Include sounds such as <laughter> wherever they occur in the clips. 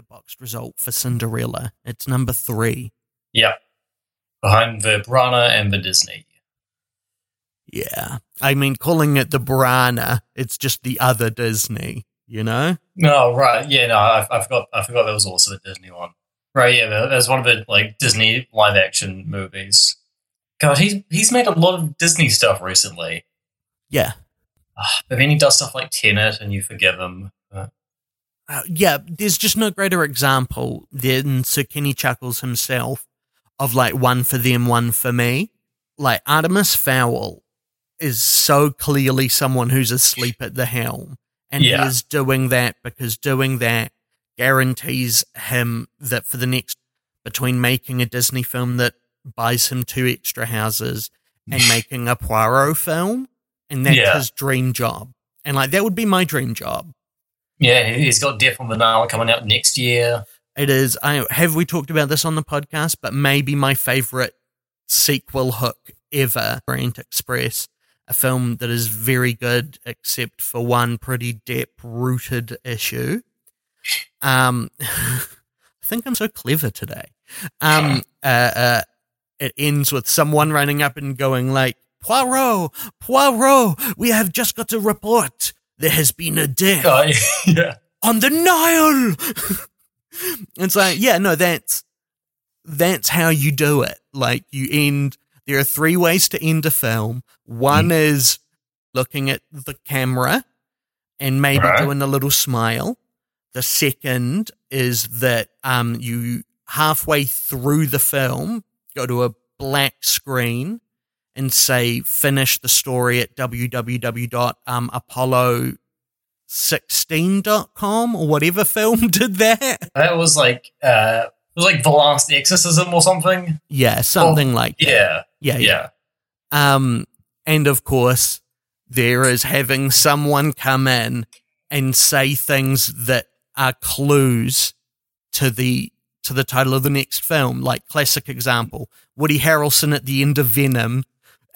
Letterboxd result for Cinderella. It's number three. Yeah. Behind the Branagh and the Disney. Yeah. I mean, calling it the Branagh, it's just the other Disney, you know? No, right. Yeah, no, I, I forgot. I forgot there was also the Disney one. Right. Yeah, there- there's one of the like Disney live action movies. God, he's he's made a lot of Disney stuff recently. Yeah. Ah, But then he does stuff like Tenet, and you forgive him. But- Uh, yeah, there's just no greater example than Sir Kenny Chuckles himself of like one for them, one for me. Like Artemis Fowl is so clearly someone who's asleep at the helm. And Yeah. he is doing that because doing that guarantees him that for the next, between making a Disney film that buys him two extra houses and <laughs> making a Poirot film, and that's Yeah. his dream job. And like that would be my dream job. Yeah, he- he's got Death on the Nile coming out next year. It is. I have we talked about this on the podcast, but maybe my favorite sequel hook ever, Orient Express, a film that is very good except for one pretty deep rooted issue. Um, <laughs> I think I'm so clever today. Um, <laughs> uh, uh, it ends with someone running up and going like, Poirot, Poirot, we have just got a report. There has been a death Oh, <laughs> yeah. on the Nile. <laughs> it's like, yeah, no, that's that's how you do it. Like you end. There are three ways to end a film. One is looking at the camera and maybe Right. doing a little smile. The second is that um you halfway through the film go to a black screen and say finish the story at um, www.apollo 16.com or whatever <laughs> film did that. That was like uh, it was like the last exorcism or something. Yeah, something like that. Yeah, Yeah, yeah. yeah. Um, and of course, there is having someone come in and say things that are clues to the to the title of the next film. Like classic example, Woody Harrelson at the end of Venom,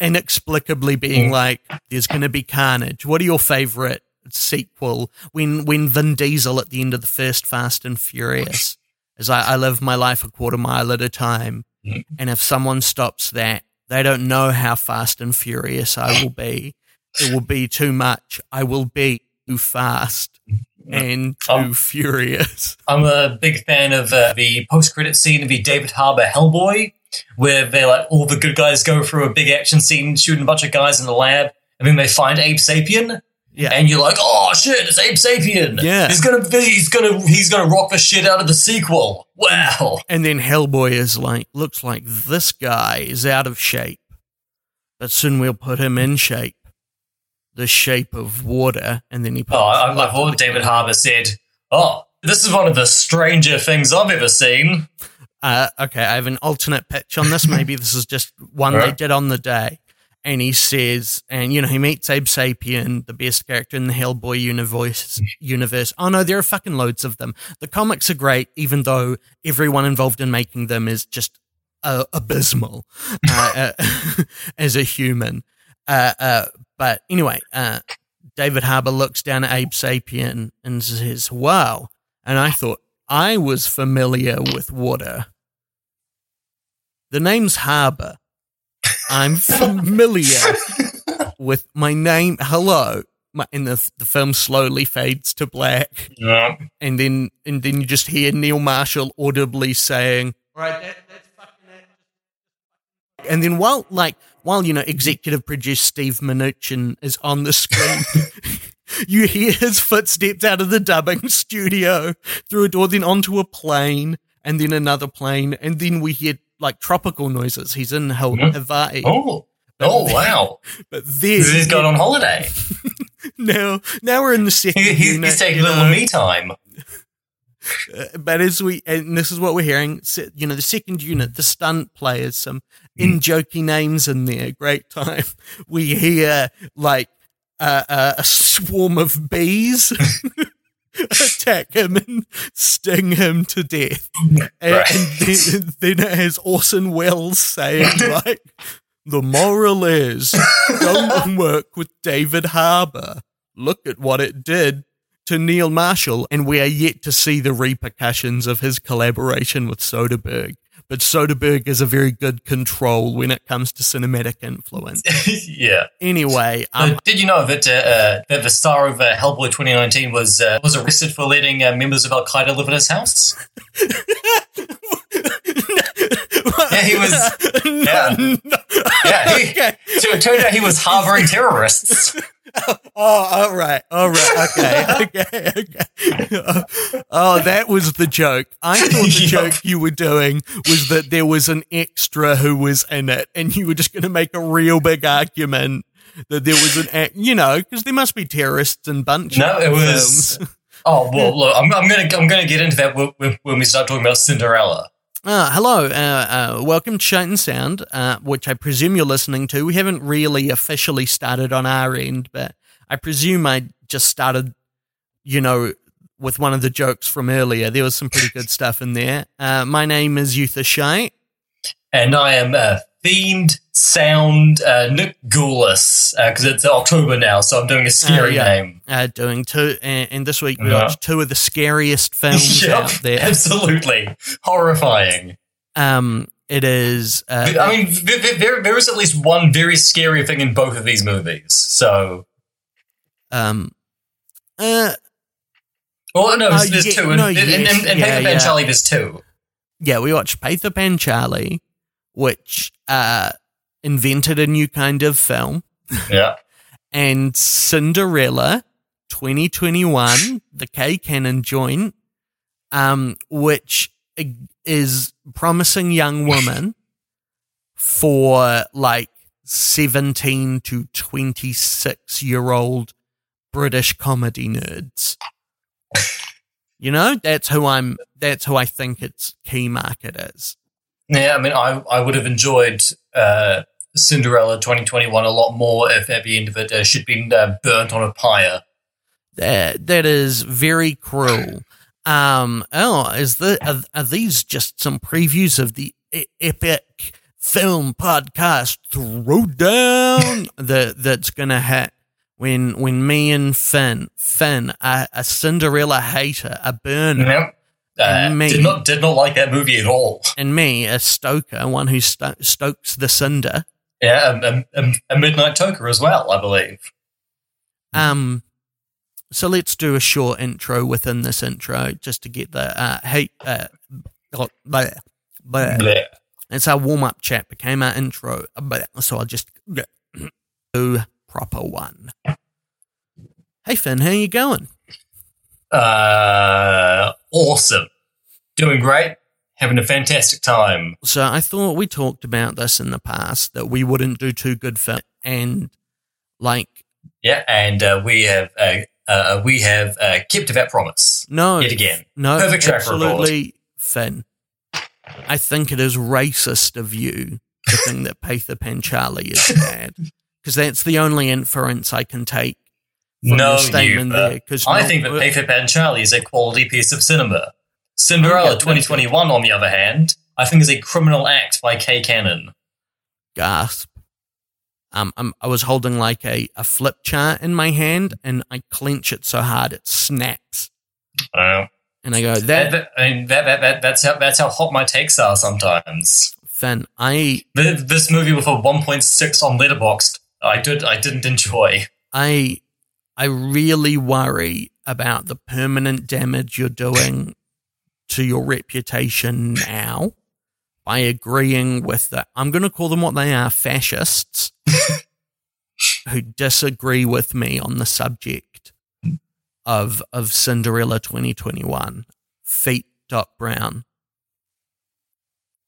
inexplicably being Mm. like, "There's going to be carnage." What are your favorite sequel? When when Vin Diesel at the end of the first Fast and Furious, as I, I live my life a quarter mile at a time, Mm. and if someone stops that, they don't know how fast and furious I will be. It will be too much. I will be too fast and too Um, furious. I'm a big fan of uh, the post-credit scene of the David Harbour Hellboy, where they like all the good guys go through a big action scene, shooting a bunch of guys in the lab, and then they find Abe Sapien. Yeah. And you're like, oh shit, it's Abe Sapien. Yeah. he's gonna be, he's gonna, he's gonna rock the shit out of the sequel. Wow. And then Hellboy is like, looks like this guy is out of shape, but soon we'll put him in shape. The shape of water. And then he puts Oh, I, I thought David Harbour said, oh, this is one of the stranger things I've ever seen. Uh, okay, I have an alternate pitch on this. Maybe this is just one they did on the day. And he says, and you know, he meets Abe Sapien, the best character in the Hellboy universe. Universe. Oh no, there are fucking loads of them. The comics are great, even though everyone involved in making them is just uh, abysmal uh, uh, <laughs> as a human. Uh, uh, but anyway, uh, David Harbour looks down at Abe Sapien and says, "Wow." And I thought I was familiar with water. The name's Harbour. I'm <laughs> familiar <laughs> with my name. Hello. My, and the the film slowly fades to black, Yeah. and then and then you just hear Neil Marshall audibly saying, "Right, that, that's fucking it." And then while like while you know executive producer Steve Mnuchin is on the screen, <laughs> <laughs> you hear his footsteps out of the dubbing <laughs> studio through a door, then onto a plane, and then another plane, and then we hear like tropical noises. He's in Mhm. Hawaii, Oh. Oh wow! <laughs> but then He's gone on holiday. now now we're in the second He- he's, unit, he's taking a little know. me time. Uh, but as we and this is what we're hearing you know the second unit the stunt players some in jokey names in there great time we hear like uh, uh, a swarm of bees <laughs> attack him and sting him to death and, Right. and then, then it has orson welles saying <laughs> like the moral is don't work with david harbour look at what it did to Neil Marshall, and we are yet to see the repercussions of his collaboration with Soderbergh. But Soderbergh is a very good control when it comes to cinematic influence. <laughs> yeah. Anyway, So um, did you know that uh, uh, that the star of uh, Hellboy 2019 was uh, was arrested for letting uh, members of Al Qaeda live in his house? <laughs> <laughs> Yeah, he was. <laughs> Yeah, <laughs> yeah. He, okay. so it turned out he was harboring terrorists. Oh, all right, all right, okay, okay, okay. Oh, that was the joke. I thought the Yup. joke you were doing was that there was an extra who was in it, and you were just going to make a real big argument that there was an, you know, because there must be terrorists in bunch. No, it was. films. Oh well, look, I'm, I'm gonna I'm gonna get into that when- when we start talking about Cinderella. Uh, hello, uh, uh, welcome to Shite and Sound, uh, which I presume you're listening to. We haven't really officially started on our end, but I presume I just started, you know, with one of the jokes from earlier. There was some pretty good <laughs> stuff in there. Uh, my name is Yutha Shite. and I am uh, Fiend Sound uh, Nick Goulis because it's October now, so I'm doing a scary yeah. name. Uh, doing two, and, and this week we Yeah. watched two of the scariest films <laughs> Yep, out there. absolutely horrifying. Um, it is, uh, I mean, th- th- there there is at least one very scary thing in both of these movies. So, um, uh, well, no, there's, Uh, there's yeah, two, and no, in, yes, yeah, Paper yeah. and Charlie, there's two. yeah, we watched Peter Pan Charlie, which uh, invented a new kind of film, Yeah, and Cinderella 2021, the Kay Cannon joint, um, which is promising young woman for like 17 to 26 year old British comedy nerds. You know, that's who I'm, that's who I think its key market is. Yeah. I mean, I I would have enjoyed uh, Cinderella 2021 a lot more if at the end of it uh, she'd been uh, burnt on a pyre. That, that is very cruel. Um, oh, is the, are, are these just some previews of the epic film podcast throwdown <laughs> that, that's gonna hit when, when me and Finn, Finn, a, a Cinderella hater, a burner, Yep. Uh, me. did not did not like that movie at all. and me, a stoker, one who sto- stokes the cinder, Yeah, a, a, a Midnight Toker as well, I believe. Um, so let's do a short intro within this intro just to get the uh, hey, uh, blah. It's our warm up chat became our intro, blah. so I'll just <clears throat> do proper one. Hey Finn, how you going? Uh, awesome. Doing great. Having a fantastic time. So I thought we talked about this in the past that we wouldn't do too good film, and like Yeah, and uh, we have uh, uh, we have uh, kept that promise no, yet again. no, Perfect track record. absolutely, Finn. I think it is racist of you to think that Peter Pan Charlie is <laughs> bad because that's the only inference I can take No, statement you, there. uh, Because I think that Peter Pan Charlie is a quality piece of cinema. Cinderella 2021, on the other hand, I think is a criminal act by Kay Cannon. gasp. Um, I'm, I was holding like a, a flip chart in my hand, and I clench it so hard it snaps. Uh, And I go, that, "That I mean, that, that, that, that's how that's how hot my takes are sometimes. Finn, I Th- This movie with a 1.6 on Letterboxd, I did I didn't enjoy. I I really worry about the permanent damage you're doing to your reputation now by agreeing with the I'm going to call them what they are fascists who disagree with me on the subject of of Cinderella 2021 feet dot brown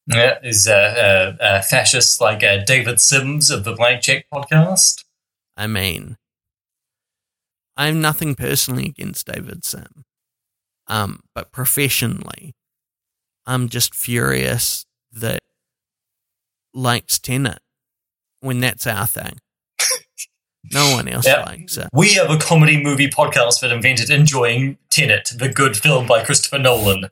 Yeah, is uh, uh, uh, fascists like uh, David Sims of the Blank Check podcast. I mean, I have nothing personally against David Sim, um, but professionally, I'm just furious that likes Tenet when that's our thing. <laughs> No one else Yep. likes it. We have a comedy movie podcast that invented enjoying Tenet, the good film by Christopher Nolan.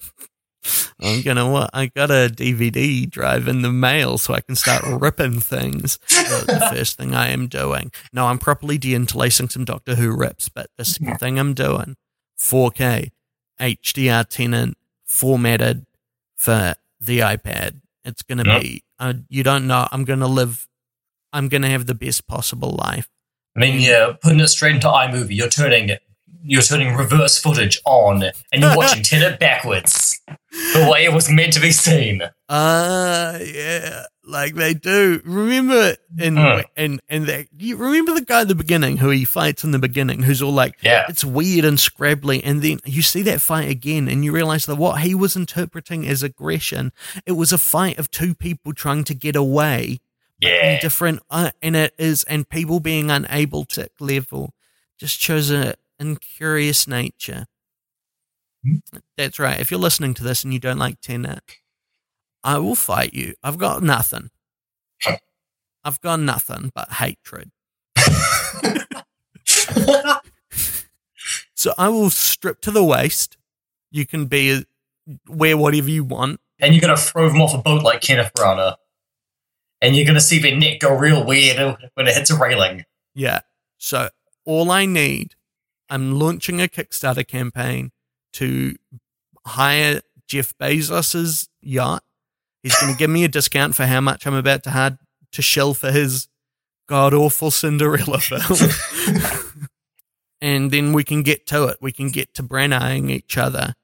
I'm gonna what? I got a DVD drive in the mail so I can start ripping things. <laughs> That's the first thing I am doing. No, I'm properly deinterlacing some Doctor Who rips, but the second thing I'm doing, 4K, HDR Tenet, formatted for the iPad. It's going to Yep. be, uh, you don't know, I'm going to live, I'm going to have the best possible life. I mean, yeah, putting it straight into iMovie, you're turning you're turning reverse footage on, and you're watching <laughs> Tenet backwards, the way it was meant to be seen. Uh yeah, like they do. Remember in Hmm. and and that you remember the guy at the beginning who he fights in the beginning, who's all like, Yeah. it's weird and scrabbly, and then you see that fight again, and you realize that what he was interpreting as aggression, it was a fight of two people trying to get away. Yeah. different, uh, and it is, and people being unable to level just shows a incurious nature. Hmm. That's right. If you're listening to this and you don't like Tenet, I will fight you. I've got nothing. I've got nothing but hatred. <laughs> So I will strip to the waist. You can be wear whatever you want. and you're gonna throw them off a boat like Kenneth Branagh, and you're gonna see their neck go real weird when it hits a railing. Yeah. So all I need, I'm launching a Kickstarter campaign to hire Jeff Bezos's yacht. He's going to give me a discount for how much I'm about to had to shell for his god awful Cinderella film. <laughs> and then we can get to it. We can get to Branagh each other.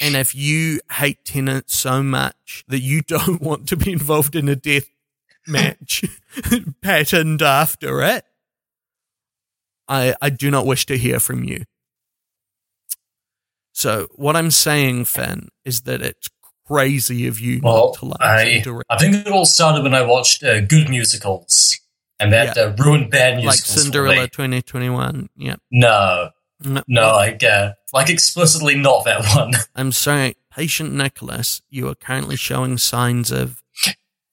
And if you hate Tenet so much that you don't <laughs> want to be involved in a death match <laughs> patterned after it, I I do not wish to hear from you. So what I'm saying, Finn, is that it's crazy of you Well, not to like I, I think it all started when I watched uh, good musicals, and that Yeah. uh, ruined bad like musicals. for Cinderella 2021. Yeah. No, No, no, like uh, like explicitly not that one. <laughs> I'm sorry, patient Nicholas, you are currently showing signs of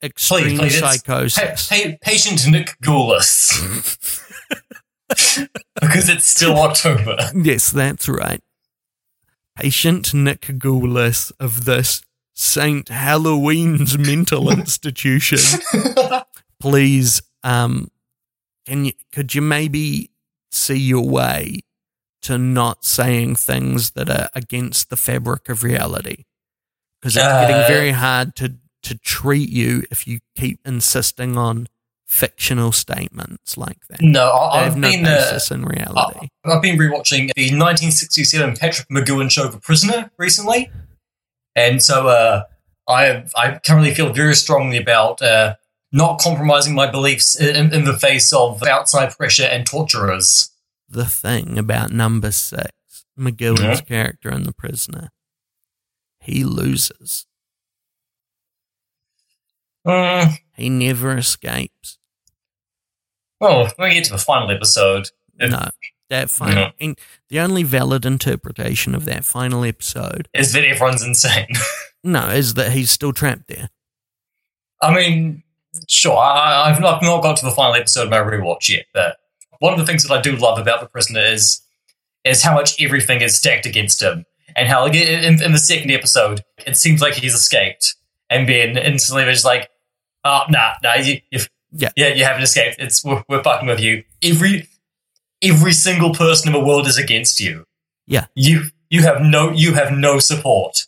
extreme please, it's- psychosis. Pa- pa- patient Nick Goulis. <laughs> <laughs> because it's still October. yes, that's right. Patient Nick Goulis of this Saint Halloween's mental <laughs> institution. Please, um, can you could you maybe see your way to not saying things that are against the fabric of reality? Because it's Uh, getting very hard to to treat you if you keep insisting on fictional statements like that. no, I, have I've no been uh, in reality. I've been rewatching the 1967 Patrick McGoohan show The Prisoner recently, and so uh, I I currently feel very strongly about uh, not compromising my beliefs in, in the face of outside pressure and torturers. the thing about number six, McGoohan's character in The Prisoner, he loses. Mm, He never escapes. Well, when we get to the final episode, it- no, that final. Mm-hmm. And the only valid interpretation of that final episode, is that everyone's insane. <laughs> no, is that he's still trapped there. I mean, sure, I, I've not, not got to the final episode of my rewatch yet, but one of the things that I do love about The Prisoner is is how much everything is stacked against him, and how like, in, in the second episode, it seems like he's escaped, and then instantly just like, "Oh, nah, nah, you, you've, Yeah. yeah, you haven't escaped. It's we're, we're fucking with you. Every every single person in the world is against you. Yeah. you you have no you have no support.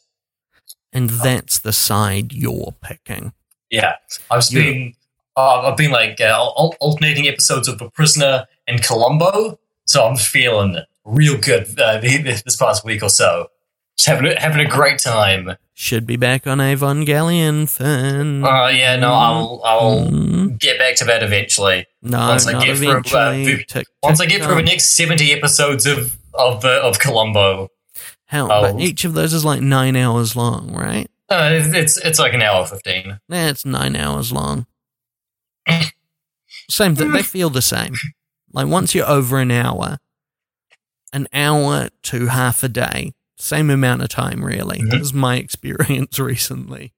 And that's the side you're picking. Yeah, I've Yeah. been uh, I've been like uh, alternating episodes of The Prisoner and Columbo, so I'm feeling real good uh, this past week or so. Just having a, having a great time. Should be back on Avon Galleon, Finn. Uh, yeah, no, I'll I'll Mm, get back to that eventually. no, once I get through, uh, eventually. the- Tick, Once I get through the next seventy episodes of of uh, of Columbo, Oh. but each of those is like nine hours long, right? uh, it's- it's it's like an hour fifteen. Yeah, it's nine hours long. <coughs> Same thing. They <laughs> feel the same. Like once you're over an hour, an hour to half a day, same amount of time, really. Mhm. This is my <laughs> experience recently.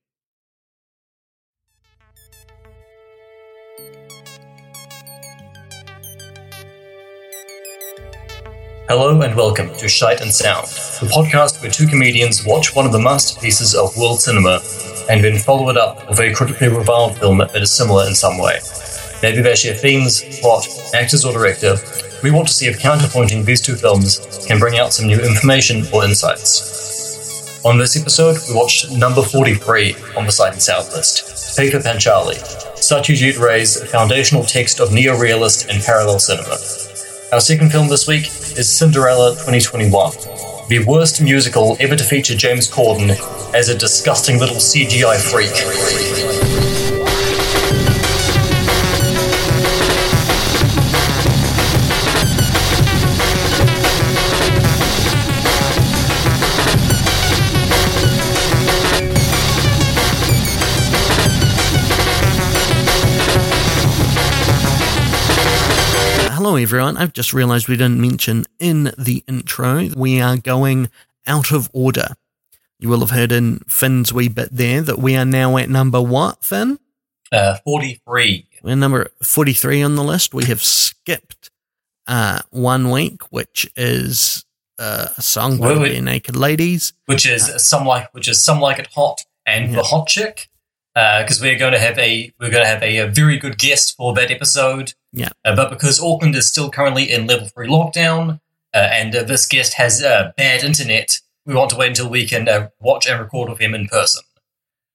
Hello and welcome to Shite and Sound, the podcast where two comedians watch one of the masterpieces of world cinema and then follow it up with a critically reviled film that is similar in some way. Maybe they share themes, plot, actors or director, we want to see if counterpointing these two films can bring out some new information or insights. On this episode, we watched number 43 on the Sight and Sound list, Pather Panchali, Satyajit Ray's foundational text of neo-realist and parallel cinema. Our second film this week is Cinderella 2021, the worst musical ever to feature James Corden as a disgusting little CGI freak. Everyone. I've just realized we didn't mention in the intro, we are going out of order. You will have heard in Finn's wee bit there that we are now at number what, Finn? Uh, 43. We're number 43 on the list. We have skipped uh, one week, which is uh, a song by the Naked Ladies. which is some like which is some like it hot and Yeah. the hot chick because we're going to have a we're going to have a, a very good guest for that episode. Yeah. Uh, but because Auckland is still currently in level three lockdown uh, and uh, this guest has uh, bad internet, we want to wait until we can uh, watch and record with him in person.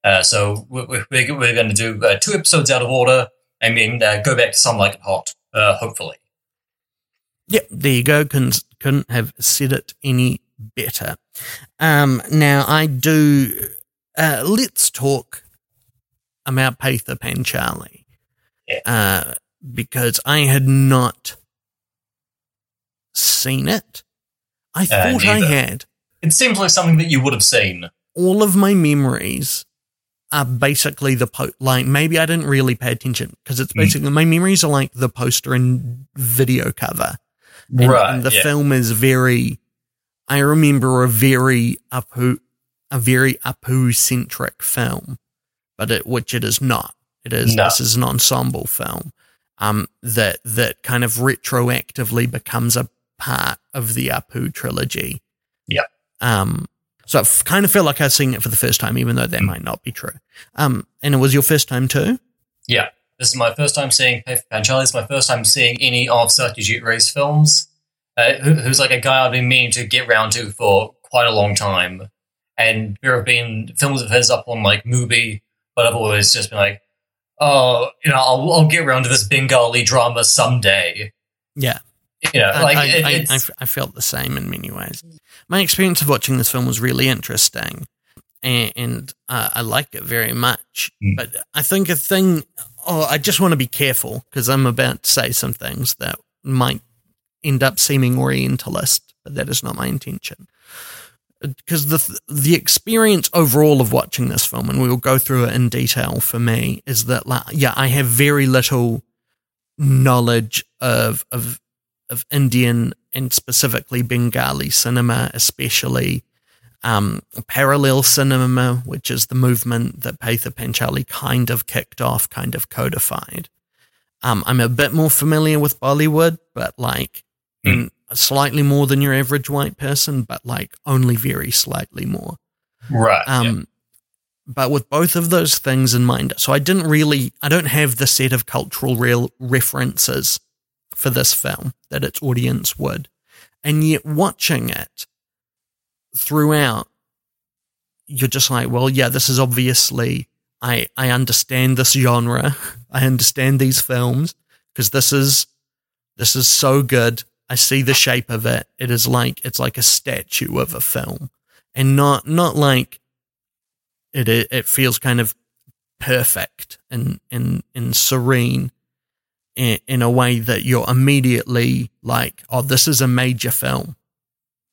Uh, so we're, we're, we're going to do uh, two episodes out of order and then uh, go back to some like it hot, uh, hopefully. Yep, there you go. Couldn't, couldn't have said it any better. Um, now, I do. Uh, let's talk about Pather Panchali. Yeah. Uh, because I had not seen it. I thought I had. It seems like something that you would have seen. All of my memories are basically the po- like maybe I didn't really pay attention because it's Mm. basically my memories are like the poster and video cover. And, and the yeah. film is very I remember a very Apu a very Apu centric film, but it which it is not. It is No. this is an ensemble film um that that kind of retroactively becomes a part of the Apu trilogy. Yeah. Um so I kind of felt like I was seeing it for the first time, even though that Mm. might not be true. Um, and it was your first time too. Yeah, this is my first time seeing Pather Panchali. It's my first time seeing any of Satyajit Ray's films. Uh, who, who's like a guy I've been meaning to get round to for quite a long time. And there have been films of his up on like Mubi, but I've always just been like, oh, you know, I'll, I'll get around to this Bengali drama someday. Yeah. You know, I- like I, it, I, it's, I f- I felt the same in many ways. My experience of watching this film was really interesting, and, and uh, I like it very much. Mm. But I think a thing, oh, I just want to be careful because I'm about to say some things that might end up seeming Orientalist, but that is not my intention. Because the the experience overall of watching this film, and we will go through it in detail for me, is that like, yeah, I have very little knowledge of of of Indian and specifically Bengali cinema, especially um, parallel cinema, which is the movement that Pather Panchali kind of kicked off, kind of codified. Um, I'm a bit more familiar with Bollywood, but like in slightly more than your average white person, but like only very slightly more. right. yeah. Um, But with both of those things in mind, so I didn't really, I don't have the set of cultural real references for this film that its audience would. And yet watching it throughout, you're just like, well, yeah, this is obviously, I, I understand this genre. <laughs> I understand these films because this is, this is so good. I see the shape of it. It is like, it's like a statue of a film and not, not like it, it, it feels kind of perfect and, and, and serene in, in a way that you're immediately like, oh, this is a major film.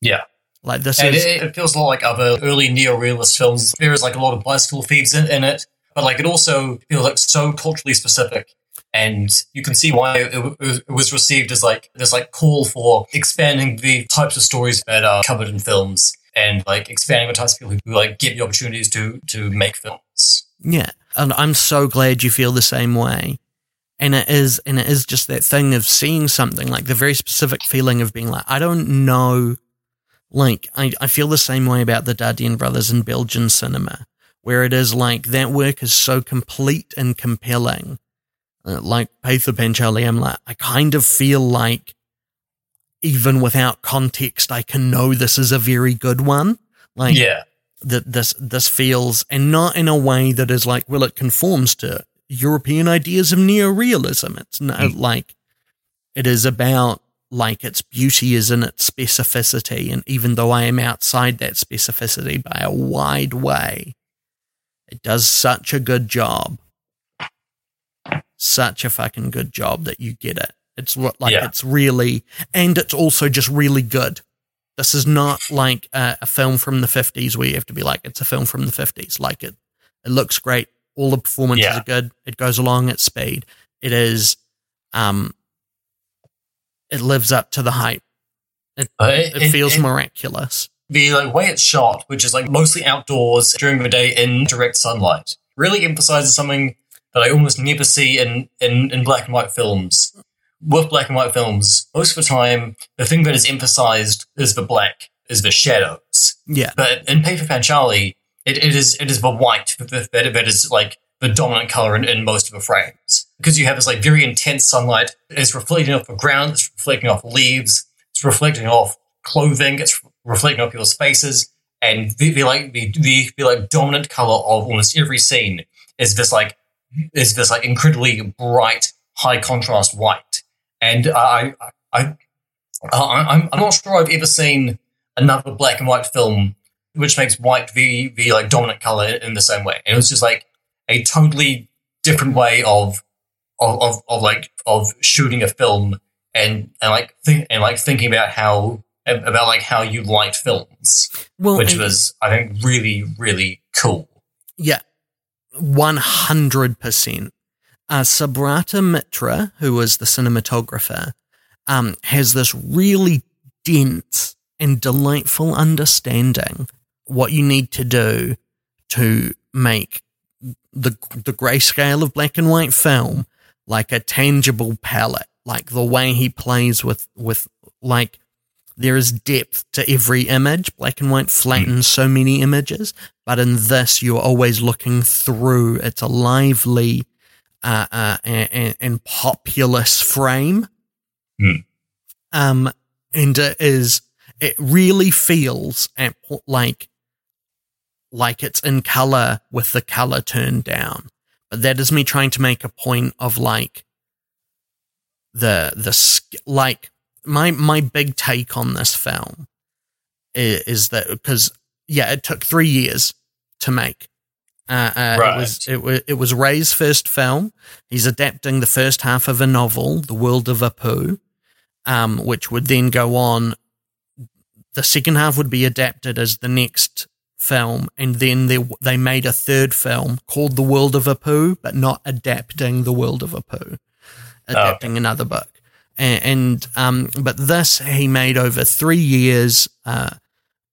Yeah. Like this And is, it, it feels a lot like other early neo-realist films. There is like a lot of bicycle thieves in, in it, but like it also feels like so culturally specific. And you can see why it, it, was received as like this like call for expanding the types of stories that are covered in films and like expanding the types of people who like get the opportunities to to make films. yeah. And I'm so glad you feel the same way. And it is, and it is just that thing of seeing something like the very specific feeling of being like, I don't know. Like, I, I feel the same way about the Dardenne brothers in Belgian cinema, where it is like that work is so complete and compelling. Uh, like Pather Panchali, I'm like, I kind of feel like even without context, I can know this is a very good one. Like, yeah, that this this feels, and not in a way that is like, well, it conforms to European ideas of neorealism. It's not Mm. like it is about like its beauty is in its specificity, and even though I am outside that specificity by a wide way, it does such a good job, such a fucking good job that you get it. It's what like Yeah. it's really, and it's also just really good. This is not like a, a film from the fifties where you have to be like it's a film from the fifties. Like it, it looks great. All the performances Yeah. are good. It goes along at speed. It is, um, it lives up to the hype. Uh, It, feels miraculous. the like way it's shot, which is like mostly outdoors during the day in direct sunlight, really emphasizes something that I almost never see in, in, in black and white films. With black and white films, most of the time, the thing that is emphasized is the black, is the shadows. Yeah, But in Pather Panchali, it, it is it is the white that, that, that is like the dominant color in, in most of the frames because you have this like very intense sunlight. It's reflecting off the ground. It's reflecting off leaves. It's reflecting off clothing. It's reflecting off people's faces. And the, the like the, the the like dominant color of almost every scene is this like is this like incredibly bright, high contrast white. And I I I, I'm not sure I've ever seen another black and white film which makes white the the like dominant color in the same way. And it was just like a totally different way of of of, of like of shooting a film and and like think and like thinking about how about like how you liked films, well, which was I think really really cool. Yeah, one hundred percent. Uh, Subrata Mitra, who was the cinematographer, um, has this really dense and delightful understanding what you need to do to make the the grayscale of black and white film like a tangible palette, like the way he plays with with like there is depth to every image. Black and white flattens so many images, but in this, you're always looking through. It's a lively uh, uh, and, and populous frame. Hmm. Um, and it is, it really feels at, like, like it's in color with the color turned down. But that is me trying to make a point of like the, the, like, my my big take on this film is, is that because yeah, it took three years to make. Uh, uh, It was it was it was Ray's first film. He's adapting the first half of a novel, The World of Apu, um, which would then go on. The second half would be adapted as the next film, and then they they made a third film called The World of Apu, but not adapting The World of Apu, adapting another book and, and um, but this he made over three years. Uh,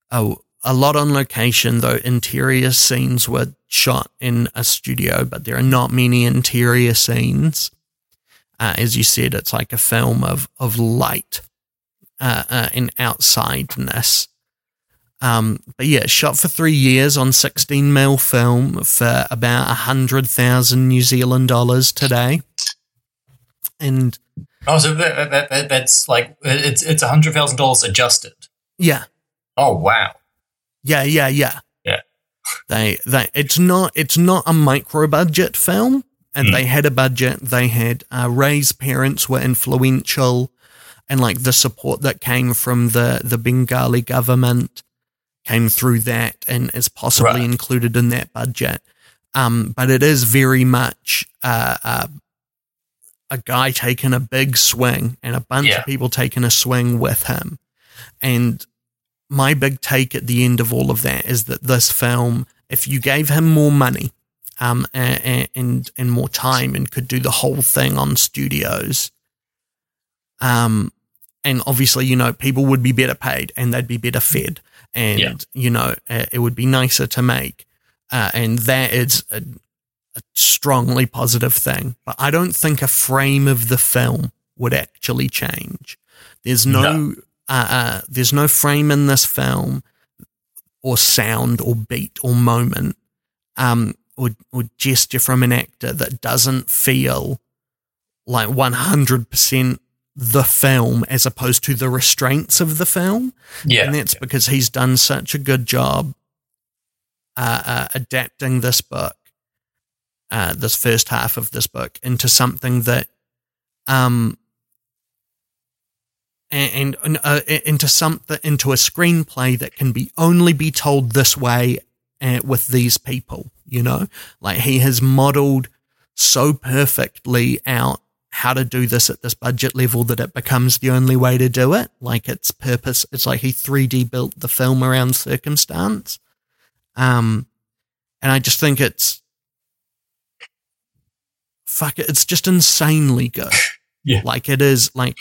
a, a lot on location, though interior scenes were shot in a studio, but there are not many interior scenes. Uh, as you said, it's like a film of of light uh, uh, and outsideness. Um, but yeah, shot for three years on 16 mil film for about a hundred thousand New Zealand dollars today. And Oh, so that, that, that, that's like it's it's a hundred thousand dollars adjusted. yeah, Oh wow! Yeah, yeah, yeah. Yeah. They they it's not it's not a micro budget film and Hmm. they had a budget. They had uh, Ray's parents were influential and like the support that came from the the Bengali government came through that and is possibly Right. included in that budget. Um, but it is very much uh, uh, a guy taking a big swing and a bunch Yeah. of people taking a swing with him. And my big take at the end of all of that is that this film, if you gave him more money, um, and, and and more time, and could do the whole thing on studios, um, and obviously, you know, people would be better paid and they'd be better fed, and Yeah. you know, uh, it would be nicer to make, uh, and that is a, strongly positive thing. But I don't think a frame of the film would actually change. There's no, No. Uh, uh, there's no frame in this film, or sound, or beat, or moment, um, or or gesture from an actor that doesn't feel like 100 percent the film as opposed to the restraints of the film. Yeah. And that's because he's done such a good job uh, uh, adapting this book, uh, this first half of this book, into something that, um, and, and uh, into something into a screenplay that can be only be told this way uh, with these people. You know, like he has modeled so perfectly out how to do this at this budget level that it becomes the only way to do it. Like its purpose, it's like he 3D built the film around circumstance. Um, and I just think it's fuck it, it's just insanely good. <laughs> Yeah. like it is like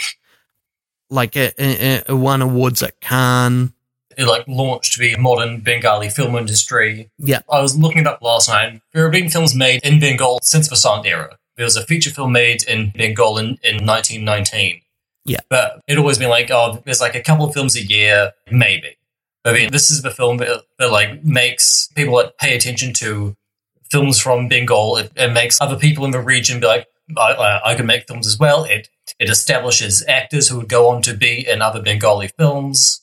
like it, it, it won awards at Cannes. It like launched the modern Bengali film industry. Yeah. I was looking it up last night. There have been films made in Bengal since the silent era. There was a feature film made in Bengal in, in 1919. Yeah. But it always been like, oh, there's like a couple of films a year, maybe. I mean, this is the film that, that like makes people like pay attention to films from Bengal. It, it makes other people in the region be like, I, I, I can make films as well. It it establishes actors who would go on to be in other Bengali films,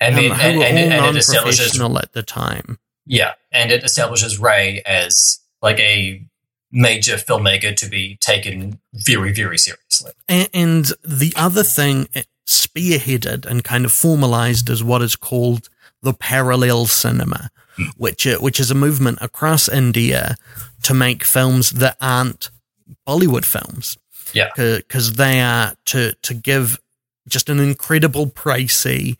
and Um, then and, and, and it establishes at the time. yeah, and it establishes Ray as like a major filmmaker to be taken very very seriously. A- And the other thing it spearheaded and kind of formalized is what is called the parallel cinema, which uh, which is a movement across India to make films that aren't Bollywood films. Yeah. because they are to to give just an incredible précis.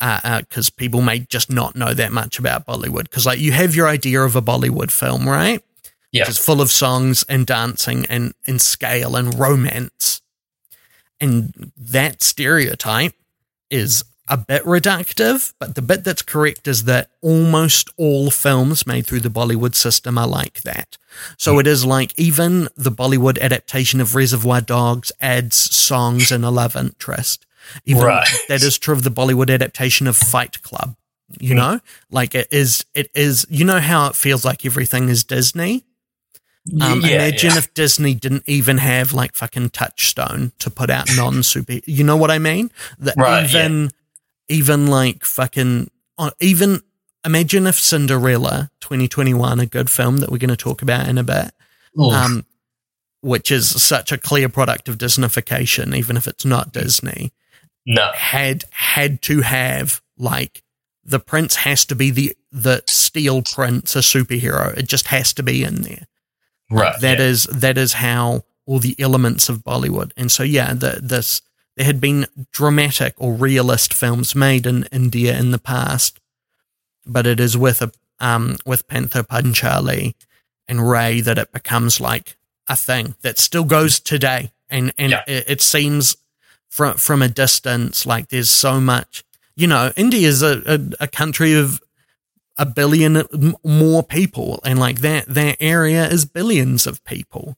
Because people may just not know that much about Bollywood. Because like you have your idea of a Bollywood film, right? Yeah. is full of songs and dancing and, and scale and romance. And that stereotype is a bit reductive, but the bit that's correct is that almost all films made through the Bollywood system are like that. So it is like even the Bollywood adaptation of Reservoir Dogs adds songs and a love interest. Even Right. that is true of the Bollywood adaptation of Fight Club. You know, like it is, it is, you know how it feels like everything is Disney? Um, yeah, imagine yeah. if Disney didn't even have like fucking Touchstone to put out non super. You know what I mean? That Right, even, even like fucking, uh, even imagine if Cinderella 2021, a good film that we're going to talk about in a bit, um, which is such a clear product of Disneyfication, even if it's not Disney, no, had had to have like the prince has to be the the steel prince, a superhero. It just has to be in there. right. That yeah. is that is how all the elements of Bollywood. And so yeah, the, this there had been dramatic or realist films made in India in the past, but it is with a um with Pather Panchali and Ray that it becomes like a thing that still goes today. And and Yeah. it, it seems from from a distance like there's so much. You know, India is a, a, a country of a billion more people, and like that that area is billions of people.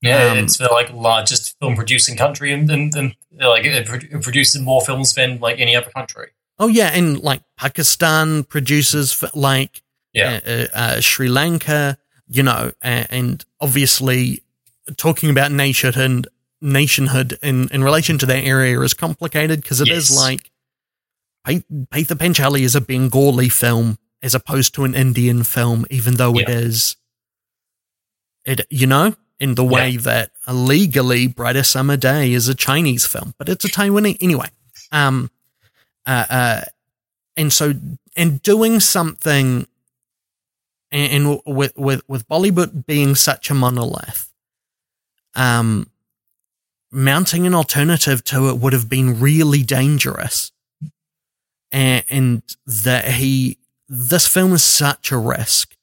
Yeah, Um, it's the like largest film producing country, and, and, and like it, it produces more films than like any other country. Oh yeah, and like Pakistan produces like Yeah, uh, uh, uh, Sri Lanka, you know, uh, and obviously talking about nationhood and nationhood in, in relation to that area is complicated because it is Yes. like Pa- Pather Panchali is a Bengali film as opposed to an Indian film, even though it Yeah. is it you know in the way that legally Brighter Summer Day is a Chinese film, but it's a Taiwanese anyway. Um, uh, uh, and so and doing something and, and with with with Bollywood being such a monolith, um, mounting an alternative to it would have been really dangerous. And, and that he, this film is such a risk.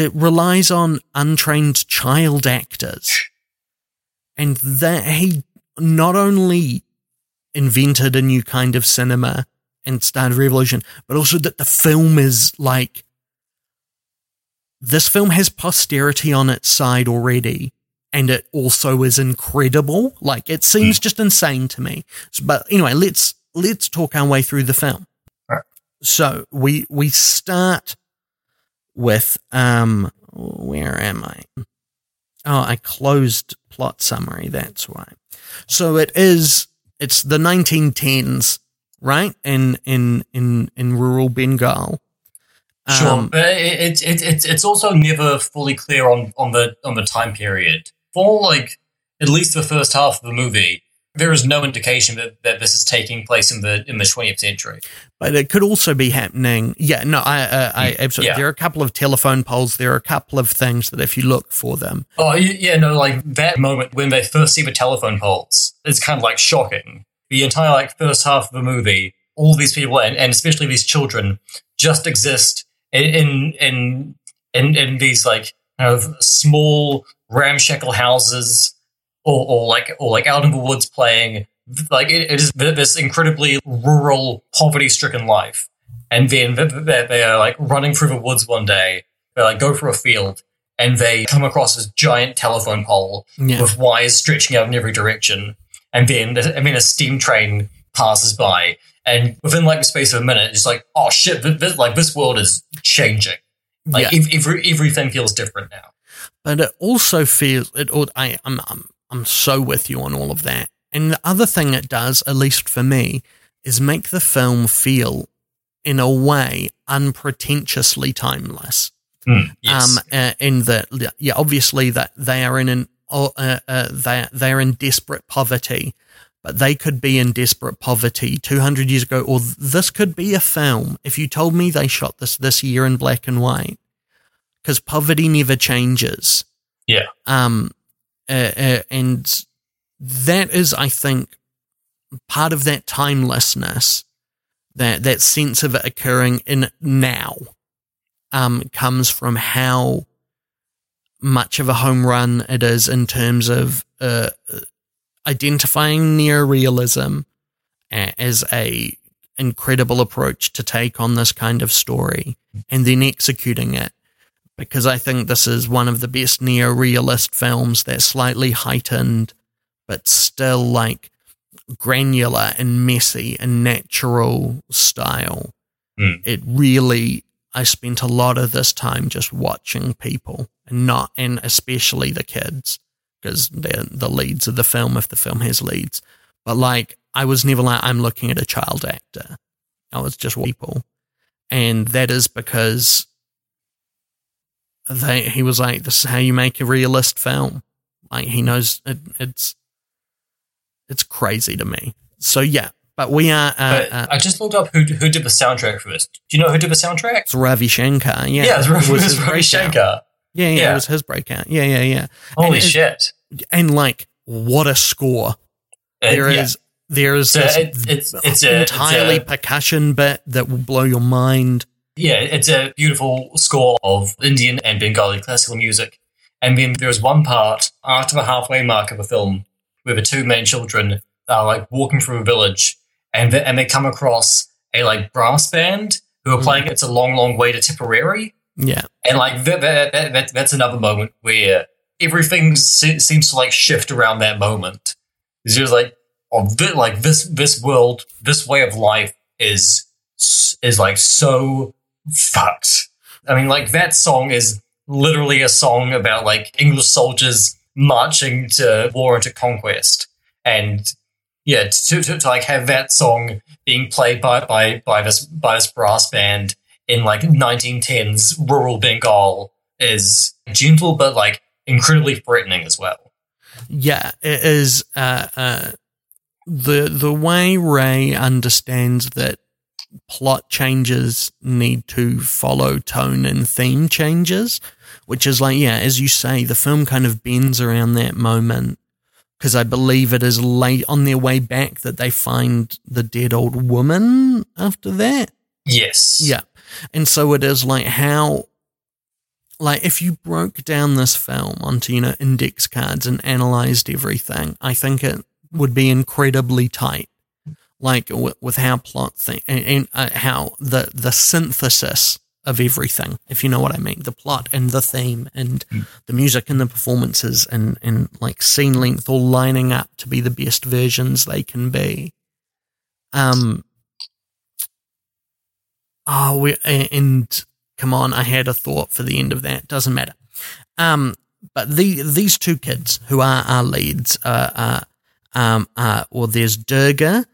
It relies on untrained child actors. And that he not only invented a new kind of cinema and started a revolution, but also that the film is like this film has posterity on its side already, and it also is incredible. Like it seems hmm. just insane to me. So, but anyway, let's let's talk our way through the film. Right. So we we start with um where am I? Oh, I closed plot summary. That's why. So it is. It's the 1910s, right? In in in in rural Bengal. Sure, Um, but it, it, it, it's it's also never fully clear on, on the on the time period. For like at least the first half of the movie, there is no indication that, that this is taking place in the in the twentieth century. but it could also be happening. Yeah, no, I, uh, I absolutely. Yeah. There are a couple of telephone poles. There are a couple of things that, if you look for them, Oh yeah, no, like that moment when they first see the telephone poles is kind of like shocking. The entire like first half of the movie, all these people and, and especially these children just exist in in in in, in these like kind of small ramshackle houses or, or like or like out in the woods playing. Like it, it is this incredibly rural, poverty-stricken life, and then they, they they are like running through the woods one day. They like go for a field, and they come across this giant telephone pole yeah, with wires stretching out in every direction. And then, I mean, a steam train passes by, and within like the space of a minute, it's like, oh shit, this, like this world is changing. Like yeah. ev- every, everything feels different now. but it also feels it. I, I'm, I'm, I'm so with you on all of that. And the other thing it does, at least for me, is make the film feel, in a way, unpretentiously timeless. Yes. Um, uh, in that, yeah, obviously that they are in an, uh, uh, they they are in desperate poverty, but they could be in desperate poverty 200 years ago, or this could be a film. If you told me they shot this this year in black and white, because poverty never changes. Yeah. Um, uh, uh, and that is, I think, part of that timelessness, that that sense of it occurring in now, um, comes from how much of a home run it is in terms of uh, identifying neorealism as a incredible approach to take on this kind of story and then executing it because I think this is one of the best neo-realist films that's slightly heightened but still like granular and messy and natural style. Hmm. It really I spent a lot of this time just watching people and not and especially the kids because they're the leads of the film if the film has leads. But like I was never like I'm looking at a child actor. I was just people. And that is because they he was like, This is how you make a realist film. Like he knows it, it's it's crazy to me. So yeah. But we are uh, uh, I just looked up who, who did the soundtrack for this. Do you know who did the soundtrack? it's Ravi Shankar. Yeah. Yeah, it was, It was it his was Ravi breakout. Shankar. Yeah, yeah, Yeah. it was his breakout. Yeah, yeah, yeah. Holy it- shit. And like what a score. Uh, There yeah. is there is So this it's- it's- it's a- it's entirely a- percussion bit that will blow your mind. Yeah, it's a beautiful score of Indian and Bengali classical music. And then there's one part after the halfway mark of the film where the two main children are like walking through a village and they, and they come across a like brass band who are hmm. playing It's a Long, Long Way to Tipperary. Yeah. And like that, that, that, that, that's another moment where everything se- seems to like shift around that moment. It's just like, oh, thi- like this, this world, this way of life is, is like so fucked. I mean, like that song is literally a song about like English soldiers marching to war and to conquest. And yeah, to, to, to like have that song being played by, by, by this, by this brass band in like 1910s rural Bengal is gentle, but like incredibly threatening as well. Yeah, it is uh, uh, the the way Ray understands that plot changes need to follow tone and theme changes, which is like yeah, as you say, the film kind of bends around that moment because I believe it is late on their way back that they find the dead old woman after that. Yes. Yeah. And so it is like how like if you broke down this film onto, you know, index cards and analyzed everything, I think it would be incredibly tight. Like with, with how plot thing and, and uh, how the the synthesis of everything, if you know what I mean, the plot and the theme and the music and the performances and and like scene length all lining up to be the best versions they can be. Um, Oh, we and come on, I had a thought for the end of that. Doesn't matter. Um, but the these two kids who are our leads are, are um, uh, well, there's Durga,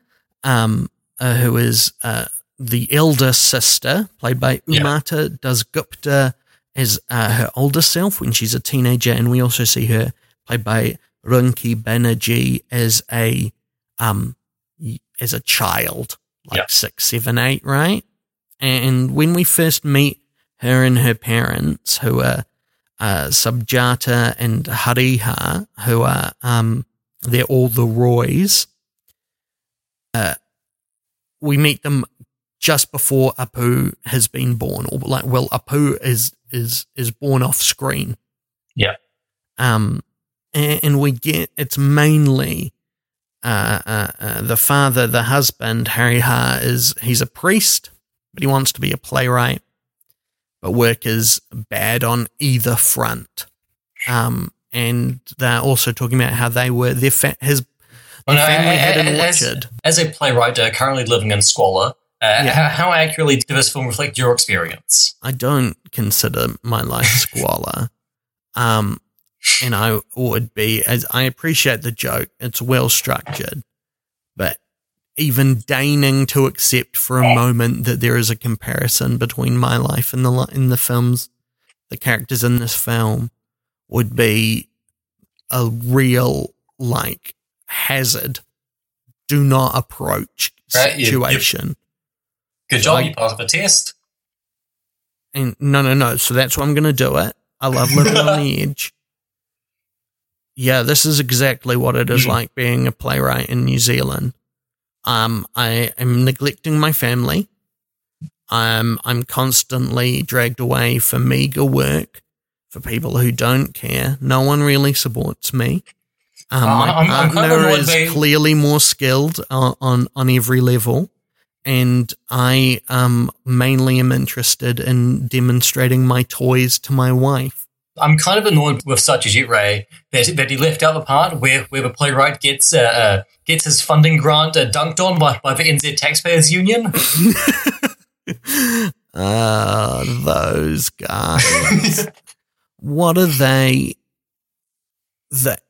um, uh, who is uh, the elder sister, played by Yeah. Umata Dasgupta, as uh, her older self when she's a teenager, and we also see her played by Runki Banerjee as a um as a child, like Yeah. six, seven, eight, right? And when we first meet her and her parents, who are uh, Sarbajaya and Harihar, who are um, they're all the Roys. Uh, we meet them just before Apu has been born, or like, well, Apu is is is born off screen. Yeah. Um, and, and we get it's mainly uh, uh, uh, the father, the husband, Harihar is he's a priest, but he wants to be a playwright. But work is bad on either front. Um, and they're also talking about how they were their fa- his Well, no, family a- had an as- orchard. As a playwright uh, currently living in squalor, uh, Yeah. how, how accurately did this film reflect your experience? I don't consider my life <laughs> squalor. um, and I would be as I appreciate the joke. It's well structured, but even deigning to accept for a moment that there is a comparison between my life and the in the films, the characters in this film would be a real like hazard. Do not approach Right, you- you- situation. Good job, I- you passed the test. And no, no, no. So that's why I'm going to do it. I love living on the <laughs> edge. Yeah, this is exactly what it is Mm. like being a playwright in New Zealand. Um, I am neglecting my family. Um, I'm constantly dragged away for meager work for people who don't care. No one really supports me. Um, Uh, my I'm- I'm partner is they- clearly more skilled on, on, on every level and I um mainly am interested in demonstrating my toys to my wife. I'm kind of annoyed with Satyajit Ray that, that he left out the part where, where the playwright gets uh, uh, gets his funding grant uh, dunked on by, by the NZ Taxpayers Union. <laughs> Ah, those guys. <laughs> what are they? That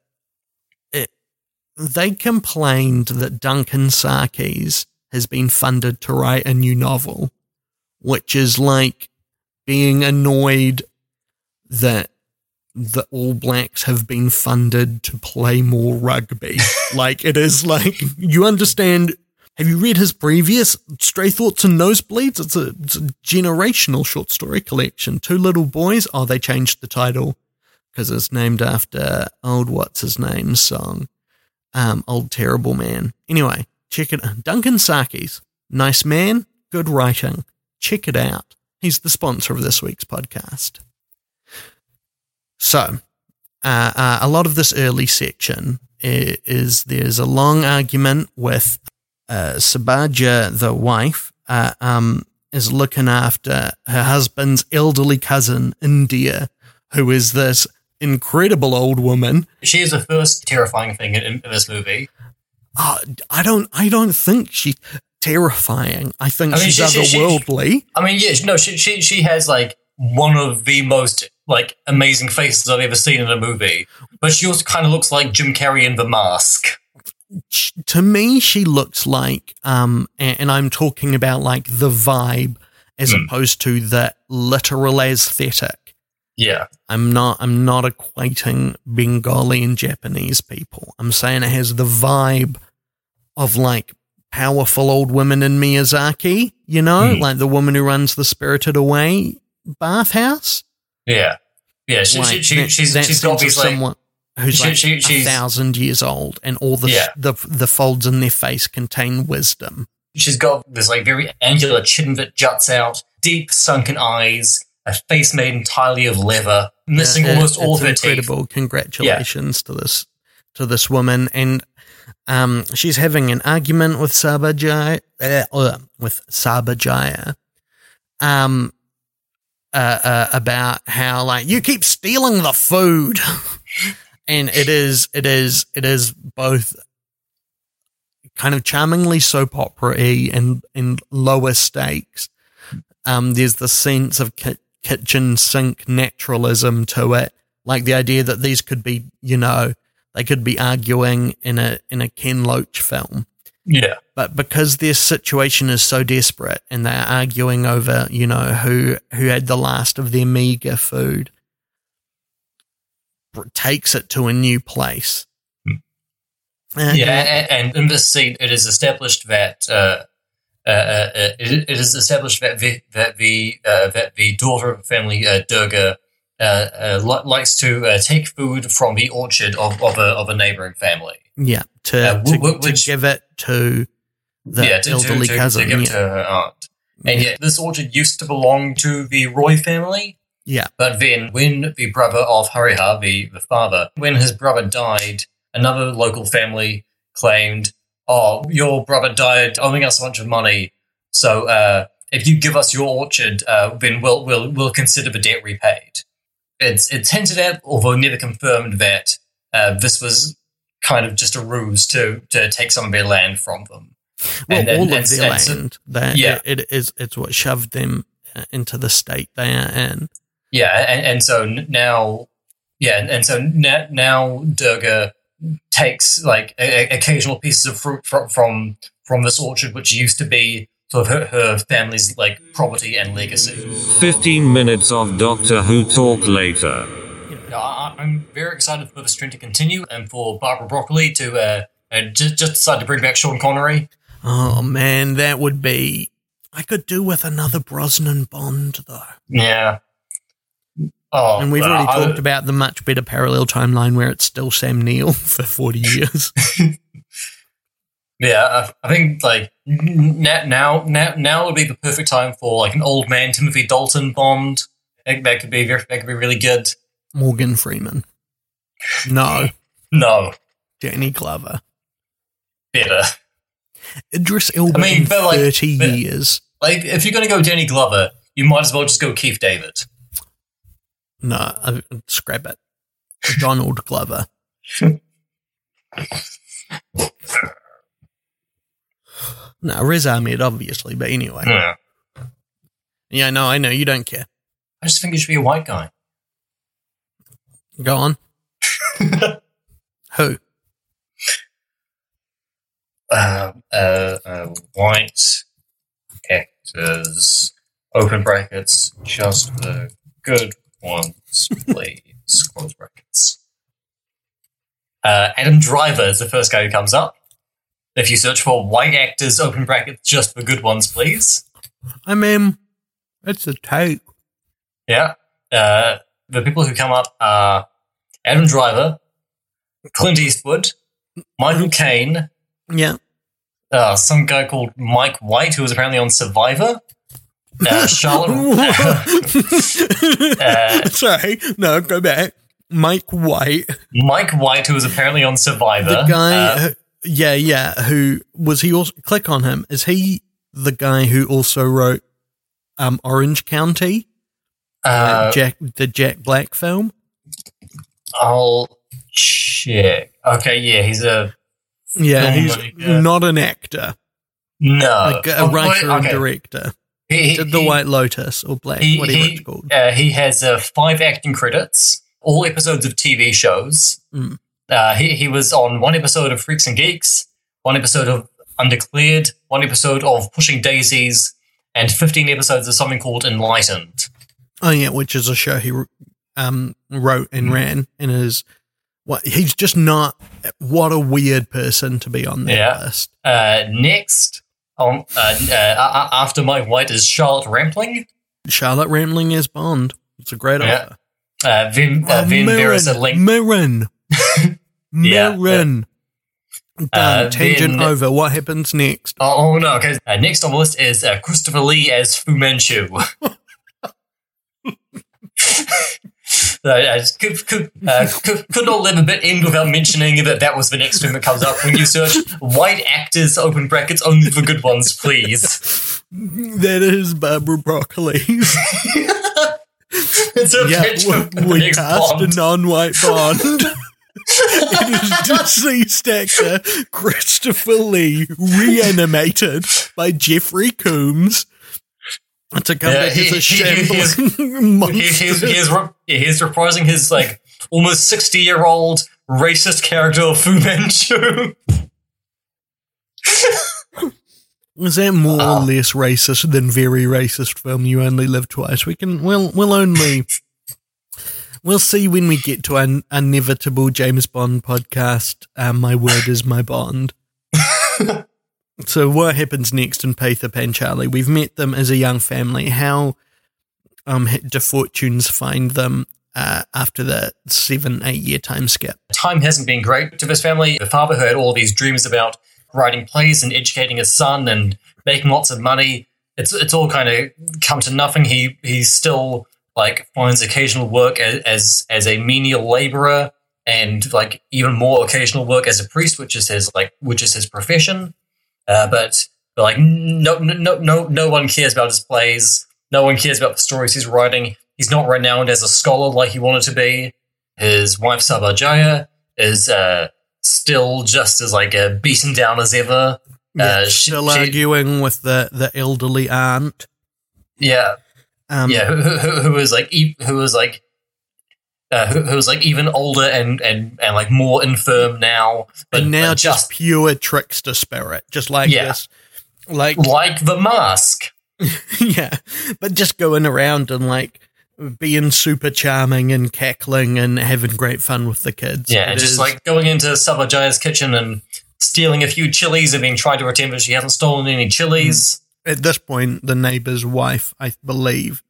they complained that Duncan Sarkies has been funded to write a new novel, which is like being annoyed that the All Blacks have been funded to play more rugby. <laughs> like it is like you understand. Have you read his previous Stray Thoughts and Nosebleeds? It's a, it's a generational short story collection. Two little boys. Oh, they changed the title because it's named after old what's his name song, um, old terrible man. Anyway, check it. Duncan Sarkies, nice man, good writing. Check it out. He's the sponsor of this week's podcast. So, uh, uh, a lot of this early section i- is there's a long argument with uh, Sabaja, the wife, uh, um, is looking after her husband's elderly cousin, Indir, who is this incredible old woman. she is the first terrifying thing in, in this movie. Uh, I don't, I don't think she's terrifying. I think I mean, she's she- she- she- otherworldly. I mean, yeah, no, she she she has like one of the most like amazing faces I've ever seen in a movie, but she also kind of looks like Jim Carrey in The Mask. to me, she looks like, um, and, I'm talking about like the vibe as Hmm. opposed to the literal aesthetic. Yeah, I'm not, I'm not equating Bengali and Japanese people. I'm saying it has the vibe of like powerful old women in Miyazaki, you know, Hmm. like the woman who runs the Spirited Away bathhouse. yeah, yeah. She, she, Like, she, that- she's that she's got sense of these like someone who's she- like she- a thousand years old, and all the Yeah. the the folds in their face contain wisdom. she's got this like very angular chin that juts out, deep sunken eyes, a face made entirely of leather, missing Yeah, almost all of her teeth. incredible. Congratulations to this to this woman, and um, she's having an argument with Sarbajaya, uh, with Sarbajaya, um, uh, uh, about how like you keep stealing the food, <laughs> and it is it is it is both kind of charmingly soap opera-y and and lower stakes. Um, there's the sense of ki- kitchen sink naturalism to it, like the idea that these could be, you know, they could be arguing in a in a Ken Loach film. Yeah. But because their situation is so desperate and they're arguing over, you know, who who had the last of their meager food, takes it to a new place. And, yeah, and, and, in this scene, it is established that uh, uh, uh, it, it is established that the that the uh, that the daughter of the family, uh, Durga, uh, li- likes to take food from the orchard of, of a of a neighboring family. Yeah, to, to, which, to give it to the yeah, to, elderly to, cousin. To give yeah. it to her aunt. And yeah. yet, this orchard used to belong to the Roy family. Yeah. But then, when the brother of Harihar, the, the father, when his brother died, another local family claimed, "Oh, your brother died, owing us a bunch of money. So uh, if you give us your orchard, uh, then we'll we'll we'll consider the debt repaid." It's it's hinted at, although never confirmed, that uh, this was kind of just a ruse to to take some of their land from them. Well, and, all and, of their and, land, so, yeah, it, it is. It's what shoved them uh, into the state they are in. Yeah, and, and so now, yeah, and so now, now Durga takes like a, a, occasional pieces of fruit from, from from this orchard, which used to be sort of her, her family's like property and legacy. Fifteen minutes of Doctor Who talk later. I, am very excited for this trend to continue and for Barbara Broccoli to uh, uh, just, just decide to bring back Sean Connery. Oh man, that would be. I could do with another Brosnan Bond though. Yeah. Oh, and we've already uh, talked about the much better parallel timeline where it's still Sam Neill <laughs> for 40 years. <laughs> yeah, I think like now, now, now would be the perfect time for like an old man Timothy Dalton Bond. That could be that could be really good. Morgan Freeman. No. <laughs> no. Danny Glover. Better. Idris Elba I mean, in like, 30 but, years. Like, if you're going to go Danny Glover, you might as well just go Keith David. No, I, scrap it. Donald <laughs> Glover. no, Riz Ahmed, obviously, but anyway. Yeah. Yeah, no, I know. You don't care. I just think he should be a white guy. Go on. <laughs> Who? Uh, uh, uh, white actors, open brackets, just the good ones, please. Close brackets. Uh, Adam Driver is the first guy who comes up. If you search for white actors, open brackets, just for good ones, please. I mean, it's a tape. Yeah. Uh, the people who come up are Adam Driver, Clint Eastwood, Michael Caine. Yeah. Uh, some guy called Mike White, who was apparently on Survivor. Uh, <laughs> Charlotte. <laughs> uh, Sorry, no, go back. Mike White. Mike White, who was apparently on Survivor. The guy, uh, who, yeah, yeah. Who was he? Also click on him. Is he the guy who also wrote um, Orange County? Uh, Jack, the Jack Black film. I'll check. Okay, yeah, he's a yeah, he's not an actor. No, a, a writer okay. and director. He, he, the White Lotus or Black, he, whatever he, it's called. Uh, he has uh, five acting credits, all episodes of TV shows. Mm. Uh, he, he was on one episode of Freaks and Geeks, one episode of Undeclared, one episode of Pushing Daisies, and 15 episodes of something called Enlightened. Oh, yeah, which is a show he um, wrote and mm. ran in his. What he's just not. What a weird person to be on that yeah. list. Uh, next, um, uh, uh, after Mike White is Charlotte Rampling. Charlotte Rampling is Bond. It's a great yeah. offer. Uh, Vin, uh, Vin Mirren, a link. Mirren. <laughs> Mirren. Done. Uh, Tangent then, over. What happens next? Oh, oh no. Okay. Uh, next on the list is uh, Christopher Lee as Fu Manchu. <laughs> <laughs> I could, could, uh, <laughs> could, could not live a bit in without mentioning that that was the next thing that comes up when you search white actors, open brackets, only the good ones, please. That is Barbara Broccoli. <laughs> it's a yeah, picture we, we cast Bond. a non-white Bond. <laughs> it is deceased actor Christopher Lee reanimated by Jeffrey Combs to come yeah, back he, as a shambling <laughs> monster. He, he's, he's, he's reprising his like almost 60 year old racist character of Fu Manchu. <laughs> Was that more Uh. or less racist than very racist film You Only Live Twice? We can we'll we'll only <laughs> we'll see when we get to an inevitable James Bond podcast. Um, my word is my bond. So what happens next in Pather Panchali? We've met them as a young family. How um do fortunes find them uh, after the seven eight year time skip? Time hasn't been great to this family. The father had all these dreams about writing plays and educating his son and making lots of money. It's it's all kind of come to nothing. He he still like finds occasional work as as, as a menial laborer and like even more occasional work as a priest, which is his like which is his profession. Uh, but, but like no no no no one cares about his plays. No one cares about the stories he's writing. He's not renowned as a scholar like he wanted to be. His wife Sarbajaya is uh, still just as like uh, beaten down as ever. Yeah, Uh, she- still she- arguing with the the elderly aunt. Yeah, Um, yeah. Who, who, who was like who was like uh, who, who was like even older and and and like more infirm now, but, and now but just, just pure trickster spirit, just like Yeah. this, like like the mask. <laughs> yeah, but just going around and like being super charming and cackling and having great fun with the kids. Yeah, It just is- like going into Sarbajaya's kitchen and stealing a few chilies and then trying to pretend that she hasn't stolen any chilies. at this point, the neighbor's wife, I believe,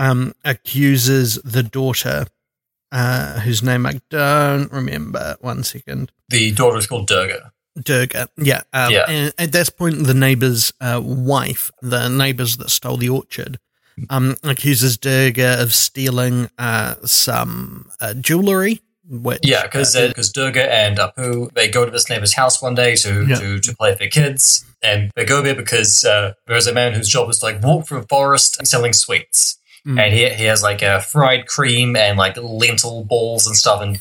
um, accuses the daughter, uh, whose name I don't remember. One second. The daughter is called Durga. Durga. Yeah. Um, Yeah. And at this point, the neighbor's uh, wife, the neighbors that stole the orchard, um, accuses Durga of stealing uh, some uh, jewelry. Which, Yeah, because uh, because Durga and Apu they go to this neighbor's house one day to Yeah. to, to play with their kids, and they go there because uh, there's a man whose job is to like walk through a forest selling sweets, Mm. and he he has like a fried cream and like lentil balls and stuff and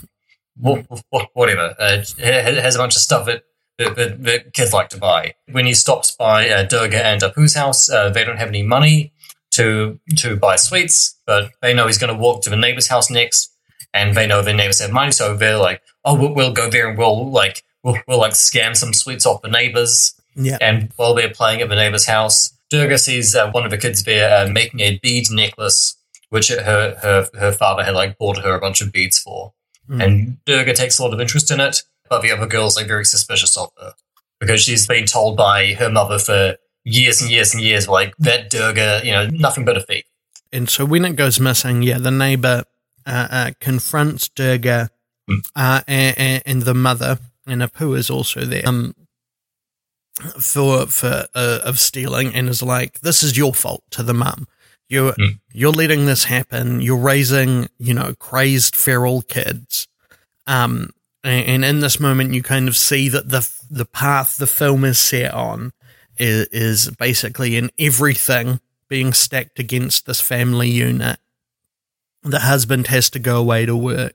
wha- wha- whatever. Uh, he has a bunch of stuff that. That, that, that kids like to buy. When he stops by uh, Durga and Apu's house, uh, they don't have any money to to buy sweets, but they know he's going to walk to the neighbor's house next, and they know their neighbors have money, so they're like, "Oh, we'll, we'll go there and we'll like we'll, we'll like scam some sweets off the neighbors." yeah. And while they're playing at the neighbor's house, Durga sees uh, one of the kids there uh, making a bead necklace, which her her her father had like bought her a bunch of beads for, Mm. and Durga takes a lot of interest in it, but the other girl's like very suspicious of her because she's been told by her mother for years and years and years, like that Durga, you know, nothing but a thief. And so when it goes missing, yeah, the neighbor uh, uh, confronts Durga Mm. uh, and, and the mother, and Apu is also there um, for for uh, of stealing, and is like, "This is your fault." To the mum, you're Mm. you're letting this happen. You're raising, you know, crazed feral kids. Um, and, and in this moment, you kind of see that the the path the film is set on is, is basically in everything being stacked against this family unit. The husband has to go away to work.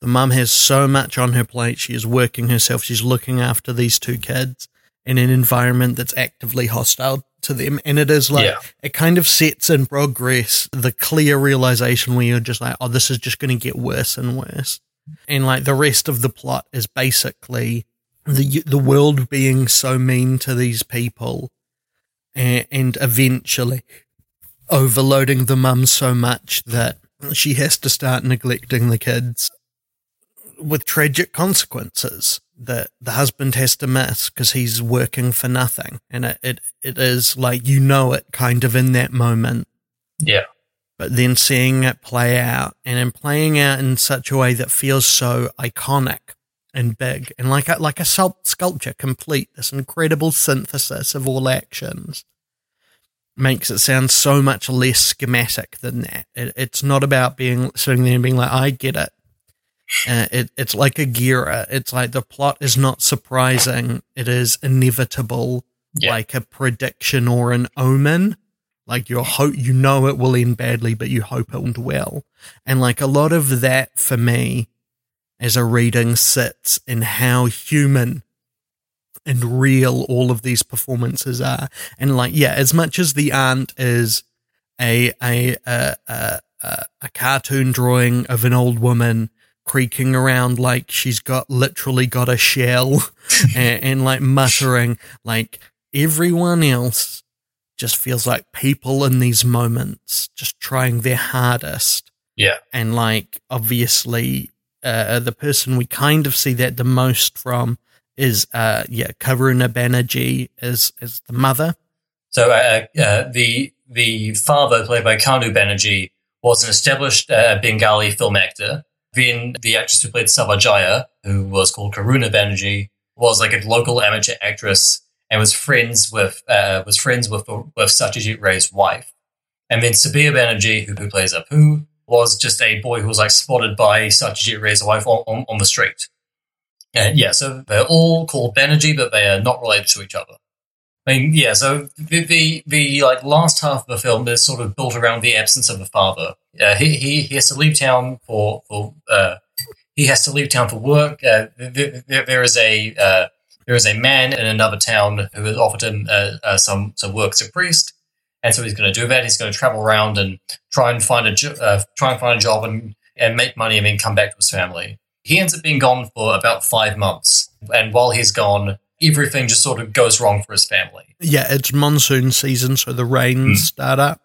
The mum has so much on her plate. She is working herself. She's looking after these two kids in an environment that's actively hostile to them. And it is like, Yeah. it kind of sets in progress the clear realization where you're just like, oh, this is just going to get worse and worse. And like the rest of the plot is basically the the world being so mean to these people and, and eventually overloading the mum so much that she has to start neglecting the kids with tragic consequences that the husband has to miss because he's working for nothing. And it, it it is like you know it kind of in that moment. Yeah. but then seeing it play out and then playing out in such a way that feels so iconic and big and like a, like a sculpt- sculpture complete. This incredible synthesis of all actions makes it sound so much less schematic than that. It, it's not about being sitting there and being like i get it uh, it, it's like a gira it's like the plot is not surprising it is inevitable Yeah. like a prediction or an omen like you hope you know it will end badly, but you hope it will well. And like a lot of that for me as a reading sits in how human and real all of these performances are. And like, yeah, as much as the aunt is a a a, a, a cartoon drawing of an old woman creaking around like she's got literally got a shell <laughs> and, and like muttering like everyone else just feels like people in these moments just trying their hardest Yeah. and like obviously uh, the person we kind of see that the most from is uh yeah Karuna Banerjee as as the mother So uh, uh, the the father, played by Kanu Banerjee, was an established uh, Bengali film actor. Then the actress who played Sarbajaya, who was called Karuna Banerjee, was like a local amateur actress and was friends with uh, was friends with with Satyajit Ray's wife. And then Subir Banerjee, who, who plays Apu, was just a boy who was like spotted by Satyajit Ray's wife on, on, on the street. And yeah, so they're all called Banerjee, but they are not related to each other. I mean, yeah. So the, the the like last half of the film is sort of built around the absence of a father. Uh, he, he he has to leave town for for uh, he has to leave town for work. Uh, there, there- is a uh, there is a man in another town who has offered him uh, uh, some some work as a priest, and so he's going to do that. He's going to travel around and try and find a jo- try and find a job and and make money and then come back to his family. He ends up being gone for about five months, and while he's gone, everything just sort of goes wrong for his family. yeah it's monsoon season so the rains start up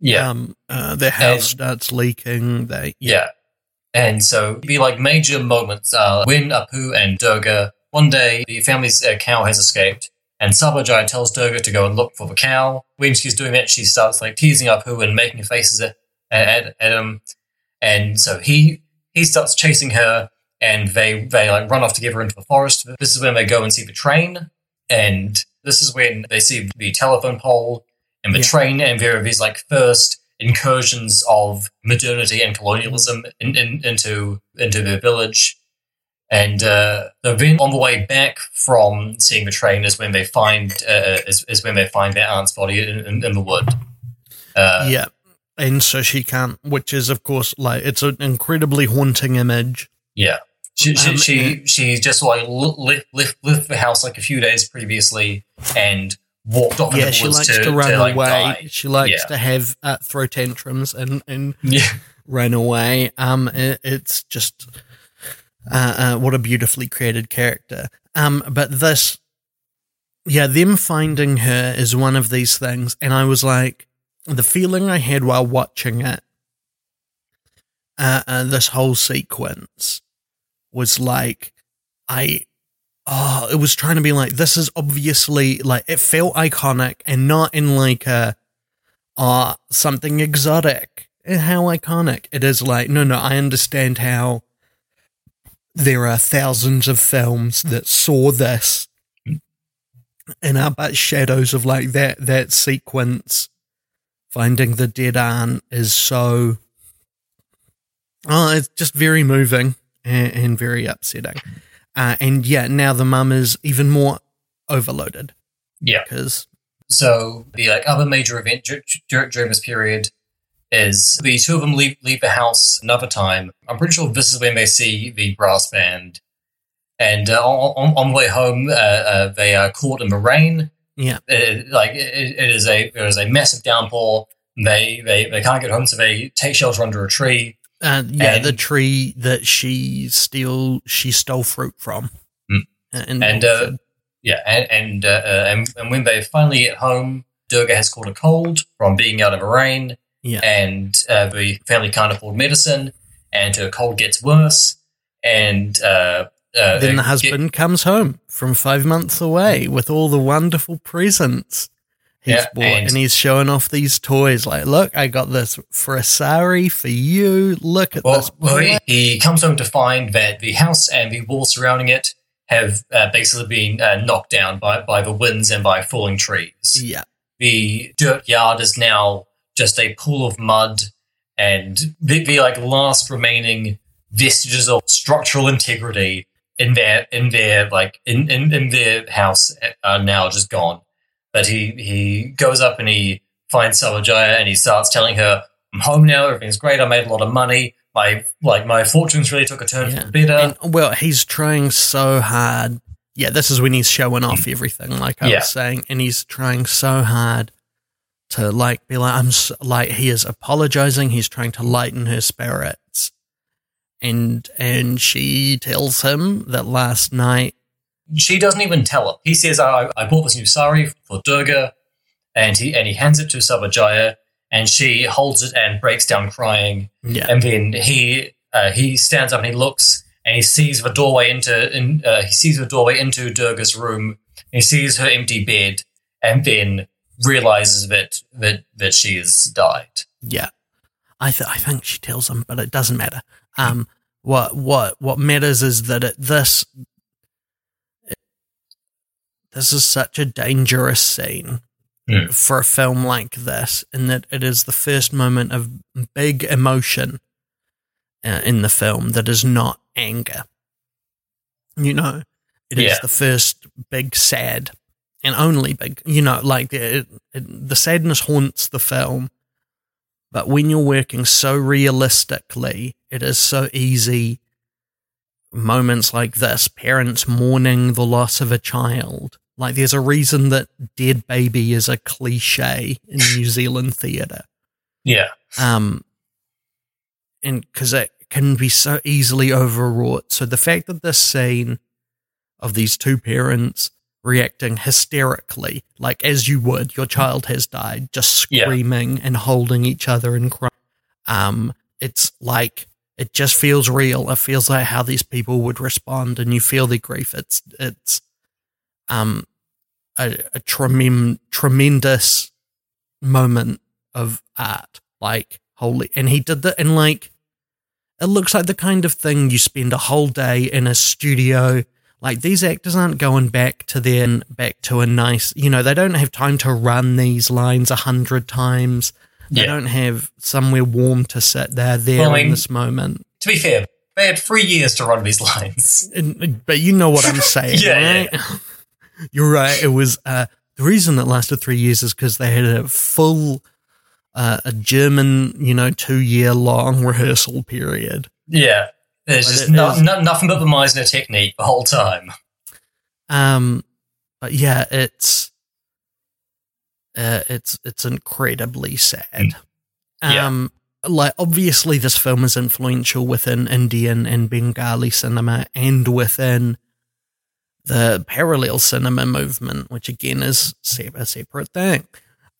Yeah, um uh, their house And- starts leaking they yeah. And so it'd be like major moments uh, when Apu and Durga, one day the family's uh, cow has escaped, and Sabajai tells Durga to go and look for the cow. When she's doing that, she starts like teasing Apu and making faces at, at, at him. And so he he starts chasing her, and they they like run off together into the forest. This is when they go and see the train, and this is when they see the telephone pole and the Yeah. train, and there are these like first incursions of modernity and colonialism in, in, into into the village. And uh, then on the way back from seeing the train is when they find uh, is, is when they find their aunt's body in, in, in the wood. Uh, yeah and so she can't which is of course like it's an incredibly haunting image Yeah. She she Um, she, she just like li- li- left left the house like a few days previously and walked off yeah she woods likes to, to, run like, away die. she likes Yeah. to have uh, throw tantrums and and Yeah, run away. Um, it, it's just uh, uh, what a beautifully created character. Um, but this, yeah, them finding her is one of these things, and I was like, the feeling I had while watching it, uh, uh this whole sequence was like, I. Oh, it was trying to be like this is obviously like it felt iconic and not in like a uh something exotic. How iconic. It is like no no i understand how there are thousands of films that saw this and are but shadows of like that that sequence. Finding the dead aunt is so oh it's just very moving and, and very upsetting uh, and yeah now the mum is even more overloaded yeah. because So the like other major event dur- dur- during this period is the two of them leave leave the house another time. I'm pretty sure this is when they see the brass band, and uh, on, on, on the way home, uh, uh, they are caught in the rain. yeah It, like it, it is a there is a massive downpour. They, they they can't get home, so they take shelter under a tree. Uh, yeah, And- the tree that she steal she stole fruit from. Mm. And, And uh, yeah, and and, uh, uh, and and when they finally get home, Durga has caught a cold from being out in the rain. Yeah. and uh, the family can't afford medicine, and her cold gets worse. And uh, uh, then the uh, husband comes home from five months away with all the wonderful presents he's Yeah, bought, and- and, he's showing off these toys. Like, look, I got this for a sari for you. Look at Well, this. well he, comes home to find that the house and the walls surrounding it have uh, basically been uh, knocked down by, by the winds and by falling trees. yeah, The dirt yard is now just a pool of mud, and the, the like last remaining vestiges of structural integrity in their in their like in, in, in their house are now just gone. But he he goes up and he finds Sarbajaya and he starts telling her, "I'm home now. Everything's great. I made a lot of money. My like my fortunes really took a turn Yeah. for the better." and well, he's trying so hard. Yeah, this is when he's showing off everything, like I Yeah. was saying, and he's trying so hard to like be like I'm s like he is apologizing. He's trying to lighten her spirits, and and she tells him that last night. She doesn't even tell him. He says, "I, I bought this new sari for Durga," and he and he hands it to Sarbajaya, and she holds it and breaks down crying. Yeah, And then he uh, he stands up and he looks and he sees the doorway into in, uh, he sees the doorway into Durga's room. He sees her empty bed, and then realizes that that that she has died. yeah. I th- I think she tells him, but it doesn't matter. Um, what what what matters is that it, this this is such a dangerous scene Hmm. for a film like this, in that it is the first moment of big emotion uh, in the film that is not anger. You know, it is Yeah. the first big sad and only big. You know, like it, it, the sadness haunts the film, but when you're working so realistically, it is so easy. Moments like this, parents mourning the loss of a child. Like, there's a reason that dead baby is a cliche in New Zealand theatre. Yeah, Um, and because it can be so easily overwrought. So the fact that this scene of these two parents reacting hysterically, like as you would, your child has died, just Yeah. screaming and holding each other and crying. Um, it's like it just feels real. It feels like how these people would respond, and you feel their grief. It's it's um a, a tremendous tremendous moment of art. Like holy, and he did that in like it looks like the kind of thing you spend a whole day in a studio. Like these actors aren't going back to their back to a nice, you know, they don't have time to run these lines a hundred times. They Yeah. don't have somewhere warm to sit. They're there Well, I in this moment. to be fair, they had three years to run these lines. And- but you know what I'm <laughs> saying, Yeah, right? You're right. It was uh, the reason it lasted three years is because they had a full, uh, a German, you know, two year long rehearsal period. Yeah, there's But just it no, nothing but the Meisner technique the whole time. Um, but yeah, it's uh, it's it's incredibly sad. Yeah. Um, like obviously, this film is influential within Indian and Bengali cinema and within the parallel cinema movement, which again is a separate thing.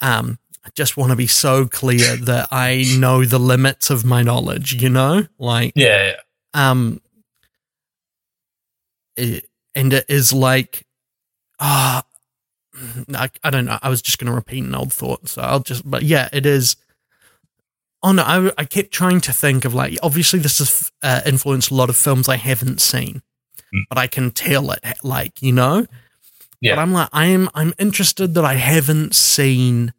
Um, I just want to be so clear <laughs> that I know the limits of my knowledge. You know, like Yeah, yeah. um it, and it is like ah I, I don't know i was just going to repeat an old thought so i'll just but yeah it is oh no i, I kept trying to think of like obviously this has uh, influenced a lot of films i haven't seen. Mm. but i can tell it like you know Yeah. but i'm like i'm i'm interested that i haven't seen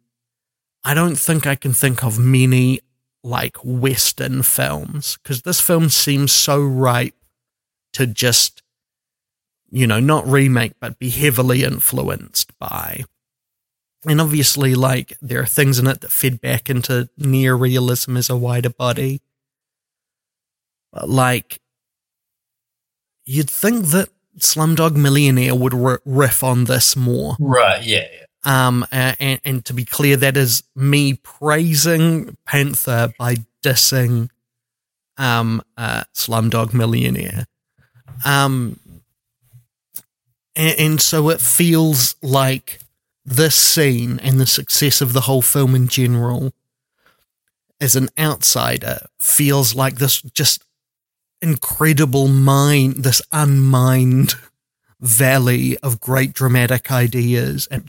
i don't think i can think of many like Western films because this film seems so ripe to just, you know, not remake, but be heavily influenced by. And obviously, like, there are things in it that fed back into neorealism as a wider body. But, like, you'd think that Slumdog Millionaire would r- riff on this more. Right, yeah, yeah. Um, and, and to be clear, that is me praising Pather by dissing um, uh, Slumdog Millionaire. Um, and, and so it feels like this scene and the success of the whole film in general, as an outsider, feels like this just incredible mind, this unmined valley of great dramatic ideas and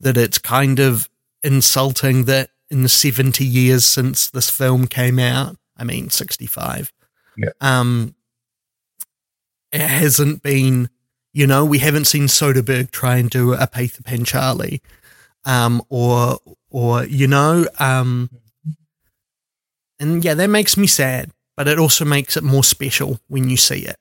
that it's kind of insulting that in the 70 years since this film came out i mean 65 Yeah. um it hasn't been you know we haven't seen soderbergh try and do a Pather Panchali um or or you know um and yeah that makes me sad but it also makes it more special when you see it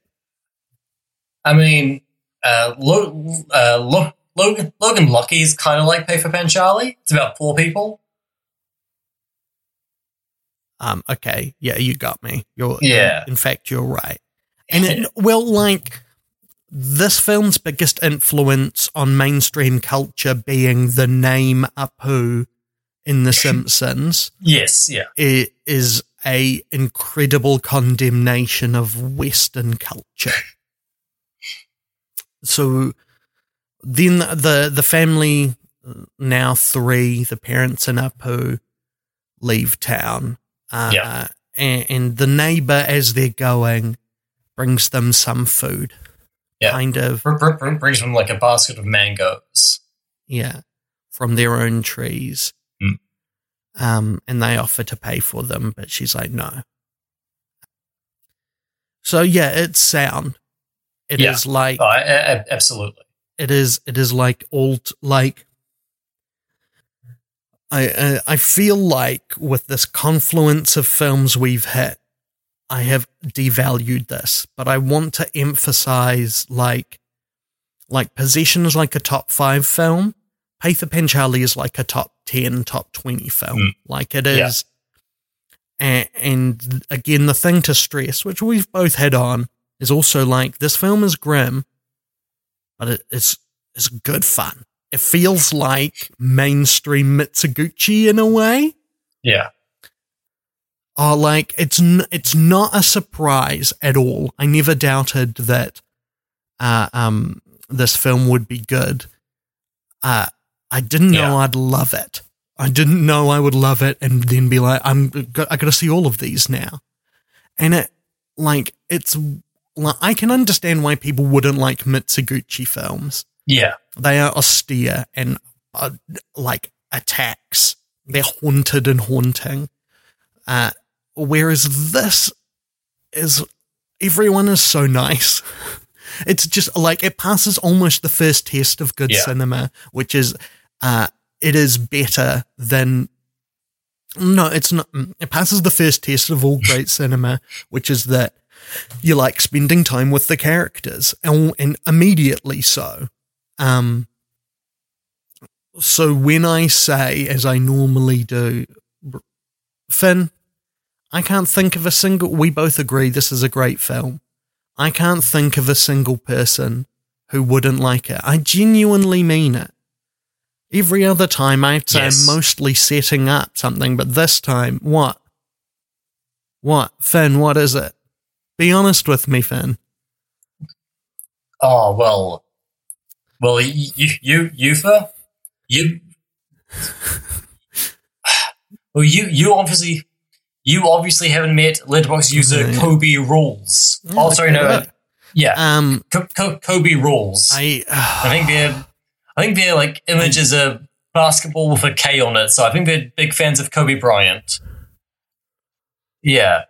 I mean, uh, Lo- uh, Lo- Logan, Logan Lucky is kind of like Pather Panchali. It's about poor people. Um, okay, yeah, you got me. You're Yeah. In fact, you're right. And it, <laughs> well, like this film's biggest influence on mainstream culture being the name Apu in The <laughs> Simpsons Yes, yeah. i- is a incredible condemnation of Western culture. So then the the family now three, the parents and Apu leave town. Uh, Yeah. and, and the neighbor, as they're going, brings them some food. Yeah. Kind of, Br- br- br- brings them like a basket of mangoes. yeah, from their own trees. Um, and they offer to pay for them, but she's like, no. So yeah, it's sound. It is Yeah. like Oh, absolutely. it is it is like alt like I, I I feel like with this confluence of films we've hit, I have devalued this, but I want to emphasize like like Possession is like a top five film. Pather Panchali is like a top ten, top twenty film. Mm. Like it is. Yeah. and again, the thing to stress, which we've both had on, is also like this film is grim, but it, it's it's good fun. It feels like mainstream Mizoguchi in a way. Yeah. Oh, like it's n- it's not a surprise at all. I never doubted that uh, um this film would be good. Uh, I didn't know Yeah. I'd love it. I didn't know I would love it, and then be like, I'm I got to see all of these now. And it like it's like I can understand why people wouldn't like Mizoguchi films Yeah. they are austere and uh, like attacks. They're haunted and haunting. Uh, whereas this is everyone is so <laughs> nice. It's just like it passes almost the first test of good Yeah. cinema, which is uh, it is better than. No, it's not. mm, It passes the first test of all <laughs> great cinema, which is that you like spending time with the characters, and, and immediately so. Um, so when I say, as I normally do, Finn, I can't think of a single. We both agree this is a great film. I can't think of a single person who wouldn't like it. I genuinely mean it. Every other time, I'd say Yes. I'm mostly setting up something, but this time, what? What? Finn, what is it? Be honest with me, Finn. Oh well. Well, you you Yufa, you. <laughs> Well, you you obviously you obviously haven't met Letterboxd user Yeah. Kobe Rules. Yeah, oh, sorry, no, that. yeah, Um, Co- Co- Kobe Rules. I, I, think they're I think their like image is a basketball with a K on it, so I think they're big fans of Kobe Bryant. Yeah,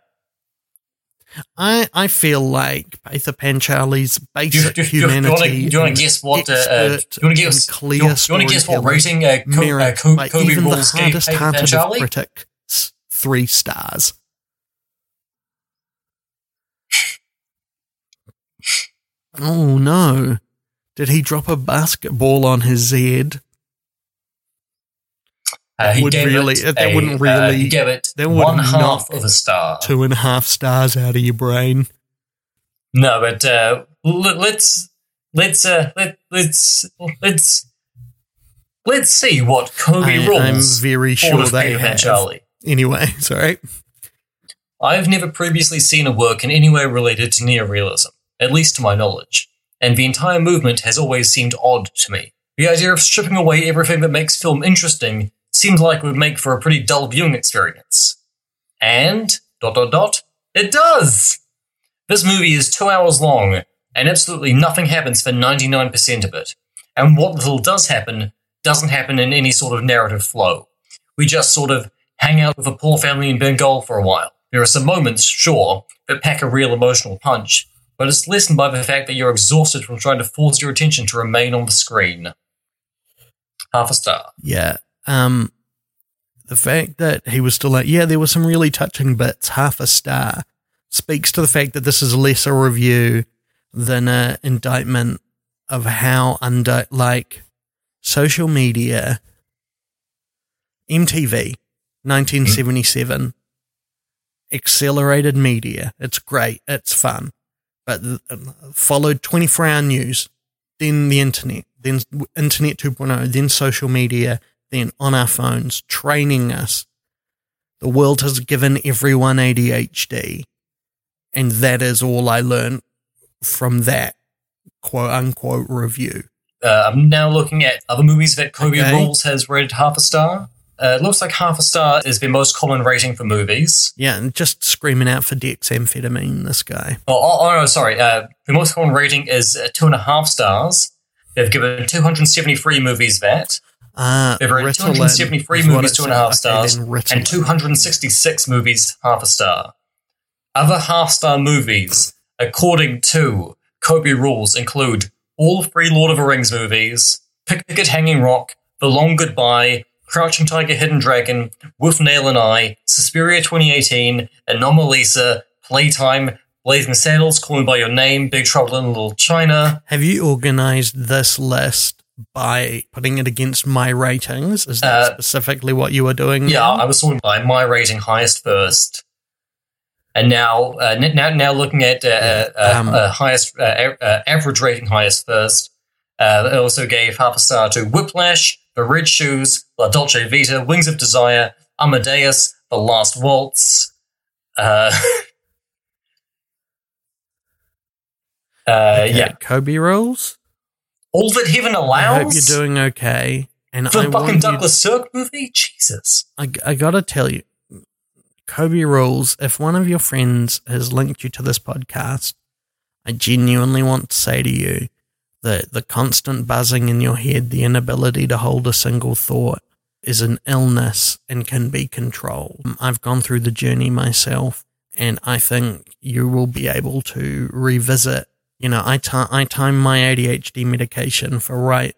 I, I feel like Pather Panchali's basic do do humanity. do you want to guess what? Uh, uh, do you want to guess? Do clear you, do you want to guess what rating uh, Co- uh, Co- Kobe Rules gave hearted Charlie? critics three stars. Oh no! Did he drop a basketball on his head? Uh, he would really- that a, wouldn't uh, really- he gave it that would one half of a star. Two and a half stars out of your brain. No, but uh, l- let's let's uh, let, let's let's let's see what Kobe I, rules. I'm very sure they have. Charlie. Anyway, <laughs> sorry. I've never previously seen a work in any way related to neorealism, at least to my knowledge, and the entire movement has always seemed odd to me. The idea of stripping away everything that makes film interesting seems like it would make for a pretty dull viewing experience. And dot dot dot, it does. This movie is two hours long, and absolutely nothing happens for 99% of it. And what little does happen doesn't happen in any sort of narrative flow. We just sort of hang out with a poor family in Bengal for a while. There are some moments, sure, that pack a real emotional punch, but it's lessened by the fact that you're exhausted from trying to force your attention to remain on the screen. Half a star. Yeah. Um, the fact that he was still like, yeah, there were some really touching bits, half a star, speaks to the fact that this is less a review than an indictment of how under like social media, MTV, 1977, accelerated media. It's great. It's fun, but uh, followed 24 hour news, then the internet, then internet 2.0, then social media, then on our phones, training us. The world has given everyone ADHD. And that is all I learned from that quote unquote review. Uh, I'm now looking at other movies that Kobe Okay. Rules has rated half a star. Uh, it looks like half a star is the most common rating for movies. Yeah, and just screaming out for dexamphetamine, this guy. Oh, oh, oh no, sorry. Uh, the most common rating is uh, two and a half stars. They've given 273 movies that. Uh, They've Ritalin 273 movies two and a half said. Okay, stars, and 266 movies half a star. Other half star movies, according to Kobe Rules, include all three Lord of the Rings movies, Picnic at Hanging Rock, The Long Goodbye, Crouching Tiger, Hidden Dragon, Withnail and I, Suspiria 2018, Anomalisa, Playtime, Blazing Saddles, Call Me by Your Name, Big Trouble in Little China. Have you organized this list by putting it against my ratings? Is that Uh, specifically what you were doing? Yeah, now? I was sorting by my rating highest first, and now uh, now now looking at uh, Yeah, uh, um, uh, highest uh, uh, average rating highest first. Uh, it also gave half a star to Whiplash, The Red Shoes, La Dolce Vita, Wings of Desire, Amadeus, The Last Waltz. Uh, <laughs> uh, Okay, Yeah, Kobe rules. all that heaven allows. I hope you're doing okay. And for I the fucking you, Douglas Sirk movie. Jesus. I, I gotta tell you, Kobe rules. If one of your friends has linked you to this podcast, I genuinely want to say to you that the constant buzzing in your head, the inability to hold a single thought, is an illness and can be controlled. I've gone through the journey myself, and I think you will be able to revisit. You know, I ti- time my ADHD medication for right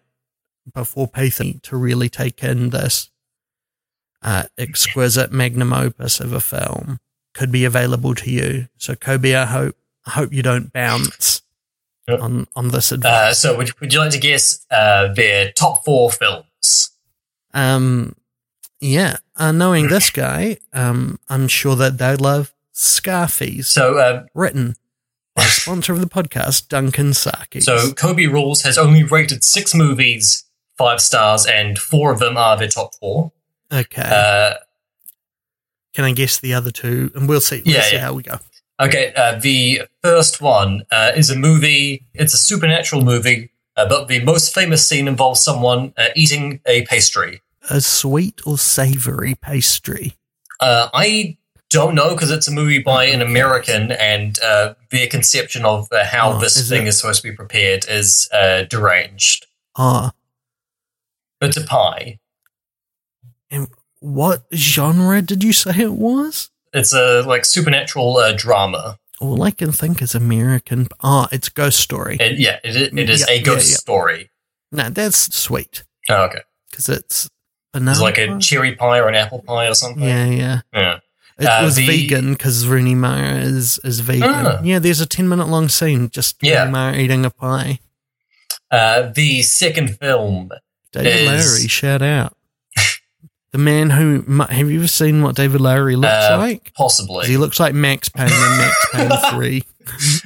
before pacing to really take in this uh, exquisite magnum opus of a film could be available to you. So, Kobe, I hope I hope you don't bounce Yep. on on this Uh, so, would, would you like to guess uh, their top four films? um, yeah, uh, knowing <clears throat> this guy, um, I'm sure that they love Scarface, So, uh, written by <laughs> sponsor of the podcast, Duncan Sarkies. so Kobe Rules has only rated six movies five stars, and four of them are their top four. okay, Uh, can I guess the other two? And we'll see. We'll Yeah, see yeah. how we go. Okay, uh, the first one uh, is a movie. It's a supernatural movie, uh, but the most famous scene involves someone uh, eating a pastry. A sweet or savory pastry. Uh, I don't know because it's a movie by an American, and uh, their conception of uh, how Oh, this is thing it- is supposed to be prepared is uh, deranged. Ah, But It's a pie. And what genre did you say it was? It's a like supernatural uh, drama. All I can think is American. Ah, it's Ghost Story. It, yeah, it, is- it is Yeah, a ghost yeah, yeah. story. No, that's sweet Oh, okay, because it's banana. it's like a pie? cherry pie or an apple pie or something. yeah, yeah. Yeah. It Uh, was the- vegan because Rooney Mara is is vegan. Ah. Yeah, there's a ten minute long scene just Yeah. Rooney Mara eating a pie. Uh, the second film. David Is- Lowery, shout out. The man who have you ever seen what David Lowery looks Uh, like? Possibly. He looks like Max Payne in Max <laughs> Payne Three.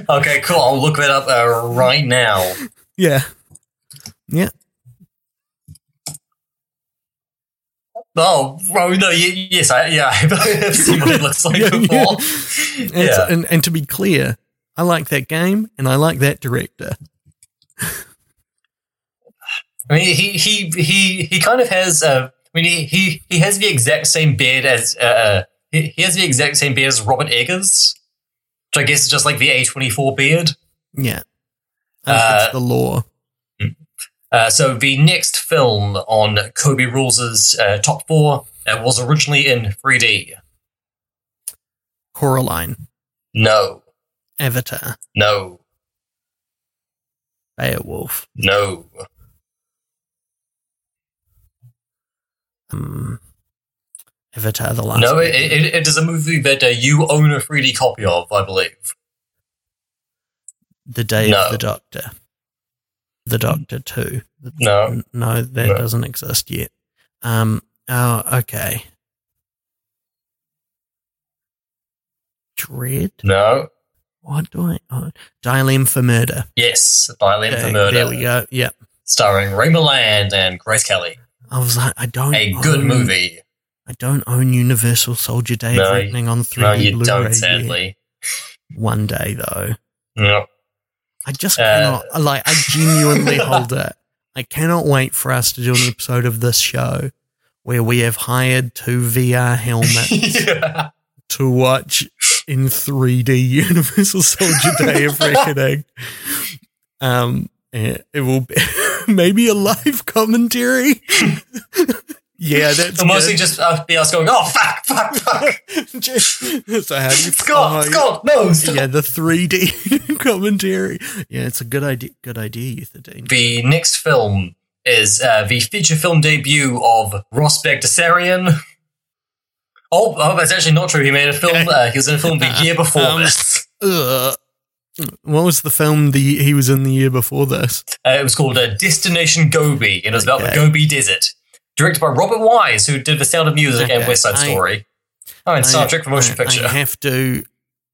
okay, cool. I'll look that up uh, right now. Yeah, yeah. Oh, oh no, y- yes, I, yeah, <laughs> I've seen what it looks like Yeah, before. <laughs> And, Yeah. and and to be clear, I like that game and I like that director. I mean, he he he he kind of has. Uh, I mean, he, he he has the exact same beard as. Uh, uh, he, he has the exact same beard as Robert Eggers, which I guess is just like the A twenty four beard. Yeah, think Uh, the law. Uh, so the next film on Kobe Rules' uh, top four uh, was originally in three D. Coraline, No, Avatar, no, Beowulf, no. Um, Avatar: The Last. No, it, it, it is a movie that uh, you own a 3D copy of, I believe. The Day No. of the Doctor, The Doctor Two. No. No, that No. doesn't exist yet. Um. Oh, okay. Dredd. No. What do I? Oh, M for Murder. Yes, Violin Okay, for Murder. There we go. Yep. Starring Ray Milland and Grace Kelly. I was like, I don't. A good own- movie. I don't own Universal Soldier Day No, of Reckoning on 3D No, you Blu-ray don't, yet. sadly. One day though, Yep. I just Uh, cannot. Like, I genuinely hold it. I cannot wait for us to do an episode of this show where we have hired two VR helmets <laughs> yeah. to watch in 3D Universal Soldier Day of Reckoning. <laughs> Um, it will be <laughs> maybe a live commentary. yeah, that's So mostly good. just uh, be us going, oh, fuck, fuck, fuck. <laughs> so how do you Scott, oh, Scott, no, stop. Yeah, the 3D <laughs> commentary. Yeah, it's a good idea. Good idea, Euthydene. The next film is uh, the feature film debut of Ross Bagdasarian. Oh, oh, that's actually not true. He made a film. Uh, he was in a film the year before Um, this. Ugh. What was the film the he was in the year before this? Uh, it was called uh, Destination Gobi, and it was about the Okay. Gobi Desert. Directed by Robert Wise, who did The Sound of Music and West Side I- Story. Oh, and Star I- Trek the Motion I- Picture. I have to.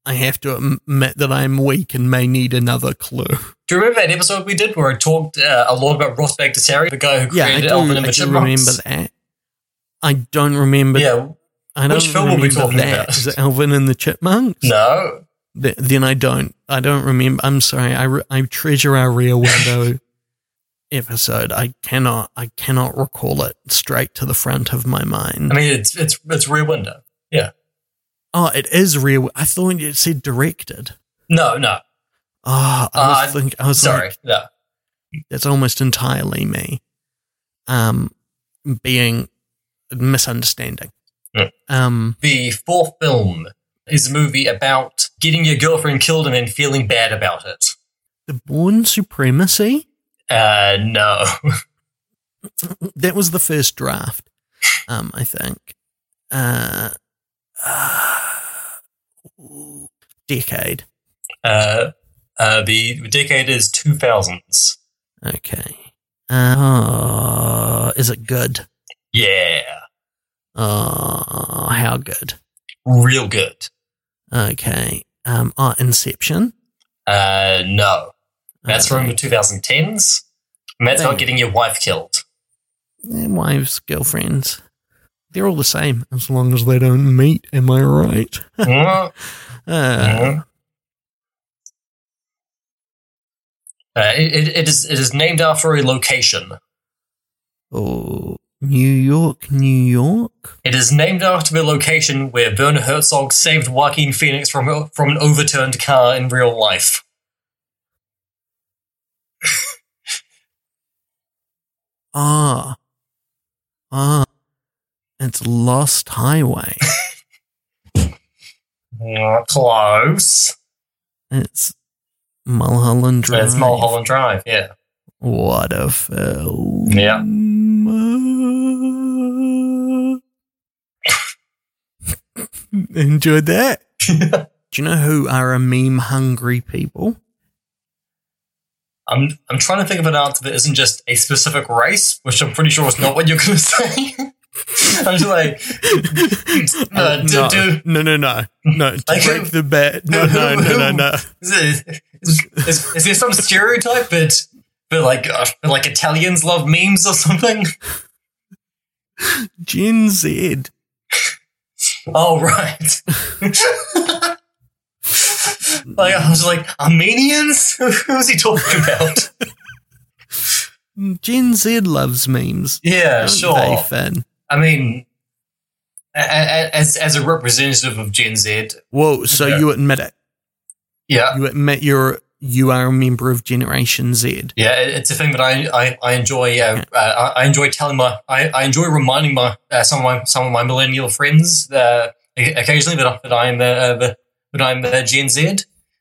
I have to admit that I'm weak and may need another clue. Do you remember that episode we did where I talked uh, a lot about Ross Bagdasarian, the guy who Yeah, created do, Alvin and I the do Chipmunks? remember that. I don't remember. Yeah, I don't which film were remember we talking that. about? Is it Alvin and the Chipmunks? no. Th- then I don't. I don't remember. I'm sorry. I, re- I treasure our Rear Window <laughs> episode. I cannot. I cannot recall it straight to the front of my mind. I mean, it's it's it's Rear Window. Yeah. oh, it is Rear. I thought it said directed. No, no. Oh, I was Uh, thinking. I was Sorry. like, No. that's almost entirely me. Um, being misunderstanding. Yeah. Um, The fourth film is a movie about getting your girlfriend killed and then feeling bad about it. the Bourne Supremacy. Uh, no. that was the first draft. Um, I think. Uh, uh, decade. Uh, uh, the decade is 2000s. Okay. Uh, is it good? Yeah. Uh, how good? Real good. Okay. Um, oh, Inception. Uh, no. That's from the 2010s. And that's about getting your wife killed. Wives, girlfriends. They're all the same as long as they don't meet. Am I right? Mm, <laughs> Uh, mm. Uh, it, it is it is named after a location. oh, New York, New York. It is named after the location where Werner Herzog saved Joaquin Phoenix from from an overturned car in real life. <laughs> Ah, ah, it's Lost Highway. <laughs> Mm, Close. It's Mulholland Drive. It's Mulholland Drive. Yeah. What a film! Yeah. <laughs> Enjoyed that. <laughs> Do you know who are a meme hungry people? I'm I'm trying to think of an answer that isn't just a specific race, which I'm pretty sure is not what you're going <laughs> to say. I'm just like, uh, do, no, do, no, no, no, no. Like break who- the bet. No, no, no, no, no. is, it- is, is, is there some stereotype that, that like uh, like Italians love memes or something? Gen Z. Oh right. like I was like Armenians. <laughs> Who was he talking about? <laughs> Gen Z loves memes. Yeah, sure. They, Finn? I mean, a- a- as as a representative of Gen Z, Whoa, so Yeah. you admit it. yeah, You admit you're you are a member of Generation Z. yeah, it's a thing that I I, I enjoy. Uh, uh, I enjoy telling my I, I enjoy reminding my uh, some of my some of my millennial friends uh, occasionally that that I'm uh, the, that I'm Gen Z,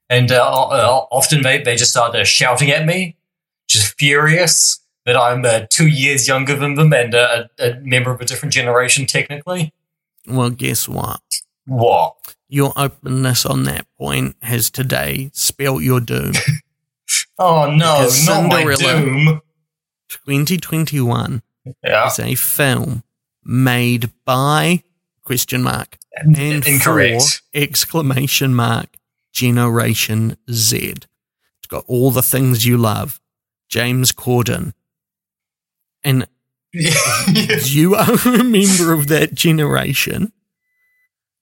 and uh, uh, often they they just start uh, shouting at me, just furious that I'm uh, two years younger than them and uh, a, a member of a different generation technically. Well, guess what? What? Your openness on that point has today spelt your doom. <laughs> Oh no, Because not my doom. 2021 Yeah, is a film made by question mark and incorrect. for exclamation mark Generation Z. It's got all the things you love. James Corden. And <laughs> You are a member of that generation.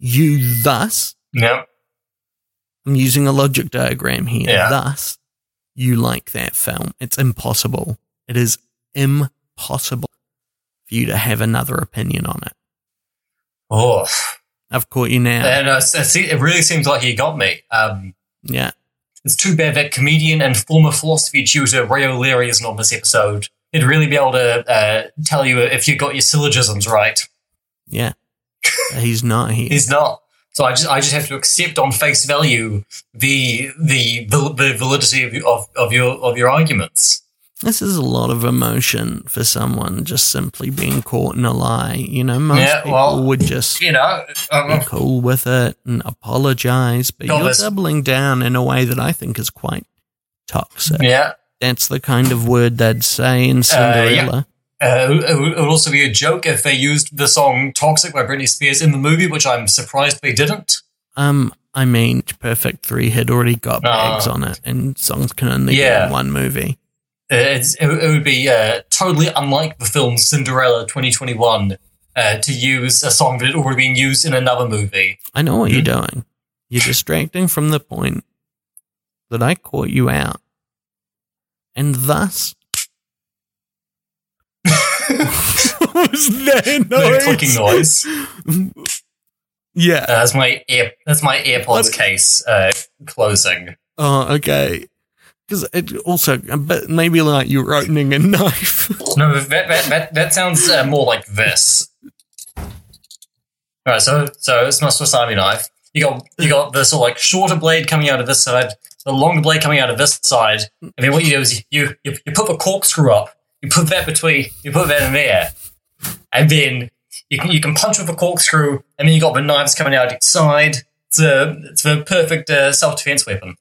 You thus, yep. I'm using a logic diagram here. Yeah. Thus, you like that film. It's impossible. It is impossible for you to have another opinion on it. Oh, I've caught you now. and uh, it really seems like you got me. Um, yeah. it's too bad that comedian and former philosophy tutor Ray O'Leary isn't on this episode. He'd really be able to uh, tell you if you got your syllogisms right. Yeah. He's not here. He's not. So I just I just have to accept on face value the the the, validity of, your- of of your of your arguments. This is a lot of emotion for someone just simply being caught in a lie. You know, most Yeah, people well, would just You know, um, be cool with it and apologize, but you're this- doubling down in a way that I think is quite toxic. yeah. That's the kind of word they'd say in Cinderella. Uh, it would it would also be a joke if they used the song "Toxic" by Britney Spears in the movie, which I'm surprised they didn't. Um, I mean, Perfect Three had already got bags Oh. on it, and songs can only be in one movie. Uh, It's, it, it would be uh, totally unlike the film Cinderella 2021 uh, to use a song that had already been used in another movie. I know what you're Hmm? doing. You're distracting from the point that I caught you out. And thus. What was that The noise? clicking noise. Yeah. Uh, that's my ear. That's my AirPods What? case uh, closing. Oh, okay. Because it also, but maybe like you're opening a <laughs> knife. No, that that that, that sounds uh, more like this. All right, so so it's my Swiss Army knife. You got you got this sort of like shorter blade coming out of this side, the longer blade coming out of this side, and then what you do is you you, you put the corkscrew up, you put that between, you put that in there, and then you can you can punch with a corkscrew, and then you got the knives coming out each side. It's a it's the perfect uh, self defense weapon.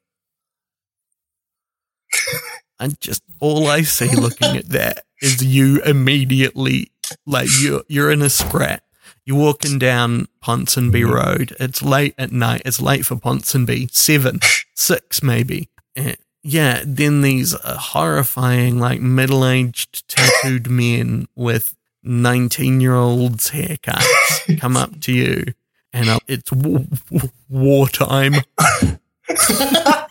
<laughs> and just, all I see looking at that is you immediately, like you're, you're in a scrap. You're walking down Ponsonby Road. It's late at night. It's late for Ponsonby. Seven, six maybe. Yeah. Then these uh, horrifying, like middle-aged tattooed <laughs> men with 19-year-olds haircuts come up to you, and uh, it's w- w- wartime. <laughs>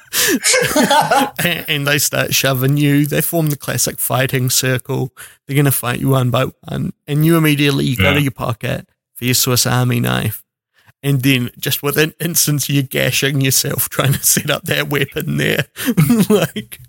and, and they start shoving you. They form the classic fighting circle. They're going to fight you one by one. And you immediately you go Yeah. to your pocket for your Swiss Army knife. And then just within instance, you're gashing yourself trying to set up that weapon there. <laughs> like,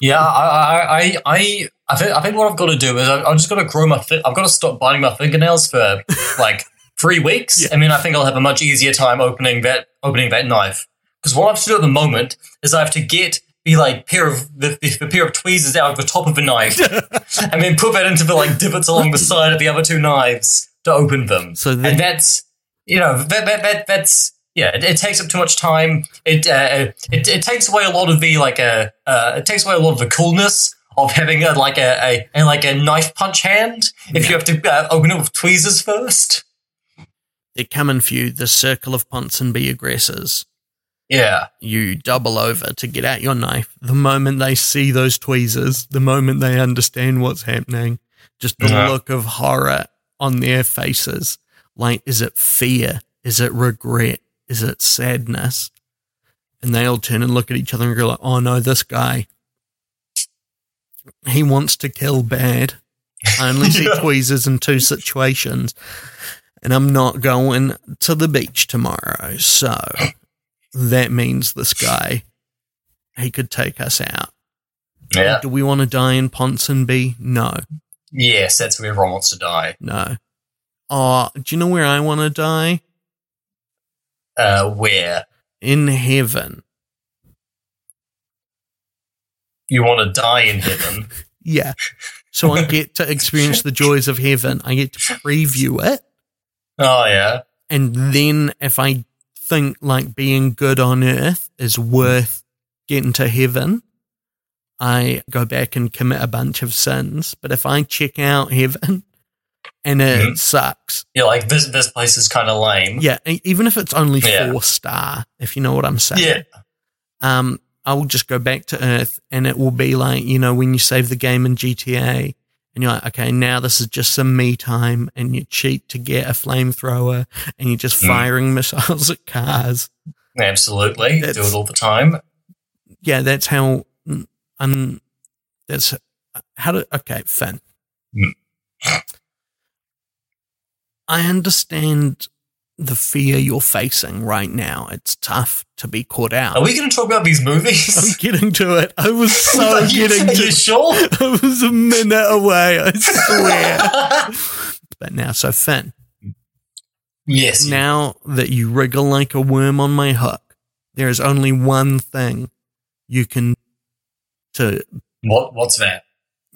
Yeah, I, I, I, I, I think, I think what I've got to do is I, I've just got to grow my. Fi- I've got to stop biting my fingernails for like <laughs> three weeks, Yeah. and then I think I'll have a much easier time opening that opening that knife. Because what I have to do at the moment is I have to get the like pair of the, the, the pair of tweezers out of the top of the knife, <laughs> and then put that into the like divots along the side of the other two knives to open them. So then- and that's you know that, that, that that's yeah, it, it takes up too much time. It, uh, it it takes away a lot of the like uh, uh it takes away a lot of the coolness of having a like a, a, a like a knife punch hand if you have to uh, open it with tweezers first. they're coming for you, the circle of Ponsonby aggressors. Yeah, You double over to get out your knife. The moment they see those tweezers, the moment they understand what's happening, just the Yeah. look of horror on their faces. Like, is it fear? Is it regret? Is it sadness? And they all turn and look at each other and go like, oh no, this guy, he wants to kill bad. See <laughs> Yeah. tweezers in two situations. And I'm not going to the beach tomorrow. So that means this guy, he could take us out. yeah, Do we want to die in Ponsonby? No, yes, that's where everyone wants to die. no. Oh, do you know where I want to die? Uh, where In heaven. you want to die in heaven? <laughs> Yeah. So I get to experience the joys of heaven. I get to preview it. oh yeah, And then if I think like being good on earth is worth getting to heaven, I go back and commit a bunch of sins. But if I check out heaven and it Mhm. sucks, yeah. Like this this place is kind of lame. yeah, even if it's only Yeah. four star, if you know what I'm saying, Yeah. um, I will just go back to Earth and it will be like, you know, when you save the game in GTA and you're like, okay, now this is just some me time, and you cheat to get a flamethrower, and you're just Mm. firing <laughs> missiles at cars. Absolutely. Do it all the time. Yeah, that's how. Um, that's how to. Okay, Finn. Mm. I understand the fear you're facing right now. It's tough to be caught out. Are we going to talk about these movies? I'm getting to it. I was <laughs> so you- getting to you sure? <laughs> I was a minute away, I swear. <laughs> but now, so Finn, yes. now that you wriggle like a worm on my hook, there is only one thing you can to What? What's that?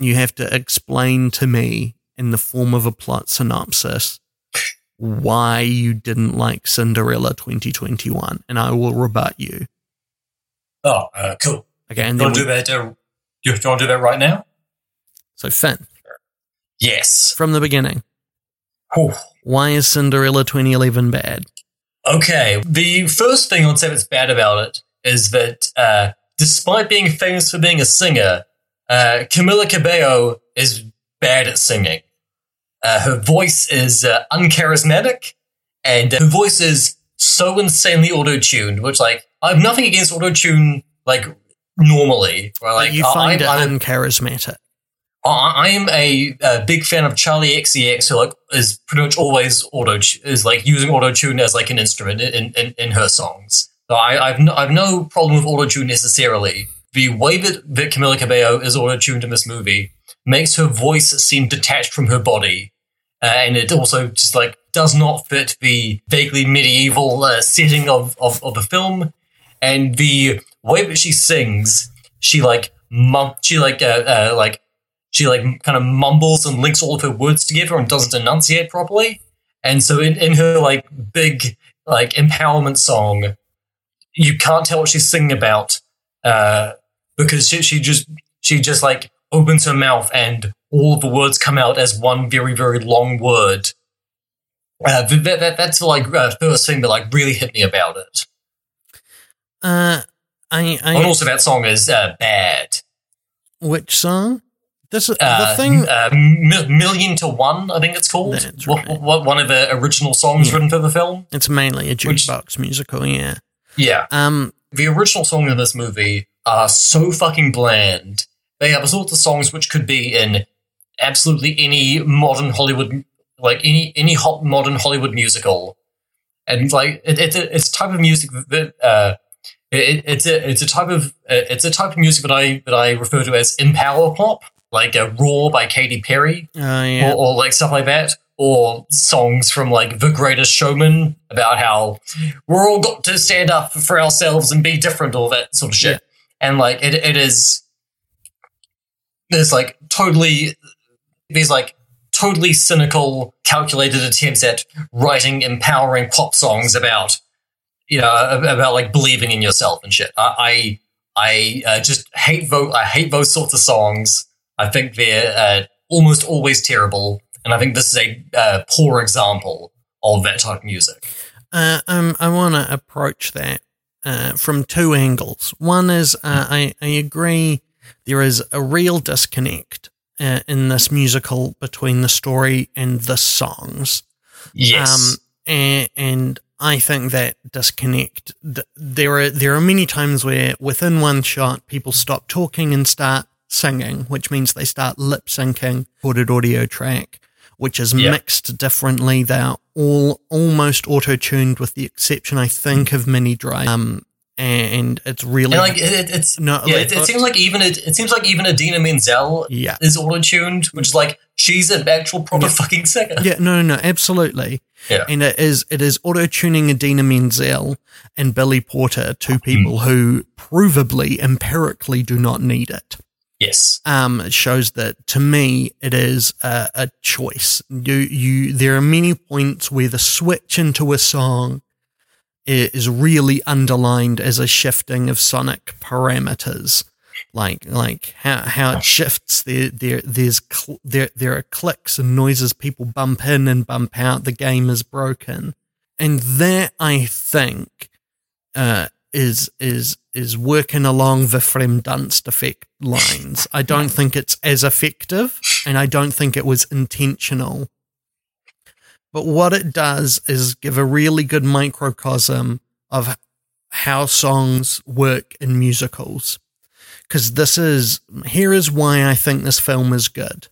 you have to explain to me in the form of a plot synopsis why you didn't like Cinderella 2021, and I will rebut you. Oh, uh, cool. Okay, and You then want to we, do that? Uh, you, you want to do that right now? so Finn, Yes. from the beginning, why is Cinderella 2011 bad? Okay. The first thing I'd say that's bad about it is that uh, despite being famous for being a singer, uh, Camila Cabello is bad at singing. Uh, her voice is uh, uncharismatic, and her voice is so insanely auto-tuned, which, like, I have nothing against auto-tune, like, normally. Where, like, you find I'm- I'm- it uncharismatic. I I am a, a big fan of Charli XCX, who like is pretty much always auto is like using auto tune as like an instrument in, in, in her songs. So I, I've no, I've no problem with auto tune necessarily. The way that, that Camila Cabello is auto tuned in this movie makes her voice seem detached from her body, uh, and it also just like does not fit the vaguely medieval uh, setting of, of of the film, and the way that she sings, she like mum, she like uh, uh, like she like kind of mumbles and links all of her words together and doesn't enunciate properly. And so in, in her like big like empowerment song, you can't tell what she's singing about uh, because she, she just she just like opens her mouth and all of the words come out as one very very long word. Uh, that, that, that's the like uh, first thing that like really hit me about it. Uh, I, I and also that song is uh, bad. which song? This is uh, the thing. uh, Mi- Million to One, I think it's called. That's right. one of the original songs Yeah. written for the film. it's mainly a jukebox musical. Yeah. Yeah. Um. The original songs in this movie are so fucking bland. They are the sorts of songs which could be in absolutely any modern Hollywood, like any any hot modern Hollywood musical, and like it, it's a it's a type of music that uh, it, it's a it's a type of uh, it's a type of music that I that I refer to as empower pop, like uh, "Roar" by Katy Perry. Oh yeah. or, or like stuff like that, or songs from like The Greatest Showman about how we're all got to stand up for ourselves and be different, all that sort of shit. Yeah. And like it, it is, there's like totally, these like totally cynical, calculated attempts at writing empowering pop songs about, you know, about like believing in yourself and shit. I, I, I uh, just hate vote. I hate those sorts of songs. I think they're uh, almost always terrible, and I think this is a uh, poor example of that type of music. Uh, um, I want to approach that uh, from two angles. One is I, I agree there is a real disconnect uh, in this musical between the story and the songs. Yes, Um, and, and I think that disconnect. th- There are there are many times where within one shot people stop talking and start singing, which means they start lip syncing recorded audio track, which is Yeah. mixed differently. They're all almost auto tuned, with the exception, I think, of Minnie Driver. Um, and it's really and like it, it- it's no, yeah. It, it seems like even it, it seems like even Idina Menzel yeah. is auto tuned, which is like she's an actual proper Yeah. fucking singer. Yeah, no, no, no, absolutely. Yeah. And it is it is auto tuning Idina Menzel and Billy Porter, two Hmm. people who provably empirically do not need it. Yes, Um, it shows that to me it is a, a choice. You you there are many points where the switch into a song is really underlined as a shifting of sonic parameters. Like like how how it shifts there there there's cl- there there are clicks and noises people bump in and bump out the game is broken and that I think uh is is is working along the Frem Dunst effect lines. I don't think it's as effective, and I don't think it was intentional. But what it does is give a really good microcosm of how songs work in musicals. Because this is here is why I think this film is good.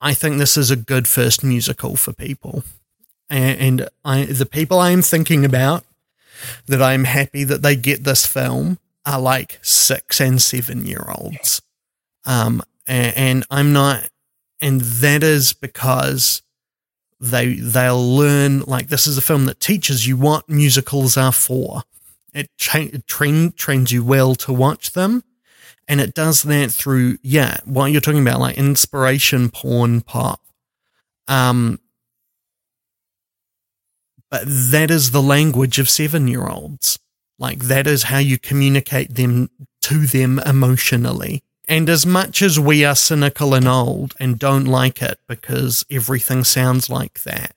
I think this is a good first musical for people, and, I the people I'm thinking about that I'm happy that they get this film are like six and seven year olds. Um, and, and I'm not, and that is because they, they'll learn, like, this is a film that teaches you what musicals are for. It, tra- train, trains you well to watch them. And it does that through, yeah, what you're talking about, like inspiration porn pop. Um, but that is the language of seven year olds. Like that is how you communicate them to them emotionally. And as much as we are cynical and old and don't like it because everything sounds like that,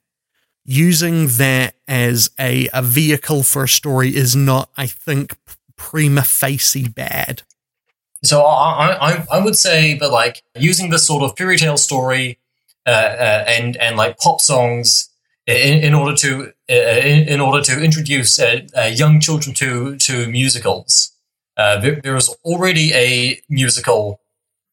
using that as a, a vehicle for a story is not, I think, prima facie bad. So I, I, I would say that like using this sort of fairy tale story uh, uh, and and like pop songs in, in order to uh, in, in, order to introduce uh, uh, young children to to musicals. Uh, there, there is already a musical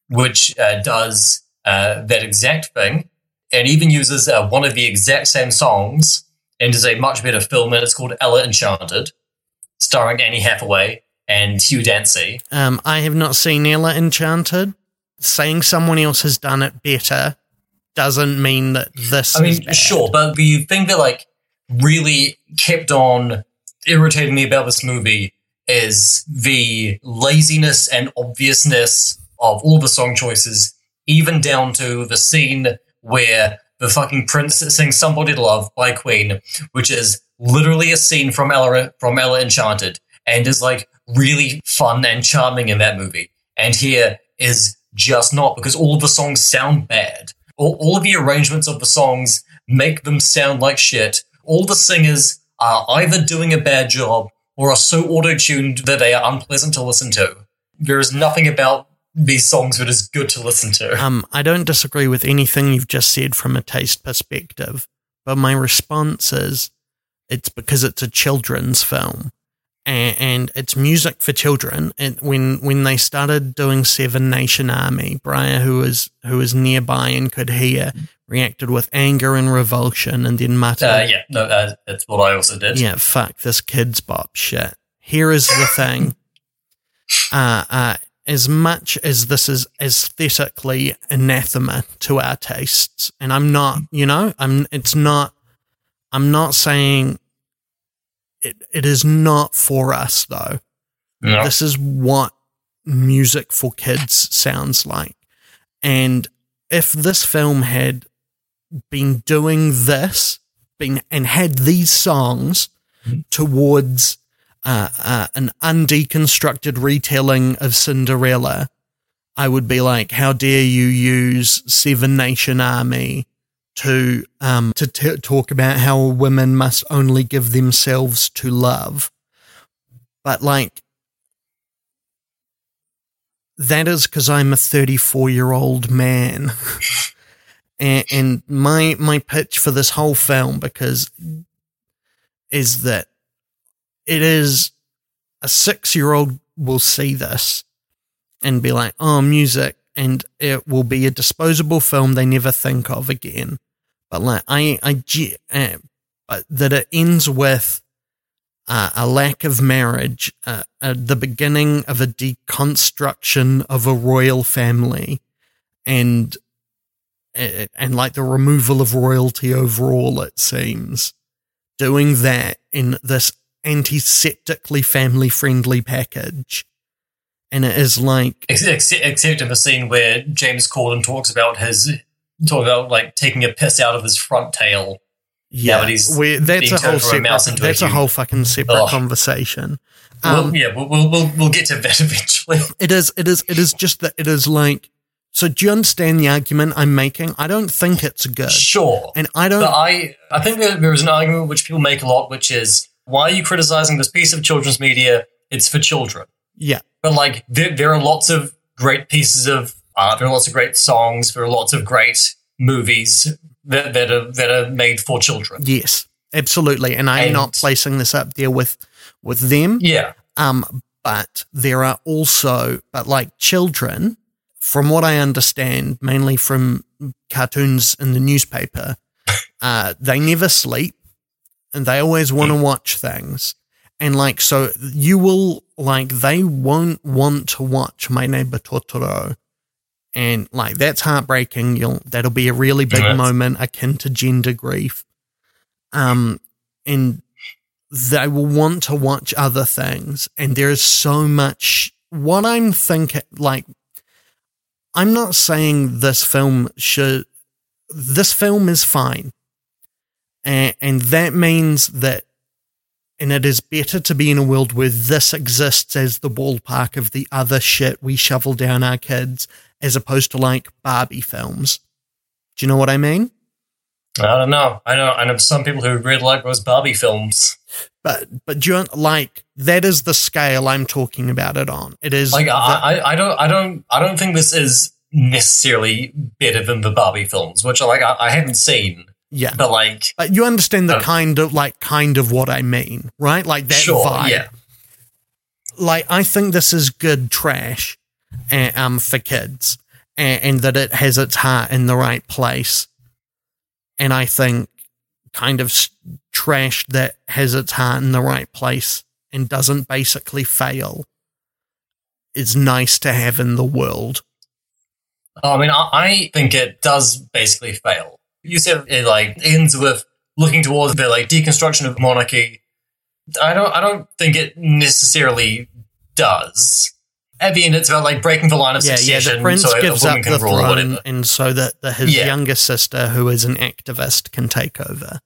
which uh, does uh, that exact thing, and even uses one of the exact same songs, and is a much better film. And it's called Ella Enchanted, starring Annie Hathaway and Hugh Dancy. Um, I have not seen Ella Enchanted. Saying someone else has done it better doesn't mean that this. I mean, sure, but the thing that like really kept on irritating me about this movie is the laziness and obviousness of all the song choices, even down to the scene where the fucking prince sings "Somebody to Love" by Queen, which is literally a scene from Ella from Ella Enchanted, and is like really fun and charming in that movie. And here is just not because all of the songs sound bad all, all of the arrangements of the songs make them sound like shit. All the singers are either doing a bad job or are so auto tuned that they are unpleasant to listen to. There is nothing about these songs that is good to listen to. Um, I don't disagree with anything you've just said from a taste perspective, but my response is it's because it's a children's film and, and it's music for children. And when when they started doing Seven Nation Army, Brian, who was who was nearby and could hear, reacted with anger and revulsion, and then muttered, uh, "Yeah, no, uh, that's what I also did." Yeah, fuck this Kidz Bop shit. Here is the thing. <laughs> uh, uh, as much as this is aesthetically anathema to our tastes, and I'm not, you know, I'm. It's not. I'm not saying it, it is not for us though. No. This is what music for kids sounds like. And if this film had been doing this, been and had these songs mm-hmm. towards uh, uh, an undeconstructed retelling of Cinderella, I would be like, "How dare you use Seven Nation Army to um, to t- talk about how women must only give themselves to love, but like that is because I'm a 34 year old man, <laughs> and, and my my pitch for this whole film because is that it is a six year old will see this and be like, oh, music and it will be a disposable film they never think of again. But like I, I, uh, but that it ends with uh, a lack of marriage, uh, the beginning of a deconstruction of a royal family, and and like the removal of royalty overall. It seems doing that in this antiseptically family friendly package and it is like except, except in the scene where James Corden talks about his talk about like taking a piss out of his front tail. Yeah, we, that's a whole separate, that's a, a, whole fucking separate conversation. Um, well, yeah, we'll, we'll, we'll we'll get to that <laughs> eventually. It is it is it is just that it is like. So do you understand the argument I'm making? I don't think it's good. Sure, and I don't. But I I think there, there is an argument which people make a lot, which is why are you criticizing this piece of children's media? It's for children. Yeah. But like, there, there are lots of great pieces of art. There are lots of great songs. There are lots of great movies that, that are that are made for children. Yes, absolutely. And I'm And- not placing this up there with with them. Yeah, Um, but there are also, but like children, from what I understand, mainly from cartoons in the newspaper, <laughs> uh, they never sleep and they always want to watch things. And like, so you will, like, they won't want to watch My Neighbor Totoro. And like, that's heartbreaking. You'll, that'll be a really big Yes. moment akin to gender grief. Um, and they will want to watch other things and there is so much what i'm thinking like i'm not saying this film should this film is fine. And, and that means that and it is better to be in a world where this exists as the ballpark of the other shit we shovel down our kids as opposed to like barbie films. Do you know what i mean I don't know. I know. I know some people who really like those Barbie films. but but do you, like that is the scale i'm talking about it on it is Like, the- I, I, don't, I don't, I don't think this is necessarily better than the Barbie films, which like I, I haven't seen. yeah But like, But you understand the Uh, kind of like kind of what I mean, right? Like that sure, vibe. yeah, Like I think this is good trash, uh, um, for kids, and, and that it has its heart in the right place. And I think kind of trash that has its heart in the right place and doesn't basically fail is nice to have in the world. I mean, I, think it does basically fail. You said it like ends with looking towards the like deconstruction of monarchy. I don't, I don't think it necessarily does. At the end, it's about like breaking the line of Yeah, yeah. succession The prince so gives up can the throne, and so that the, his Yeah. younger sister, who is an activist, can take over.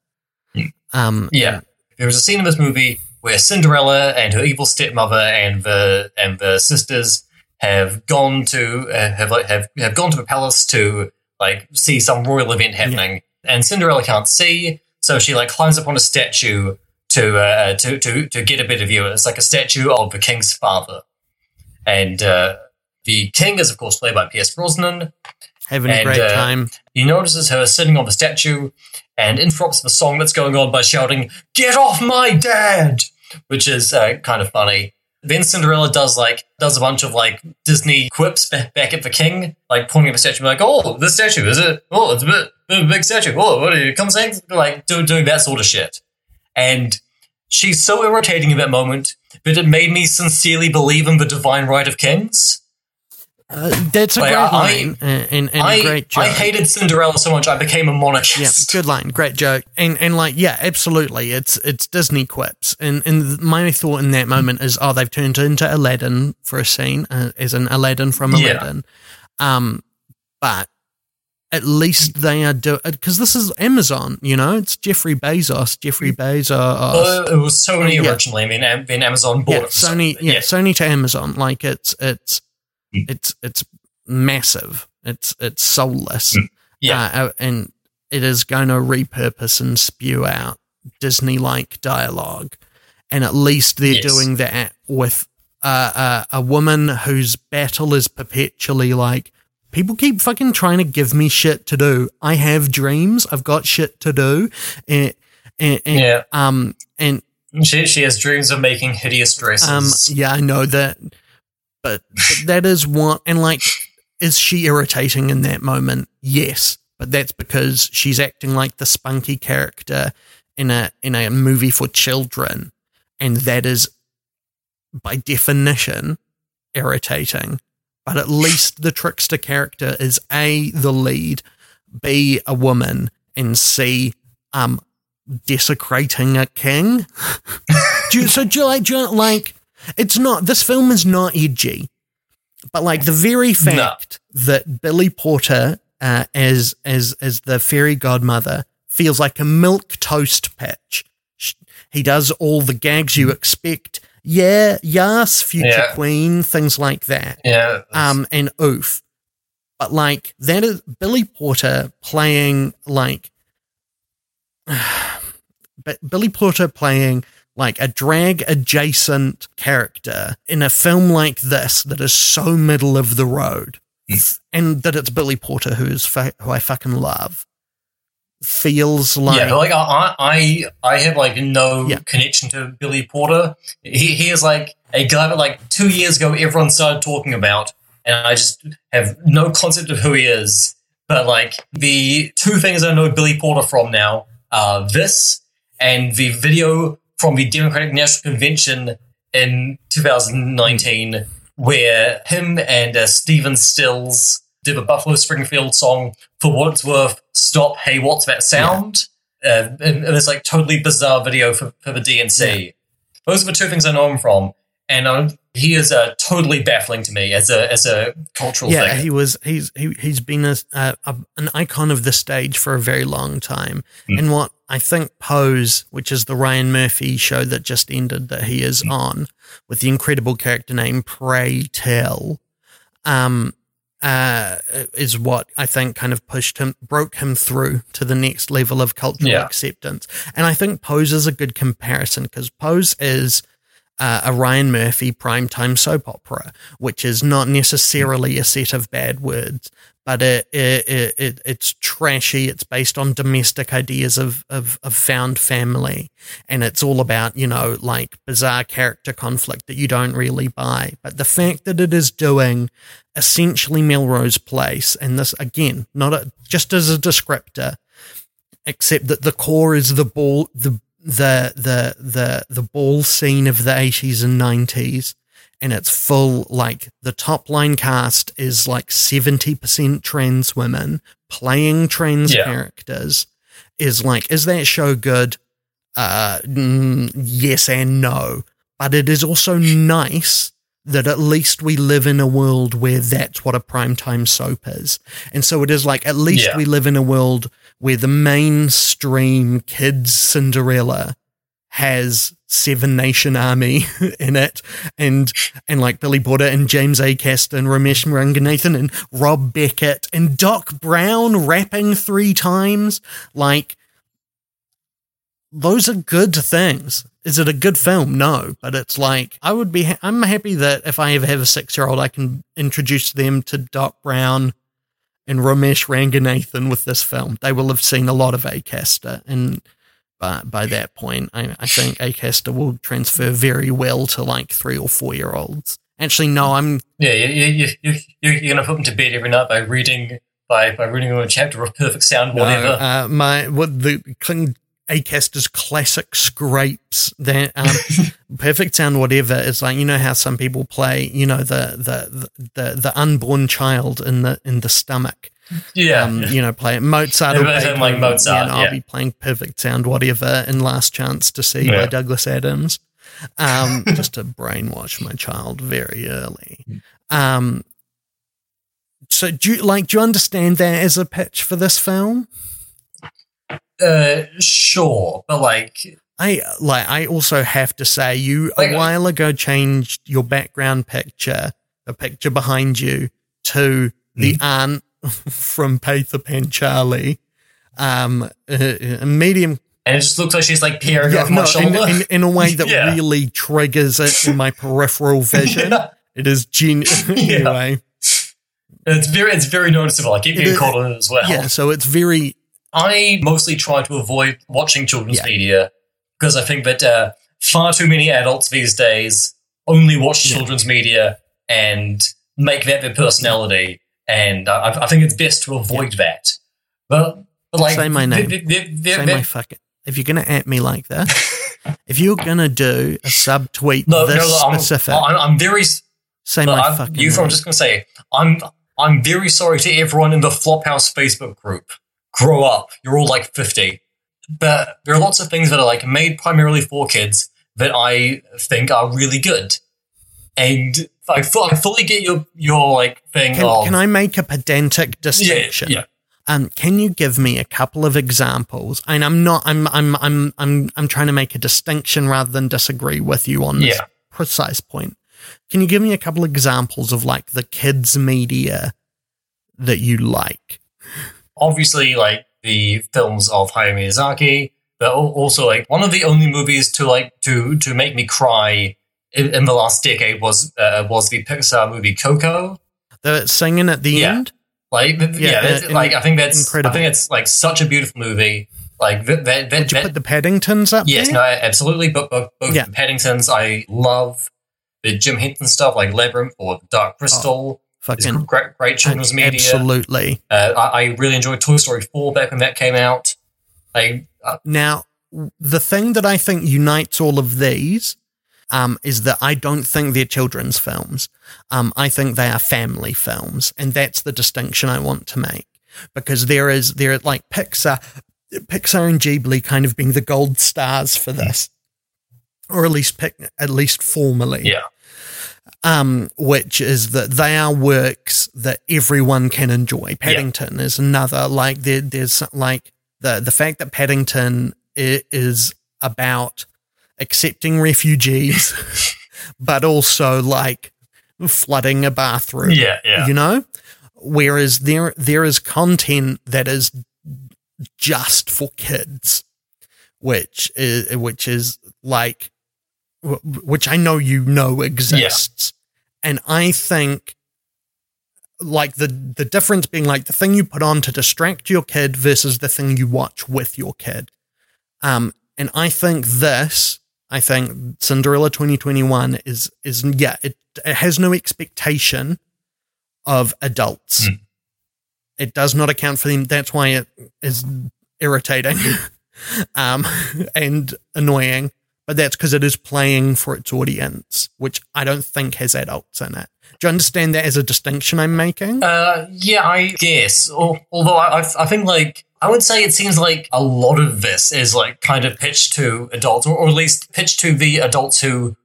Um, Yeah. There was a scene in this movie where Cinderella and her evil stepmother and the and the sisters have gone to uh, have have have gone to the palace to like see some royal event happening, and Cinderella can't see, so she like climbs up on a statue to uh, to to to get a better view. It's like a statue of the king's father, and uh, the king is of course played by Pierce Brosnan. having a great uh, time. He notices her sitting on the statue and interrupts the song that's going on by shouting, Get off my dad! Which is uh, kind of funny. Then Cinderella does like does a bunch of like Disney quips ba- back at the king, like pointing at the statue, like, "Oh, this statue is it? Oh, it's a bit, a big statue. Oh, what are you come saying?" Like do, doing that sort of shit. And she's so irritating in that moment that it made me sincerely believe in the divine right of kings. Uh, that's a like, great I- line and, and, and I, a great joke. I hated Cinderella so much I became a yeah, monarchist. good line, great joke, and and like yeah, absolutely, it's it's Disney quips, and and my thought in that moment is, oh, they've turned into Aladdin for a scene, uh, as an Aladdin from Yeah. Aladdin, um, but at least they are doing because this is Amazon, you know, it's Jeffrey Bezos, Jeffrey Bezos. Uh, it was Sony Yeah. originally. I mean, Am- then Amazon bought yeah, it. Sony, yeah, yeah. Sony to Amazon. Like it's it's Mm. it's it's massive. It's it's soulless. Mm. Yeah. uh, and it is going to repurpose and spew out Disney like dialogue, and at least they're Yes. doing that with uh, uh, a woman whose battle is perpetually like. People keep fucking trying to give me shit to do. I have dreams. I've got shit to do, and, and, and Yeah. um and She, she has dreams of making hideous dresses. um, yeah, I know that, but, but that is what, and like, is she irritating in that moment? Yes, but that's because she's acting like the spunky character in a in a movie for children, and that is by definition irritating. But at least the trickster character is a the lead, b a woman, and c um desecrating a king. <laughs> do you, so do you like, do you like it's not this film is not edgy. But like the very fact that billy porter uh, as as as the fairy godmother feels like a milk toast pitch. Sh- he does all the gags you expect yeah yes future Yeah. queen things like that yeah. um and oof but like that is billy porter playing like <sighs> but billy porter playing like a drag adjacent character in a film like this that is so middle of the road, and that it's Billy Porter who is fa- who I fucking love. Feels like yeah, like I, I, I have like no Yeah. connection to Billy Porter. He, he is like a guy that like two years ago everyone started talking about, and I just have no concept of who he is. But like the two things I know Billy Porter from now are this and the video from the Democratic National Convention in 2019, where him and uh, Stephen Stills did a Buffalo Springfield song for what it's worth. Stop! Hey, what's that sound? Uh, and it was like totally bizarre video for, for the DNC. Those are the two things I know him from, and uh, he is uh, totally baffling to me as a as a cultural yeah, figure. he was. He's he, he's been a, a, a an icon of the stage for a very long time. Hmm. And what I think Pose, which is the Ryan Murphy show that just ended, that he Hmm. is on, with the incredible character name Pray Tell, um, uh, is what I think kind of pushed him, broke him through to the next level of cultural Yeah. acceptance. And I think Pose is a good comparison because Pose is uh, a Ryan Murphy primetime soap opera, which is not necessarily a set of bad words, but it, it, it, it it's trashy. It's based on domestic ideas of, of, of found family. And it's all about, you know, like bizarre character conflict that you don't really buy. But the fact that it is doing essentially Melrose Place, and this again, not a, just as a descriptor, except that the core is the ball, the the the the the ball scene of the 80s and 90s and it's full like the top line cast is like 70% trans women playing trans Yeah. characters is like is that show good uh mm, yes and no but it is also nice that at least we live in a world where that's what a primetime soap is. And so it is like, at least Yeah. we live in a world where the mainstream kids Cinderella has Seven Nation Army <laughs> in it, and and like Billy Porter and James Acaster and Ramesh Ranganathan and Rob Beckett and Doc Brown rapping three times. Like those are good things. Is it a good film? No, but it's like I would be. Ha- I'm happy that if I ever have a six year old, I can introduce them to Doc Brown and Ramesh Ranganathan with this film. They will have seen a lot of A. Acaster, and by by that point, I, I think Acaster will transfer very well to like three or four year olds. Actually, no, I'm Yeah, you, you, you, you're going to put them to bed every night by reading by, by reading them a chapter of Perfect Sound, whatever. No, uh, my what the Acaster's classic scrapes that um, <laughs> perfect sound whatever is like you know how some people play you know the the the, the unborn child in the in the stomach yeah, um, you know play it Mozart or Yeah, but I don't like Mozart, and I'll yeah. be playing perfect sound whatever in Last Chance to See Yeah. by Douglas Adams um, <laughs> just to brainwash my child very early um, so do you like do you understand that as a pitch for this film uh, sure, but like, I like. I also have to say, you Like, a while ago changed your background picture, the picture behind you, to the aunt from Peter Pan Charlie, um, a, a medium. and it just looks like she's like peering Yeah, my no, in, shoulder. in, in a way that <laughs> Yeah. really triggers it in my <laughs> peripheral vision. Yeah. It is gen. <laughs> anyway, It's very, it's very noticeable. I keep getting caught on it as well. yeah. So it's very I mostly try to avoid watching children's media because I think that uh, far too many adults these days only watch children's media and make that their personality, and I, I think it's best to avoid that. But, but like, Say my name. the- the- the- say my fucking. If you're gonna at me like that, <laughs> if you're gonna do a subtweet no, this no, I'm, specific, I'm, I'm very. say no, my I'm, fucking. you, name. I'm just to say, I'm, I'm very sorry to everyone in the Flophouse Facebook group. Grow up. You're all like 50. But there are lots of things that are like made primarily for kids that I think are really good. And I, I fully get your, your like thing Can, of. can I make a pedantic distinction? yeah. Um, can you give me a couple of examples? And I'm not. I'm. I'm. I'm. I'm. I'm trying to make a distinction rather than disagree with you on this Yeah. precise point. Can you give me a couple of examples of like the kids media that you like? Obviously, like the films of Hayao Miyazaki, but al- also like one of the only movies to like to to make me cry in, in the last decade was uh, was the Pixar movie Coco. The singing at the Yeah. end. Like Yeah, yeah, in- like I think that's incredible. I think it's like such a beautiful movie. Like that that that, Would you that put the Paddingtons up yes, there? no, absolutely. But both, both Yeah. the Paddingtons, I love the Jim Henson stuff, like Labyrinth or Dark Crystal. Oh, Fucking great, great children's media. absolutely. Uh, I, I really enjoyed Toy Story 4 back when that came out. Like, uh, Now, the thing that I think unites all of these um, is that I don't think they're children's films. Um, I think they are family films, and that's the distinction I want to make because there is there are like Pixar, Pixar and Ghibli kind of being the gold stars for this, or at least pic, at least formally yeah. um, which is that they are works that everyone can enjoy. Paddington is another like there, there's like the the fact that Paddington is about accepting refugees, <laughs> but also like flooding a bathroom. Yeah, yeah. you know. Whereas there there is content that is just for kids, which is which is like which I know you know exists, and I think like the the difference being like the thing you put on to distract your kid versus the thing you watch with your kid. Um, and I think this, I think Cinderella 2021 is is yeah, it, it has no expectation of adults. Mm. It does not account for them. That's why it is irritating <laughs> um, and annoying. But that's because it is playing for its audience, which I don't think has adults in it. Do you understand that as a distinction I'm making? Uh, yeah, I guess. Al- Although I, I, I think like I would say it seems like a lot of this is like kind of pitched to adults, or, or at least pitched to the adults who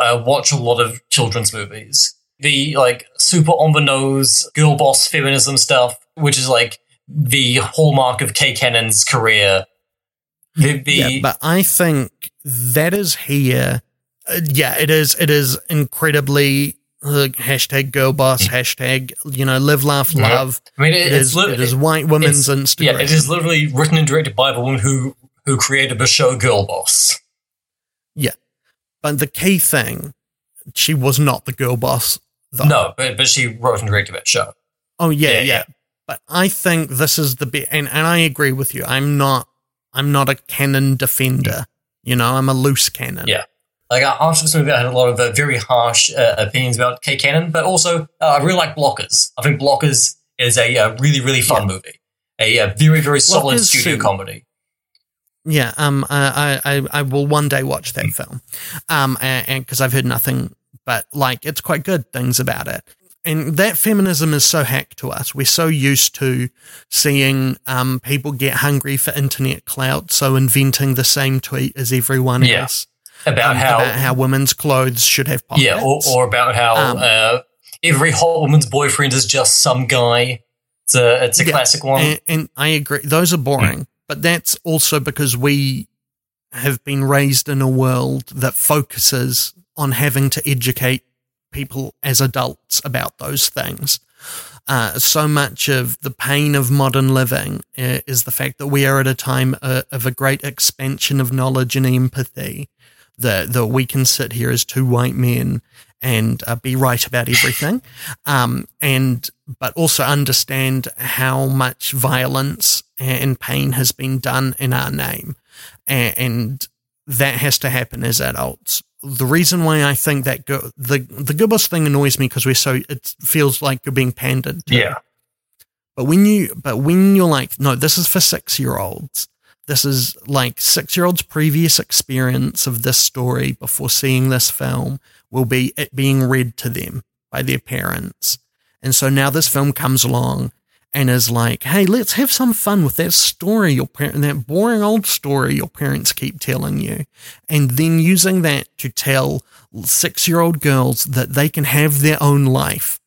uh, watch a lot of children's movies. The like super on the nose girl boss feminism stuff, which is like the hallmark of Kay Cannon's career. The, the yeah, but I think that is here. Uh, yeah, it is. It is incredibly uh, hashtag girl boss hashtag you know live laugh love. I mean, it, It it's is. lit- It is white women's Instagram. Yeah, it is literally written and directed by the woman who who created the show Girl Boss. Yeah, but the key thing, she was not the girl boss. Though. No, but, but she wrote and directed that show. Oh yeah, Yeah, yeah. yeah. But I think this is the bit, and, and I agree with you. I'm not. I'm not a canon defender. You know, I'm a loose cannon. Yeah. Like after this movie, I had a lot of uh, very harsh uh, opinions about Kay Cannon, but also uh, I really like Blockers. I think Blockers is a uh, really really fun movie, a uh, very very solid Blockers, studio see- comedy. Yeah, um, I, I, I will one day watch that film, um, and because I've heard nothing but like it's quite good things about it, and that feminism is so hacked to us. We're so used to seeing um people get hungry for internet clout, so inventing the same tweet as everyone Yeah. else About um, how, about how women's clothes should have pockets. yeah, or, or about how Um, uh, every hot woman's boyfriend is just some guy. It's a it's a Yeah, classic one. and, and I agree. Those are boring, but that's also because we have been raised in a world that focuses on having to educate people as adults about those things. Uh, so much of the pain of modern living uh, is the fact that we are at a time uh, of a great expansion of knowledge and empathy. That that we can sit here as two white men and uh, be right about everything, um, and but also understand how much violence and pain has been done in our name, and, and that has to happen as adults. The reason why I think that go, the the Goobos thing annoys me because we're so it feels like you're being pandered. To. yeah, But when you but when you're like, no, this is for six year olds. This is like six year olds' previous experience of this story before seeing this film will be it being read to them by their parents. And so now this film comes along and is like, hey, let's have some fun with that story your that boring old story your parents keep telling you. And then using that to tell six year old girls that they can have their own life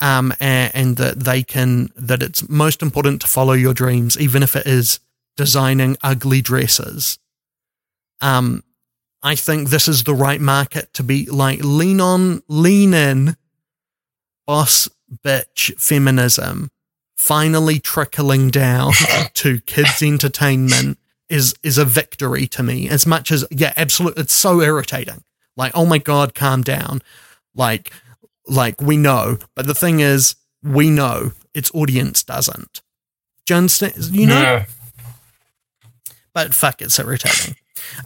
um, and, and that they can that it's most important to follow your dreams, even if it is designing ugly dresses. Um, I think this is the right market to be like lean on, lean in, boss bitch feminism, finally trickling down <laughs> to kids' entertainment is is a victory to me as much as yeah, absolutely. It's so irritating. Like, oh my god, calm down. Like, like we know, but the thing is, we know its audience doesn't. Do you understand? You know, Yeah. But fuck, it's irritating.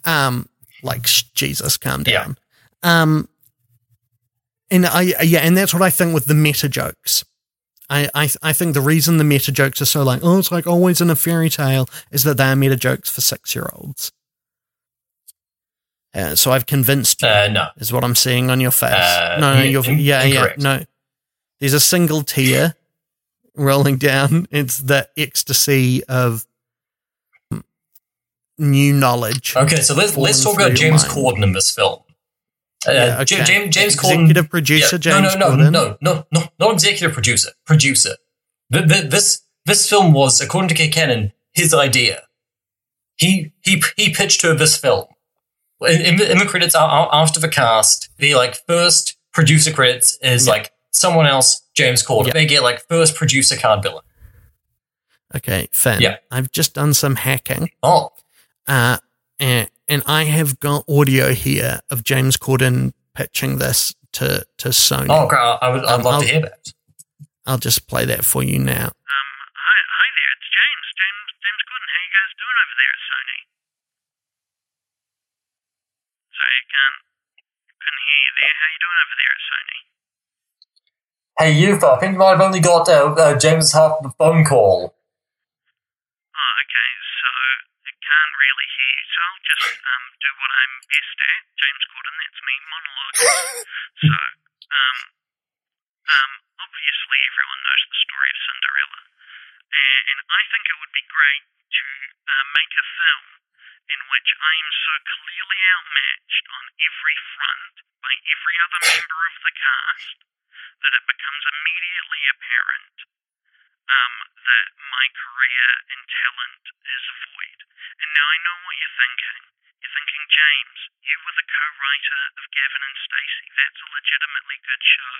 Um, like Jesus, calm Yeah. down. Um, and I yeah, and that's what I think with the meta jokes. I, I I think the reason the meta jokes are so like oh it's like always in a fairy tale is that they are meta jokes for six year olds. Uh, so I've convinced you Uh, no. is what I'm seeing on your face. Uh, no, no, you're, in- yeah, incorrect. yeah, no. There's a single tear rolling down. It's the ecstasy of new knowledge. Okay, so let's let's talk about James. Corden in this film. Uh, Yeah, okay. James, James Corden, executive producer Yeah, James no, no, no, no, no, no, not executive producer, producer. Th- th- This this film was, according to Kit Cannon, his idea. He he he pitched her this film. In, in, the- in the credits after the cast, the like first producer credits is Yeah. like someone else, James Corden. Yeah. They get like first producer card billing. Okay, Finn. Yeah. I've just done some hacking, Oh, uh, and, and I have got audio here of James Corden pitching this to to Sony. oh, great! I would, I'd Um, love I'll- to hear that. I'll just play that for you now. Um, hi, hi there, it's James. James, James Corden. How you guys doing over there at Sony? Sorry, I can't, couldn't hear you there. How you doing over there at Sony? Hey, you! I think you might have only got uh, uh, James half the phone call. Oh, okay, so I can't really hear you, so I'll just um do what I'm best at. James Corden, that's me, monologue. <laughs> so, um, um, obviously everyone knows the story of Cinderella, and, and I think it would be great to uh, make a film in which I am so clearly outmatched on every front by every other member of the cast that it becomes immediately apparent um, that my career and talent is void. And now I know what you're thinking. You're thinking, James, you were the co-writer of Gavin and Stacey. That's a legitimately good show.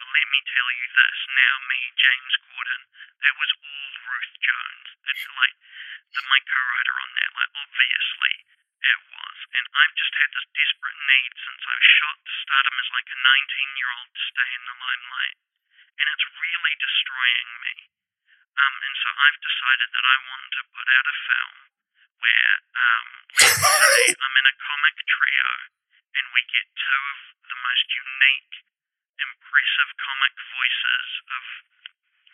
Well, let me tell you this. Now, me, James Corden, that was all Ruth Jones. It's like the, my co-writer on that. Like, obviously, it was. And I've just had this desperate need since I was shot to stardom as like a 19-year-old to stay in the limelight. And it's really destroying me. Um, and so I've decided that I want to put out a film where, um, say <laughs> I'm in a comic trio and we get two of the most unique, impressive comic voices of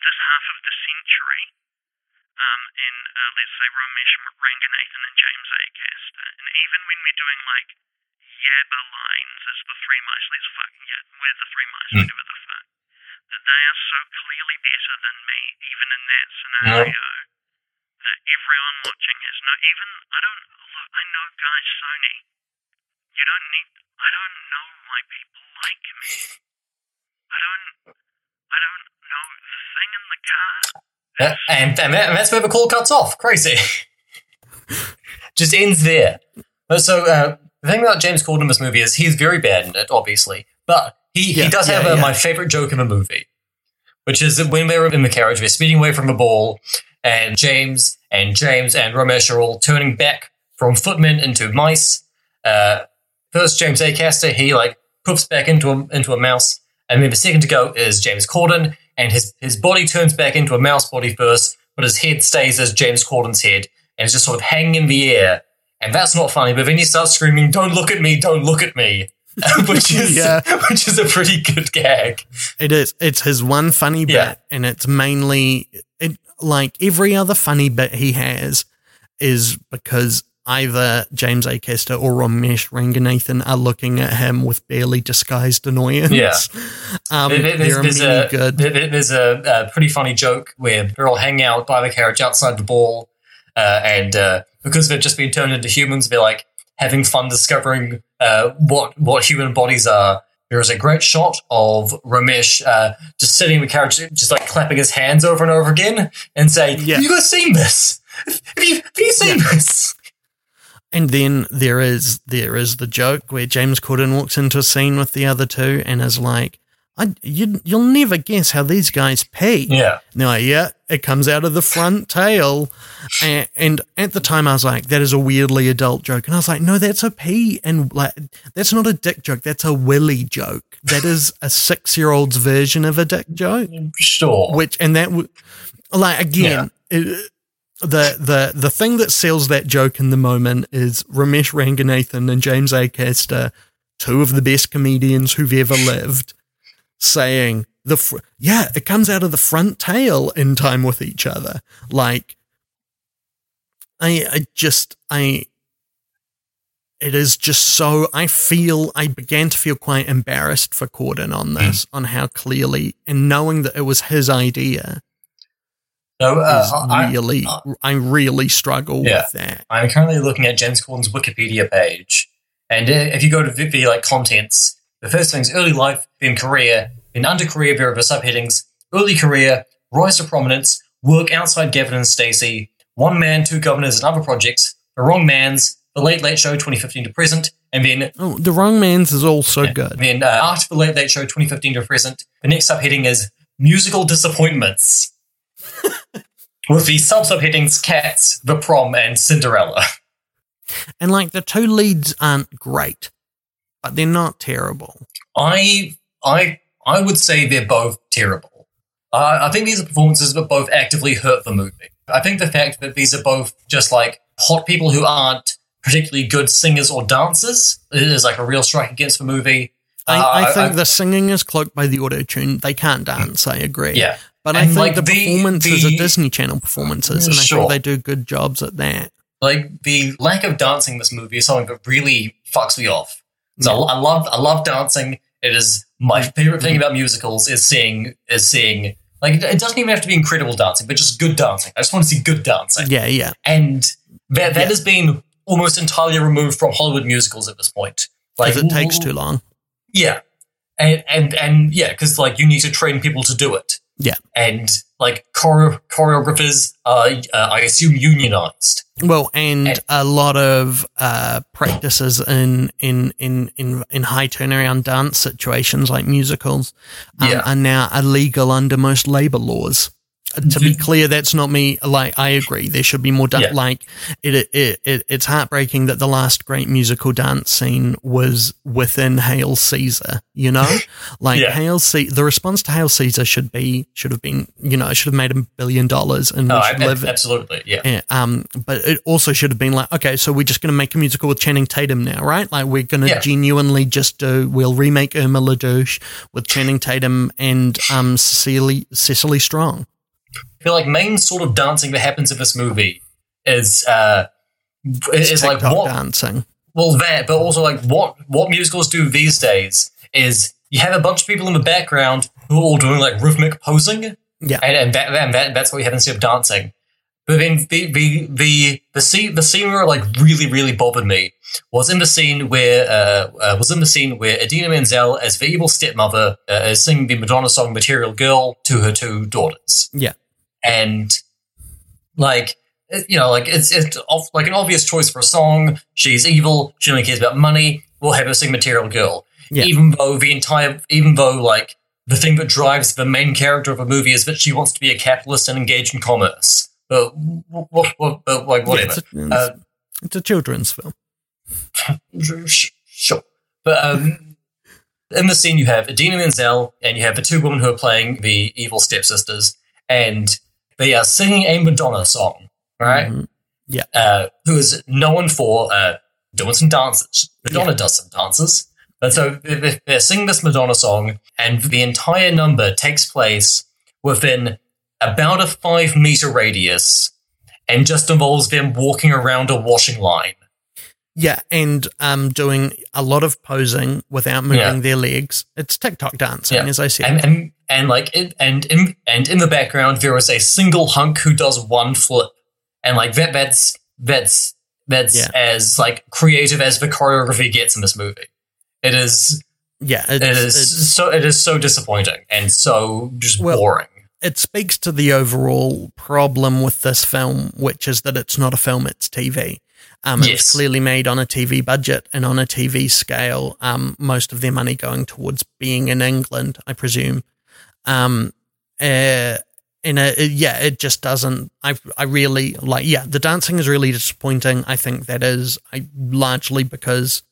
this half of the century. Um, in, uh, let's say Ramesh Ranganathan and James A. Acaster. And even when we're doing like Yabba lines as the three mice, let's fucking get, we're the three mice, Hmm. whatever the fuck that they are so clearly better than me, even in that scenario, that everyone watching has no. Even I don't look. I know, guys. Sony, you don't need. I don't know why people like me. I don't. I don't know the thing in the car. Yeah, and, and, that, and that's where the call cuts off. Crazy. <laughs> Just ends there. So uh, the thing about James Corden in this movie is he's very bad in it, obviously, but he, Yeah, he does yeah, have uh, yeah. my favorite joke in the movie, which is that when we're in the carriage, we're speeding away from the ball, and James and James and Ramesh are all turning back from footmen into mice. Uh, first, James Acaster he like poofs back into a, into a mouse, and then the second to go is James Corden, and his his body turns back into a mouse body first, but his head stays as James Corden's head, and it's just sort of hanging in the air. And that's not funny. But then he starts screaming, "Don't look at me! Don't look at me!" <laughs> which is Yeah. which is a pretty good gag. It is. It's his one funny bit, Yeah. and it's mainly it like every other funny bit he has is because either James Acaster or Ramesh Ranganathan are looking at him with barely disguised annoyance. Yeah. <laughs> um, There- there- they're there's, a, good. there- there's a, a pretty funny joke where they're all hanging out by the carriage outside the ball, uh, and uh, because they've just been turned into humans, they're like having fun discovering uh, what what human bodies are. There is a great shot of Ramesh uh, just sitting in the carriage, just like clapping his hands over and over again, and saying, Yeah. "Have you guys seen this? Have you, have you seen this?" And then there is there is the joke where James Corden walks into a scene with the other two and is like, I, you, "You'll never guess how these guys pee." Yeah, like, "Yeah, it comes out of the front tail. And, and at the time, I was like, that is a weirdly adult joke. And I was like, no, that's a pee. And like, that's not a dick joke. That's a willy joke. That is a six year old's version of a dick joke. Sure. Which, and that would, like, again, it, the the the thing that sells that joke in the moment is Ramesh Ranganathan and James Acaster, two of the best comedians who've ever lived, saying the fr- yeah, it comes out of the front tail in time with each other. Like, I I just I. It is just so. I feel. I began to feel quite embarrassed for Corden on this, on how clearly, and knowing that it was his idea, no, uh, is I, really, I really struggle Yeah. with that. I'm currently looking at James Corden's Wikipedia page, and uh, if you go to the, the like contents, the first thing's early life, then career, then under career there are the subheadings: early career, rise to prominence, work outside Gavin and Stacey, one man, two governors, and other projects, the wrong man's, the Late Late Show 2015 to present, and then Oh, The Wrong Man's is also good. then uh, after the Late Late Show 2015 to present, the next subheading is musical disappointments. <laughs> With the sub subheadings Cats, The Prom, and Cinderella. And like the two leads aren't great, but they're not terrible. I I I would say they're both terrible. Uh, I think these are performances that both actively hurt the movie. I think the fact that these are both just like hot people who aren't particularly good singers or dancers is like a real strike against the movie. I, Uh, I think the singing is cloaked by the auto tune. They can't dance. I agree. yeah, But I think like, the, the- performances are Disney Channel performances, and I Sure. think they do good jobs at that. like the lack of dancing in this movie is something that really fucks me off. So I love I love dancing. It is my favorite thing about musicals is seeing is seeing like it doesn't even have to be incredible dancing, but just good dancing. I just want to see good dancing. Yeah, yeah. and that that Yeah. has been almost entirely removed from Hollywood musicals at this point. Like Because it takes too long. Yeah, and and and yeah, because like you need to train people to do it. Yeah. and like choreo- choreographers are, uh, I assume, unionized. Well, and And- a lot of uh, practices in, in in in in high turnaround dance situations like musicals um, Yeah. are now illegal under most labor laws. To be clear, that's not me. Like, I agree. There should be more dance. Yeah. Like, it, it, it, it's heartbreaking that the last great musical dance scene was within Hail Caesar. You know, <laughs> like Yeah. Hail Caesar. The response to Hail Caesar should be should have been. You know, it should have made a billion dollars, and No, we I, should live absolutely, yeah. Yeah, um, but it also should have been like, okay, so we're just going to make a musical with Channing Tatum now, right? Like we're going to genuinely just do. We'll remake Irma la Douce with Channing Tatum and um Cecily Cecily Strong. Feel like main sort of dancing that happens in this movie is uh is like what dancing. well that, but also like what what musicals do these days is you have a bunch of people in the background who are all doing like rhythmic posing, Yeah, and, and that, and that that's what you have instead of dancing. But then the the the the scene the scene where it, like really really bothered me was in the scene where uh, uh was in the scene where Idina Menzel as the evil stepmother uh, is singing the Madonna song "Material Girl" to her two daughters yeah, and like you know like it's it's off, like an obvious choice for a song she's evil she only cares about money we'll have her sing material girl Yeah. even though the entire even though like the thing that drives the main character of a movie is that she wants to be a capitalist and engage in commerce but, w- w- but like Yeah, it's, a, Uh, it's a children's film. <laughs> Sure. But um, in the scene, you have Idina Menzel and you have the two women who are playing the evil stepsisters, and they are singing a Madonna song, right? Mhm. Uh, who is known for uh, doing some dances. Madonna does some dances. And so they- they- they're singing this Madonna song, and the entire number takes place within about a five meter radius and just involves them walking around a washing line. Yeah, and um, doing a lot of posing without moving Yeah. their legs. It's TikTok dancing, Yeah. as I said. and and, and like it, and in and in the background there is a single hunk who does one flip and like that that's that's that's Yeah. as like creative as the choreography gets in this movie it is yeah, it's, it is it's- so it is so disappointing and so just Well, boring it speaks to the overall problem with this film, which is that it's not a film; it's TV. Um, Yes. It's clearly made on a TV budget and on a TV scale. Um, most of their money going towards being in England, I presume. Um, uh, and it, it- yeah, it just doesn't. I I really like. Yeah, the dancing is really disappointing. I think that is I, largely because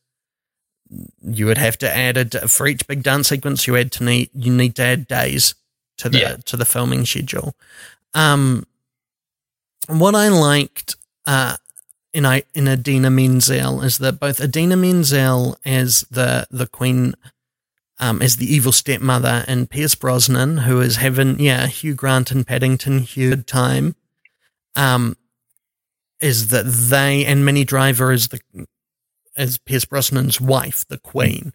you would have to add a for each big dance sequence you add to need you need to add days to the Yeah. to the filming schedule. Um, what I liked uh, in I in Idina Menzel is that both Idina Menzel as the the queen, um, as the evil stepmother, and Pierce Brosnan, who is having yeah Hugh Grant and Paddington Hugh time, um, is that they and Minnie Driver is the as Pierce Brosnan's wife, the queen,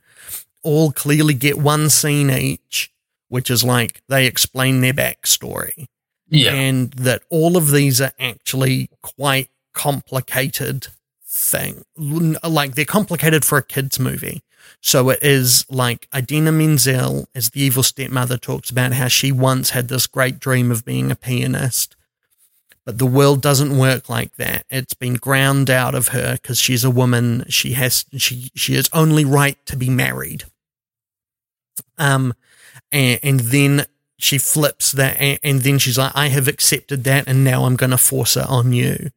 all clearly get one scene each, which is like they explain their backstory Yeah. and that all of these are actually quite complicated thing. Like they're complicated for a kids movie. So it is like Idina Menzel as the evil stepmother talks about how she once had this great dream of being a pianist. But the world doesn't work like that. It's been ground out of her because she's a woman. She has she she is only right to be married. Um and, and then she flips that and, and then she's like i have accepted that and now i'm to force it on you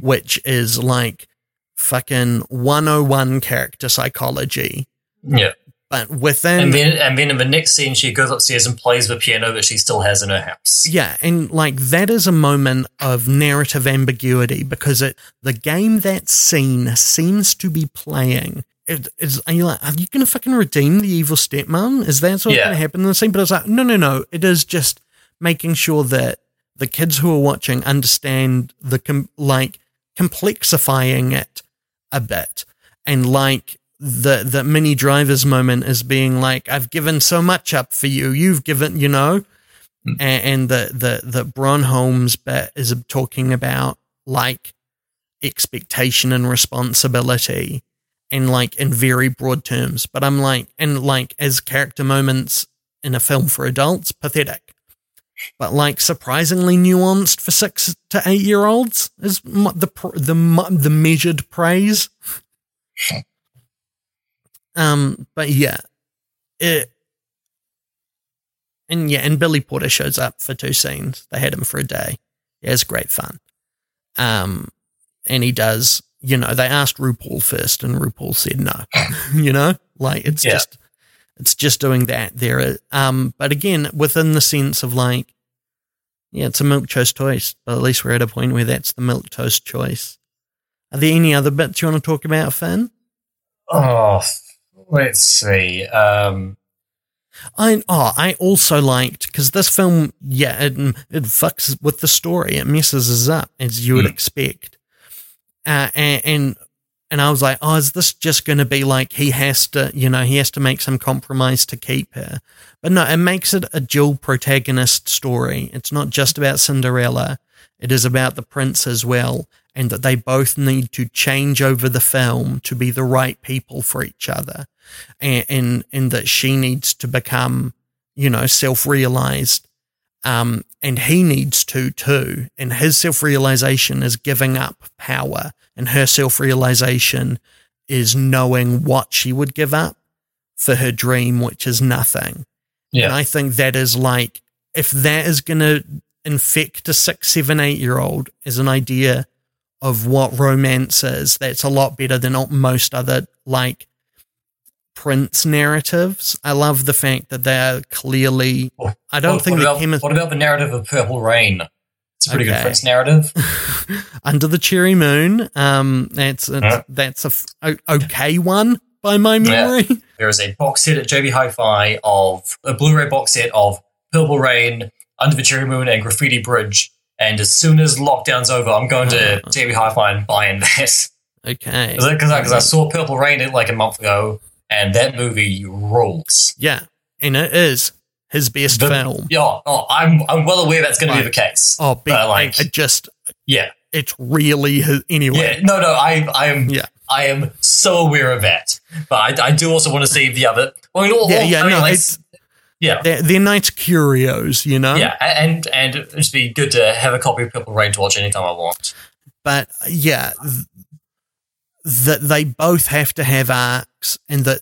Which is like fucking 101 character psychology Yeah. but within And then and then in the next scene she goes upstairs and plays the piano that she still has in her house. yeah and like that is a moment of narrative ambiguity because it the game that scene seems to be playing it is are you like are you gonna fucking redeem the evil stepmom is that what's Yeah. gonna happen in the scene but it's like no no no it is just making sure that the kids who are watching understand the com- like complexifying it a bit and like the the Minnie Driver's moment is being like I've given so much up for you. You've given you know? Hmm. And, and the the the Bron Holmes bit is talking about like expectation and responsibility and like in very broad terms. But I'm like and like as character moments in a film for adults pathetic but like surprisingly nuanced for six to eight year olds is the the the measured praise. <laughs> Um, but yeah, it and yeah, and Billy Porter shows up for two scenes. They had him for a day. Yeah, it's great fun. Um, and he does. You know, they asked RuPaul first, and RuPaul said no. <laughs> you know, like it's Yeah. just it's just doing that there. Um, but again, within the sense of like, yeah, it's a milk toast choice, but at least we're at a point where that's the milk toast choice. Are there any other bits you want to talk about, Finn? Oh let's see. Um I oh, I also liked because this film, yeah, it it fucks with the story. It messes us up as you would Mm. expect. Uh, and, and and I was like, oh, is this just going to be like he has to, you know, he has to make some compromise to keep her? But no, it makes it a dual protagonist story. It's not just about Cinderella. It is about the prince as well, and that they both need to change over the film to be the right people for each other, and and, and that she needs to become, you know, self realized, um, and he needs to too. And his self realization is giving up power, and her self realization is knowing what she would give up for her dream, which is nothing. And yeah. I think that is like, if that is going to infect a six, seven, eight year old as an idea of what romance is, that's a lot better than most other like Prince narratives. I love the fact that they're clearly, I don't what, think what about, chemi- what about the narrative of Purple Rain? It's a pretty Okay. good Prince narrative. <laughs> Under the Cherry Moon. Um, that's it's, Yeah. that's a f- okay one by my memory. <laughs> There is a box set at JB Hi-Fi of a Blu-ray box set of Purple Rain, Under the Cherry Moon, and Graffiti Bridge. And as soon as lockdown's over, I'm going to Oh. JB Hi-Fi and buying that <laughs> Okay, because I, I saw Purple Rain like a month ago, and that movie rules. yeah, and it is his best The- film. Yeah, oh, I'm I'm well aware that's going to be the case. Oh, like- it just Yeah, it's really his anyway. yeah, no, no, I I am Yeah. I am so aware of that, but I, I do also want to see the other. Well, I mean, all, Yeah, yeah, I mean, no, like, yeah, They're, they're nice curios, you know? yeah, and and it'd just be good to have a copy of Purple Rain to watch anytime I want. But yeah, that they both have to have arcs and that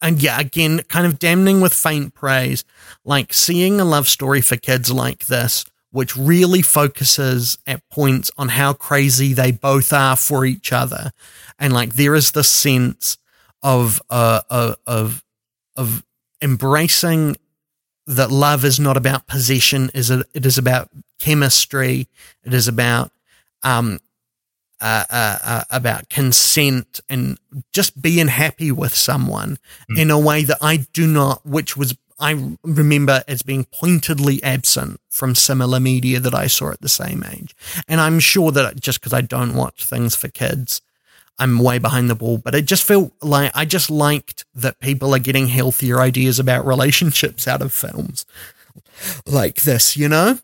and yeah, again, kind of damning with faint praise. Like seeing a love story for kids like this, which really focuses at points on how crazy they both are for each other, and like there is this sense of uh, uh of of embracing that love is not about possession is it, it is about chemistry it is about um uh, uh, uh, about consent and just being happy with someone Mm. in a way that I do not, which was I remember as being pointedly absent from similar media that I saw at the same age. And I'm sure that just because I don't watch things for kids, I'm way behind the ball. But it just felt like I just liked that people are getting healthier ideas about relationships out of films like this, you know.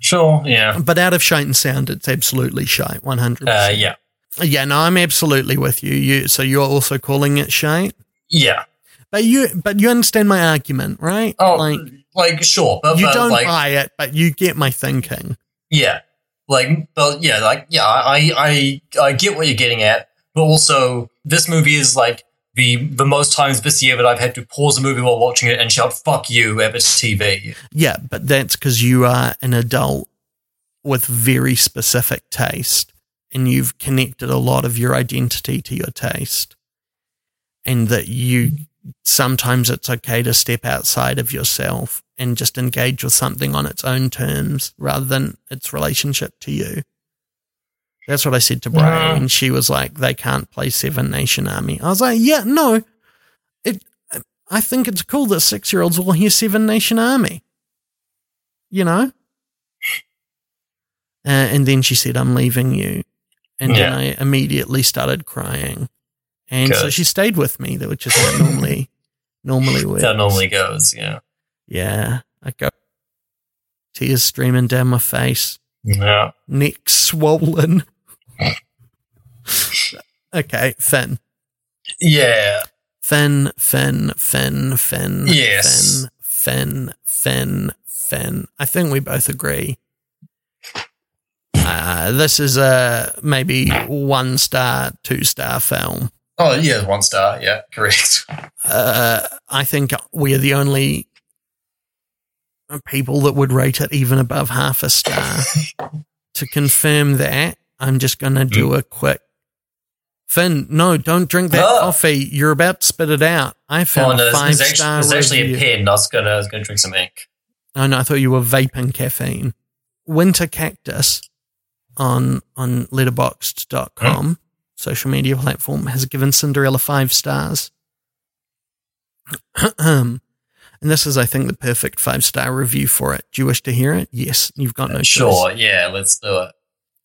Sure, yeah. But out of shite and sound, it's absolutely shite, one hundred. Uh, yeah. Yeah, no, I'm absolutely with you. You, so you're also calling it shite, Yeah. but you, but you understand my argument, right? Oh, like like, sure, but, you but, don't like, buy it, but you get my thinking. yeah, like, but yeah, like, yeah, I, I, I get what you're getting at, but also this movie is like the the most times this year that I've had to pause a movie while watching it and shout "fuck you" at the TV. Yeah, but that's because you are an adult with very specific taste, and you've connected a lot of your identity to your taste, and that you sometimes it's okay to step outside of yourself and just engage with something on its own terms rather than its relationship to you. That's what I said to Bray, Yeah. and she was like, "They can't play Seven Nation Army." I was like, "Yeah, no, it. I think it's cool that six year olds will hear Seven Nation Army." You know. Uh, and then she said, "I'm leaving you," and then Yeah. I immediately started crying, and so she stayed with me, which is how normally normally works. That normally goes, yeah, Yeah, I go tears streaming down my face, yeah. neck swollen. Okay, Fen. Yeah, Fen, Fen, Fen, Fen. Yes. Fen, Fen, Fen, Finn. I think we both agree. Uh, this is a maybe one star, two star film. Oh, yeah, one star. Yeah, correct. Uh, I think we're the only people that would rate it even above half a star. <laughs> to confirm that, I'm just going to do a quick. Finn, no, don't drink that Ah. coffee. You're about to spit it out. I Oh found no, a five there's, actually, star there's actually a review. pen. I was gonna, I was gonna drink some ink. Oh no, I thought you were vaping caffeine. Winter Cactus on on letterboxd.com, social media platform, has given Cinderella five stars. <clears throat> and this is, I think, the perfect five star review for it. Do you wish to hear it? Yes, you've got no choice. Sure, yeah, let's do it.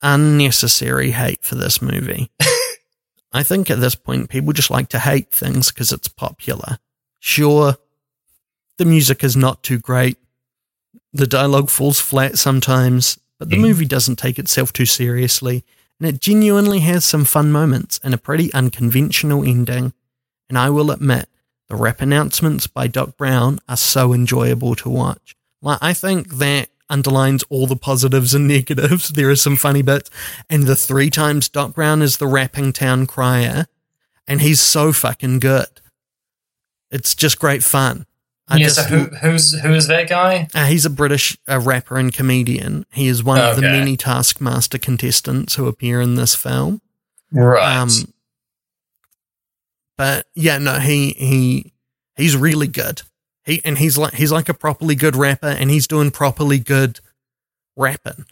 Unnecessary hate for this movie. <laughs> I think at this point, people just like to hate things because it's popular. Sure, the music is not too great. The dialogue falls flat sometimes, but the Mhm. movie doesn't take itself too seriously, and it genuinely has some fun moments and a pretty unconventional ending. And I will admit, the rap announcements by Doc Brown are so enjoyable to watch. Like, I think that underlines all the positives and negatives. There are some funny bits, and the three times Doc Brown is the rapping town crier, and he's so fucking good. It's just great fun. I yeah, just- so who, who's who is that guy? uh, he's a British uh, rapper and comedian. He is one of the many Taskmaster contestants who appear in this film. Right. Um, but yeah, no, he he he's really good. He and he's like he's like a properly good rapper, and he's doing properly good rapping,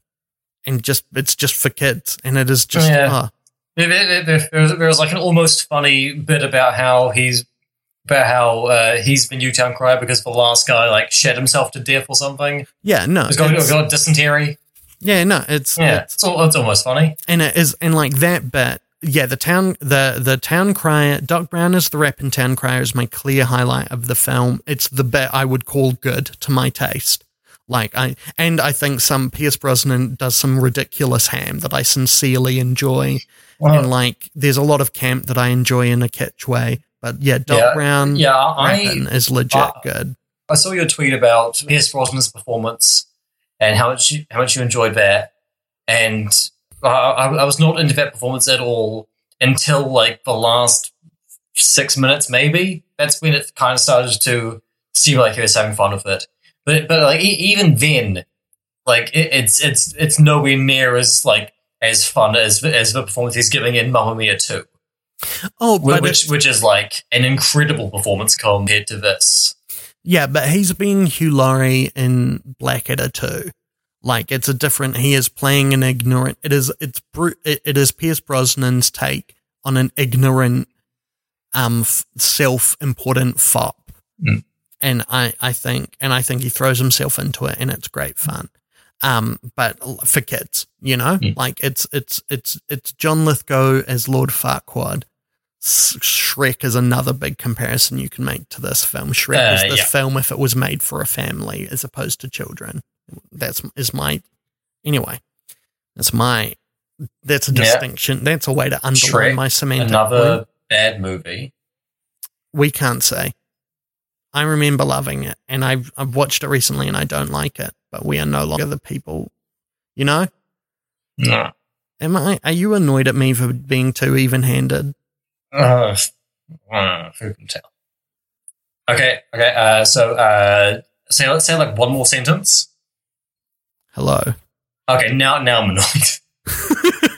and just it's just for kids, and it is just Yeah. oh, There, was, there was like an almost funny bit about how he's about how uh, he's the Newtown Crier because the last guy like shed himself to death or something. yeah, no, He's got, it's- got dysentery. yeah, no, it's Yeah, it's it's, all, it's almost funny. and it is and like that bit yeah the town the the town crier doc brown as the rep and town crier is my clear highlight of the film. It's the bit i would call good to my taste. Like i and i think some pierce brosnan does some ridiculous ham that i sincerely enjoy. Wow. and like there's a lot of camp that i enjoy in a kitsch way. But yeah doc Yeah, brown yeah, I is legit good. I saw your tweet about Pierce Brosnan's performance and how much you, how much you enjoyed that, and I, I, was not into that performance at all until like the last six minutes, maybe. That's when it kind of started to seem like he was having fun with it. But but like e- even then, like it, it's it's it's nowhere near as like as fun as as the performance he's giving in Mamma Mia two, Oh, which which is like an incredible performance compared to this. yeah, but he's been Hugh Laurie in Blackadder too. Like it's a different. He is playing an ignorant. It is. It's. It, is Pierce Brosnan's take on an ignorant, um, f- self-important fop. Mm. And I, I think, and I think he throws himself into it, and it's great fun. Um, but for kids, you know, Mm. like it's it's it's it's John Lithgow as Lord Farquaad. S- Shrek is another big comparison you can make to this film. Shrek Uh, is this yeah. film if it was made for a family as opposed to children. That's is my anyway. That's my that's a Yeah. distinction. That's a way to underline Shrek, my semantic. Another bad movie. we can't say. I remember loving it, and I've I've watched it recently, and I don't like it. But we are no longer the people, you know. No. Am I? Are you annoyed at me for being too even-handed? Uh, uh, who can tell? Okay, okay. Uh, so uh, say let's say like one more sentence. Hello. Okay, now now I'm annoyed. <laughs>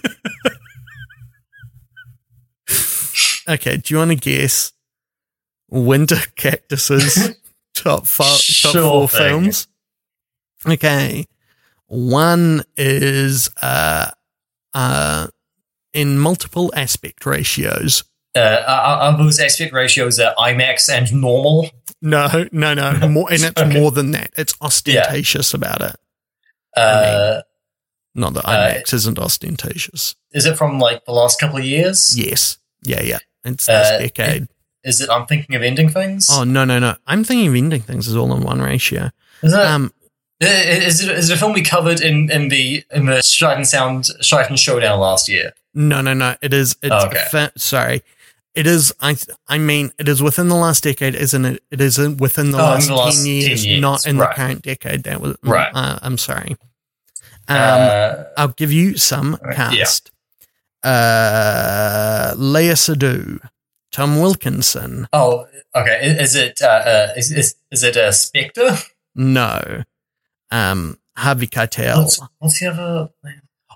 Okay, do you want to guess Winter Cactus's <laughs> top five, top Sure four thing. films? Okay, one is uh uh in multiple aspect ratios. Uh, are, are those aspect ratios uh, IMAX and normal? No, no, no, more, and it's <laughs> Okay. more than that. It's ostentatious about it. Uh, Not that Uh, IMAX isn't ostentatious. is it from like the last couple of years? Yes, yeah, yeah. It's Uh, this decade. Is it? I'm thinking of ending things. Oh no, no, no! I'm thinking of ending things as all in one ratio. is it um, is it is it a film we covered in in the in the Shite and Sound Strike and Showdown last year? No, no, no. It is. It's Oh, okay. fa- sorry. It is. I. I mean, it is within the last decade, isn't it? It is within the, Oh, last, the last 10, years, 10 years, not in right. the current decade. That was Right. Uh, I'm sorry. Um, uh, I'll give you some cast. Uh, Léa Seydoux, Tom Wilkinson. oh, okay. Is it? Uh, uh, is, is is it a Spectre? No. Um, Harvey Keitel, What's, what's the other?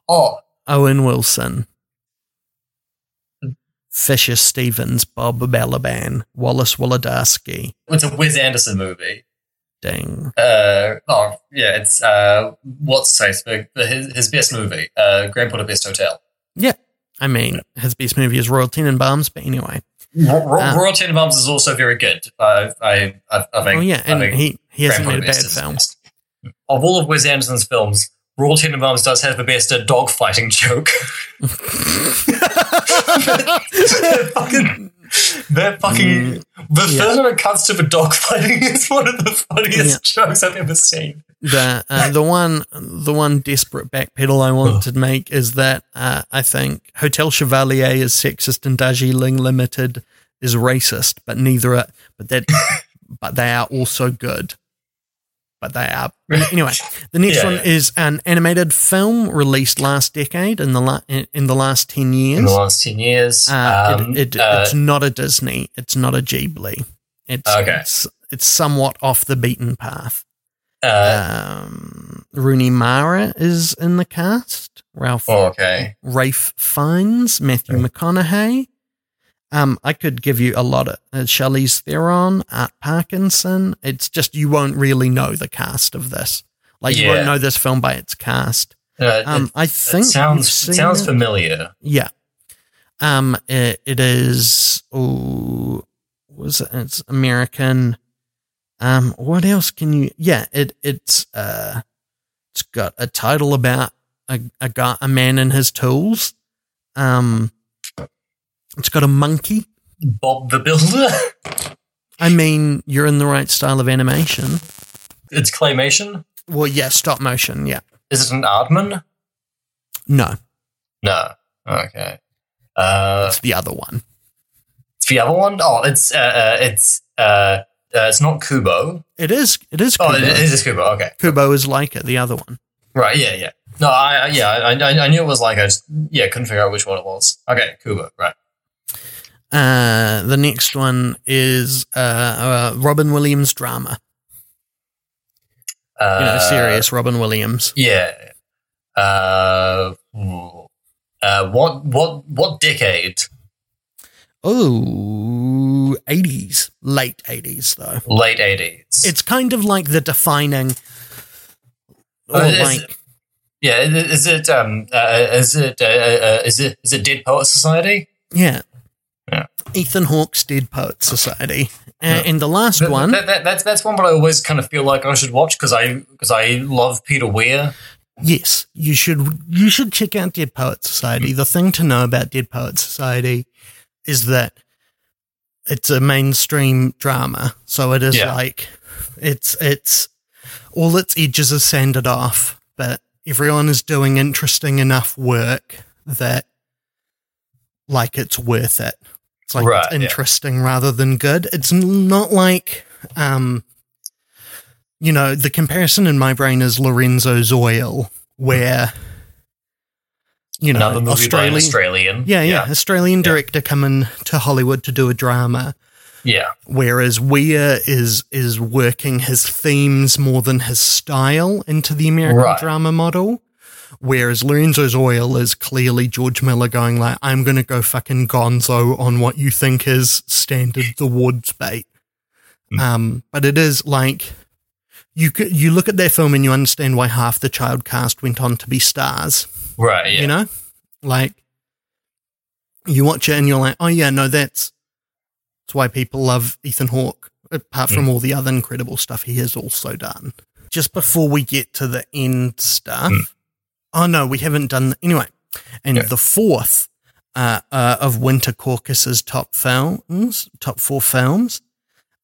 Oh, Owen Wilson, Fisher Stevens, Bob Balaban, Wallace Wolodarsky. it's a Wes Anderson movie. Dang. Uh, oh, yeah. It's uh, what's his his, his best movie? Uh, Grand Budapest Hotel. Yeah, I mean, his best movie is Royal Tenenbaums, but anyway. Ro- Ro- Uh, Royal Tenenbaums is also very good. I I I, I think. oh yeah, I and he he hasn't Grand made a bad film. best. Of all of Wes Anderson's films, Royal Tenenbaums does have the best uh, dog fighting joke. <laughs> <laughs> that fucking, that fucking the Mm. yeah. first time it comes to the dog <laughs> fighting is one of the funniest jokes I've ever seen. the uh, the one the one desperate backpedal I want to make is that uh, I think Hotel Chevalier is sexist and Darjeeling Limited is racist, but neither are but that <laughs> but they are also good. But they are anyway. The next Yeah, one yeah. is an animated film released last decade in the la- in the last ten years. In the last ten years, Uh, um, it, it, uh, it's not a Disney. It's not a Ghibli. It's, Okay. it's it's somewhat off the beaten path. uh, Um, Rooney Mara is in the cast. Ralph oh, okay. Rafe Fiennes, Matthew McConaughey. Um, I could give you a lot of uh, Charlize Theron, Art Parkinson. It's just you won't really know the cast of this. Like you won't know this film by its cast. Uh, Um, it, I think sounds sounds it. familiar. Yeah. Um, it, it is. Oh, was it? It's American. Um, what else can you? Yeah, it it's uh, it's got a title about a a guy, a man and his tools. Um, it's got a monkey. Bob the Builder. I mean, you're in the right style of animation. it's claymation. Well, yeah, stop motion. Yeah, Is it an Aardman? no, No. Okay. Uh, it's the other one. it's the other one. Oh, it's uh, uh it's uh, uh, it's not Kubo. It is. It is. Oh, it is Kubo. Okay. Kubo is like it. The other one. Right. Yeah. Yeah. No. I. Yeah. I, I. I knew it was like I just yeah couldn't figure out which one it was. Okay. Kubo. Right. Uh, the next one is uh, uh, Robin Williams drama. Uh, You know, serious Robin Williams. Yeah. Uh, uh, what what what decade? Oh, 80s. Late 80s, though. Late eighties. It's kind of like the defining. Or is like, yeah. Is it um? Uh, is it uh, uh, is it is it Dead Poet Society? yeah. Yeah. Ethan Hawke's Dead Poet Society. And, Yeah. and the last That- one. That, that, that's that's one that I always kind of feel like I should watch because I because I love Peter Weir. Yes, you should you should check out Dead Poet Society. Mm. The thing to know about Dead Poet Society is that it's a mainstream drama. So it is Yeah. like it's it's all its edges are sanded off, but everyone is doing interesting enough work that like it's worth it. It's like Right, it's yeah. interesting rather than good. It's not like um you know, the comparison in my brain is Lorenzo's Oil, where you know Another movie by an Australian, Australian. yeah, yeah, Australian Yeah. director coming to Hollywood to do a drama, yeah. whereas Weir is is working his themes more than his style into the American Right. drama model. Whereas Lorenzo's Oil is clearly George Miller going like, I'm gonna go fucking gonzo on what you think is standard the woods bait. Hmm. Um, but it is like you you look at that film and you understand why half the child cast went on to be stars. Right. Yeah. You know, like you watch it and you're like, oh yeah, no, that's that's why people love Ethan Hawke. Apart from all the other incredible stuff he has also done. Just before we get to the end stuff, oh no, we haven't done that. anyway. And Yeah. the fourth uh, uh, of Winter Cactus's top films, top four films.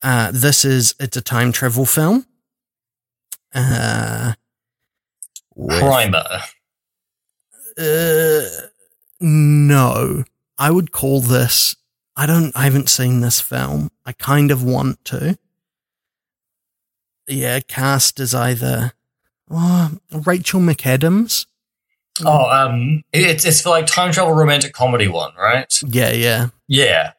Uh, this is it's a time travel film. Uh, Primer. uh, no, I would call this. I don't. I haven't seen this film. I kind of want to. Yeah, cast is either oh, Rachel McAdams. Oh, um, it's it's for like time travel romantic comedy one, right? Yeah, yeah. Yeah.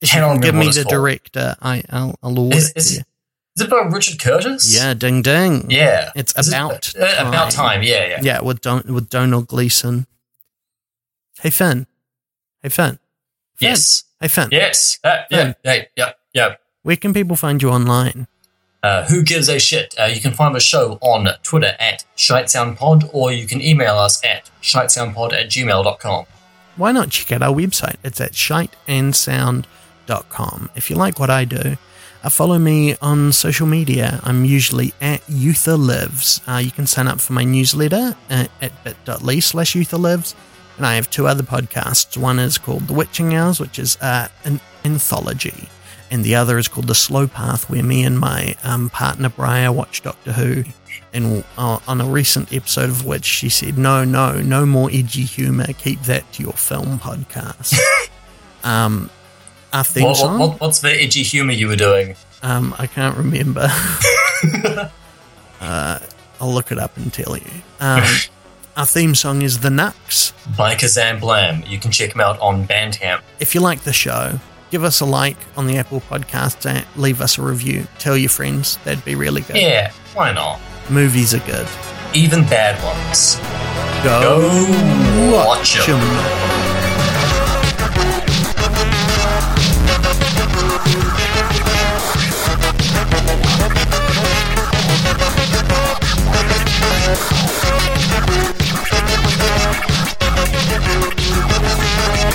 If Cannot can give me the called. director, I, I'll, I'll order Is, it is, you. is it by Richard Curtis? Yeah, ding ding. Yeah. It's Is it- about uh, about time. Yeah, yeah. Yeah, with Don, with Domhnall Gleeson. Hey Finn. Hey Finn. Finn. Yes. Hey Finn. Yes. Uh, yeah. Finn. Yeah. Yeah. Yeah. Where can people find you online? Uh, who gives a shit? Uh, you can find the show on Twitter at ShiteSoundPod or you can email us at ShiteSoundPod at gmail.com. why not check out our website? It's at shiteandsound.com. If you like what I do, uh, follow me on social media. I'm usually at YouthaLives. Uh, you can sign up for my newsletter at, at bit.ly slash YouthaLives. And I have two other podcasts. One is called The Witching Hours, which is uh, an anthology. And the other is called The Slow Path, where me and my um, partner Briar watch Doctor Who. And uh, on a recent episode of which she said, no, no, no more edgy humor. Keep that to your film podcast. <laughs> um, our theme What, song, what, what, what's the edgy humor you were doing? um, I can't remember. <laughs> <laughs> uh, I'll look it up and tell you. Um, our theme song is The Nux. By Kazam Blam. You can check him out on Bandcamp. If you like the show, give us a like on the Apple Podcasts and leave us a review. Tell your friends. That'd be really good. Yeah, why not? Movies are good. Even bad ones. Go, Go watch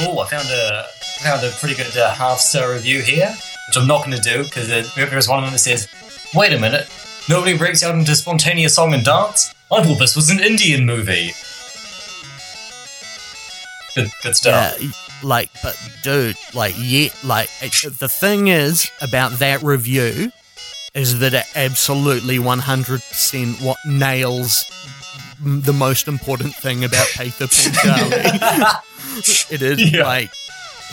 Oh, I found a found a pretty good uh, half star review here, which I'm not going to do because there's one of them that says, "Wait a minute, nobody breaks out into spontaneous song and dance. I thought this was an Indian movie." Good, good stuff. Yeah, Like, but dude, like, yeah, like it, the thing is about that review is that it absolutely 100% what nails the most important thing about Pather Panchali. <laughs> it is <laughs> Yeah. like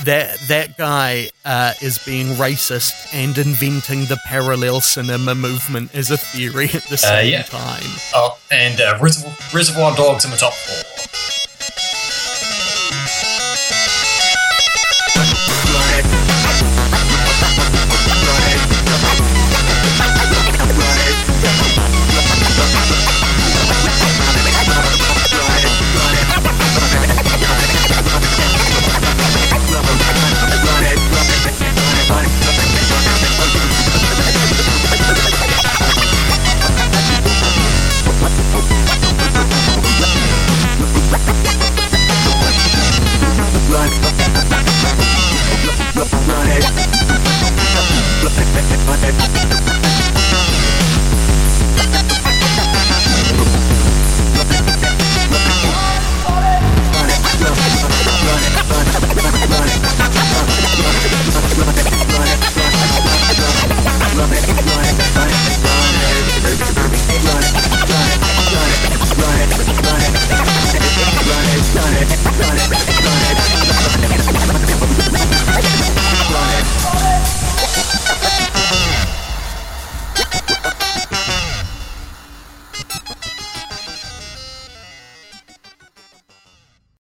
that that guy uh, is being racist and inventing the parallel cinema movement as a theory at the same yeah. time. Oh, and uh, Reservoir, Reservoir Dogs in the top four.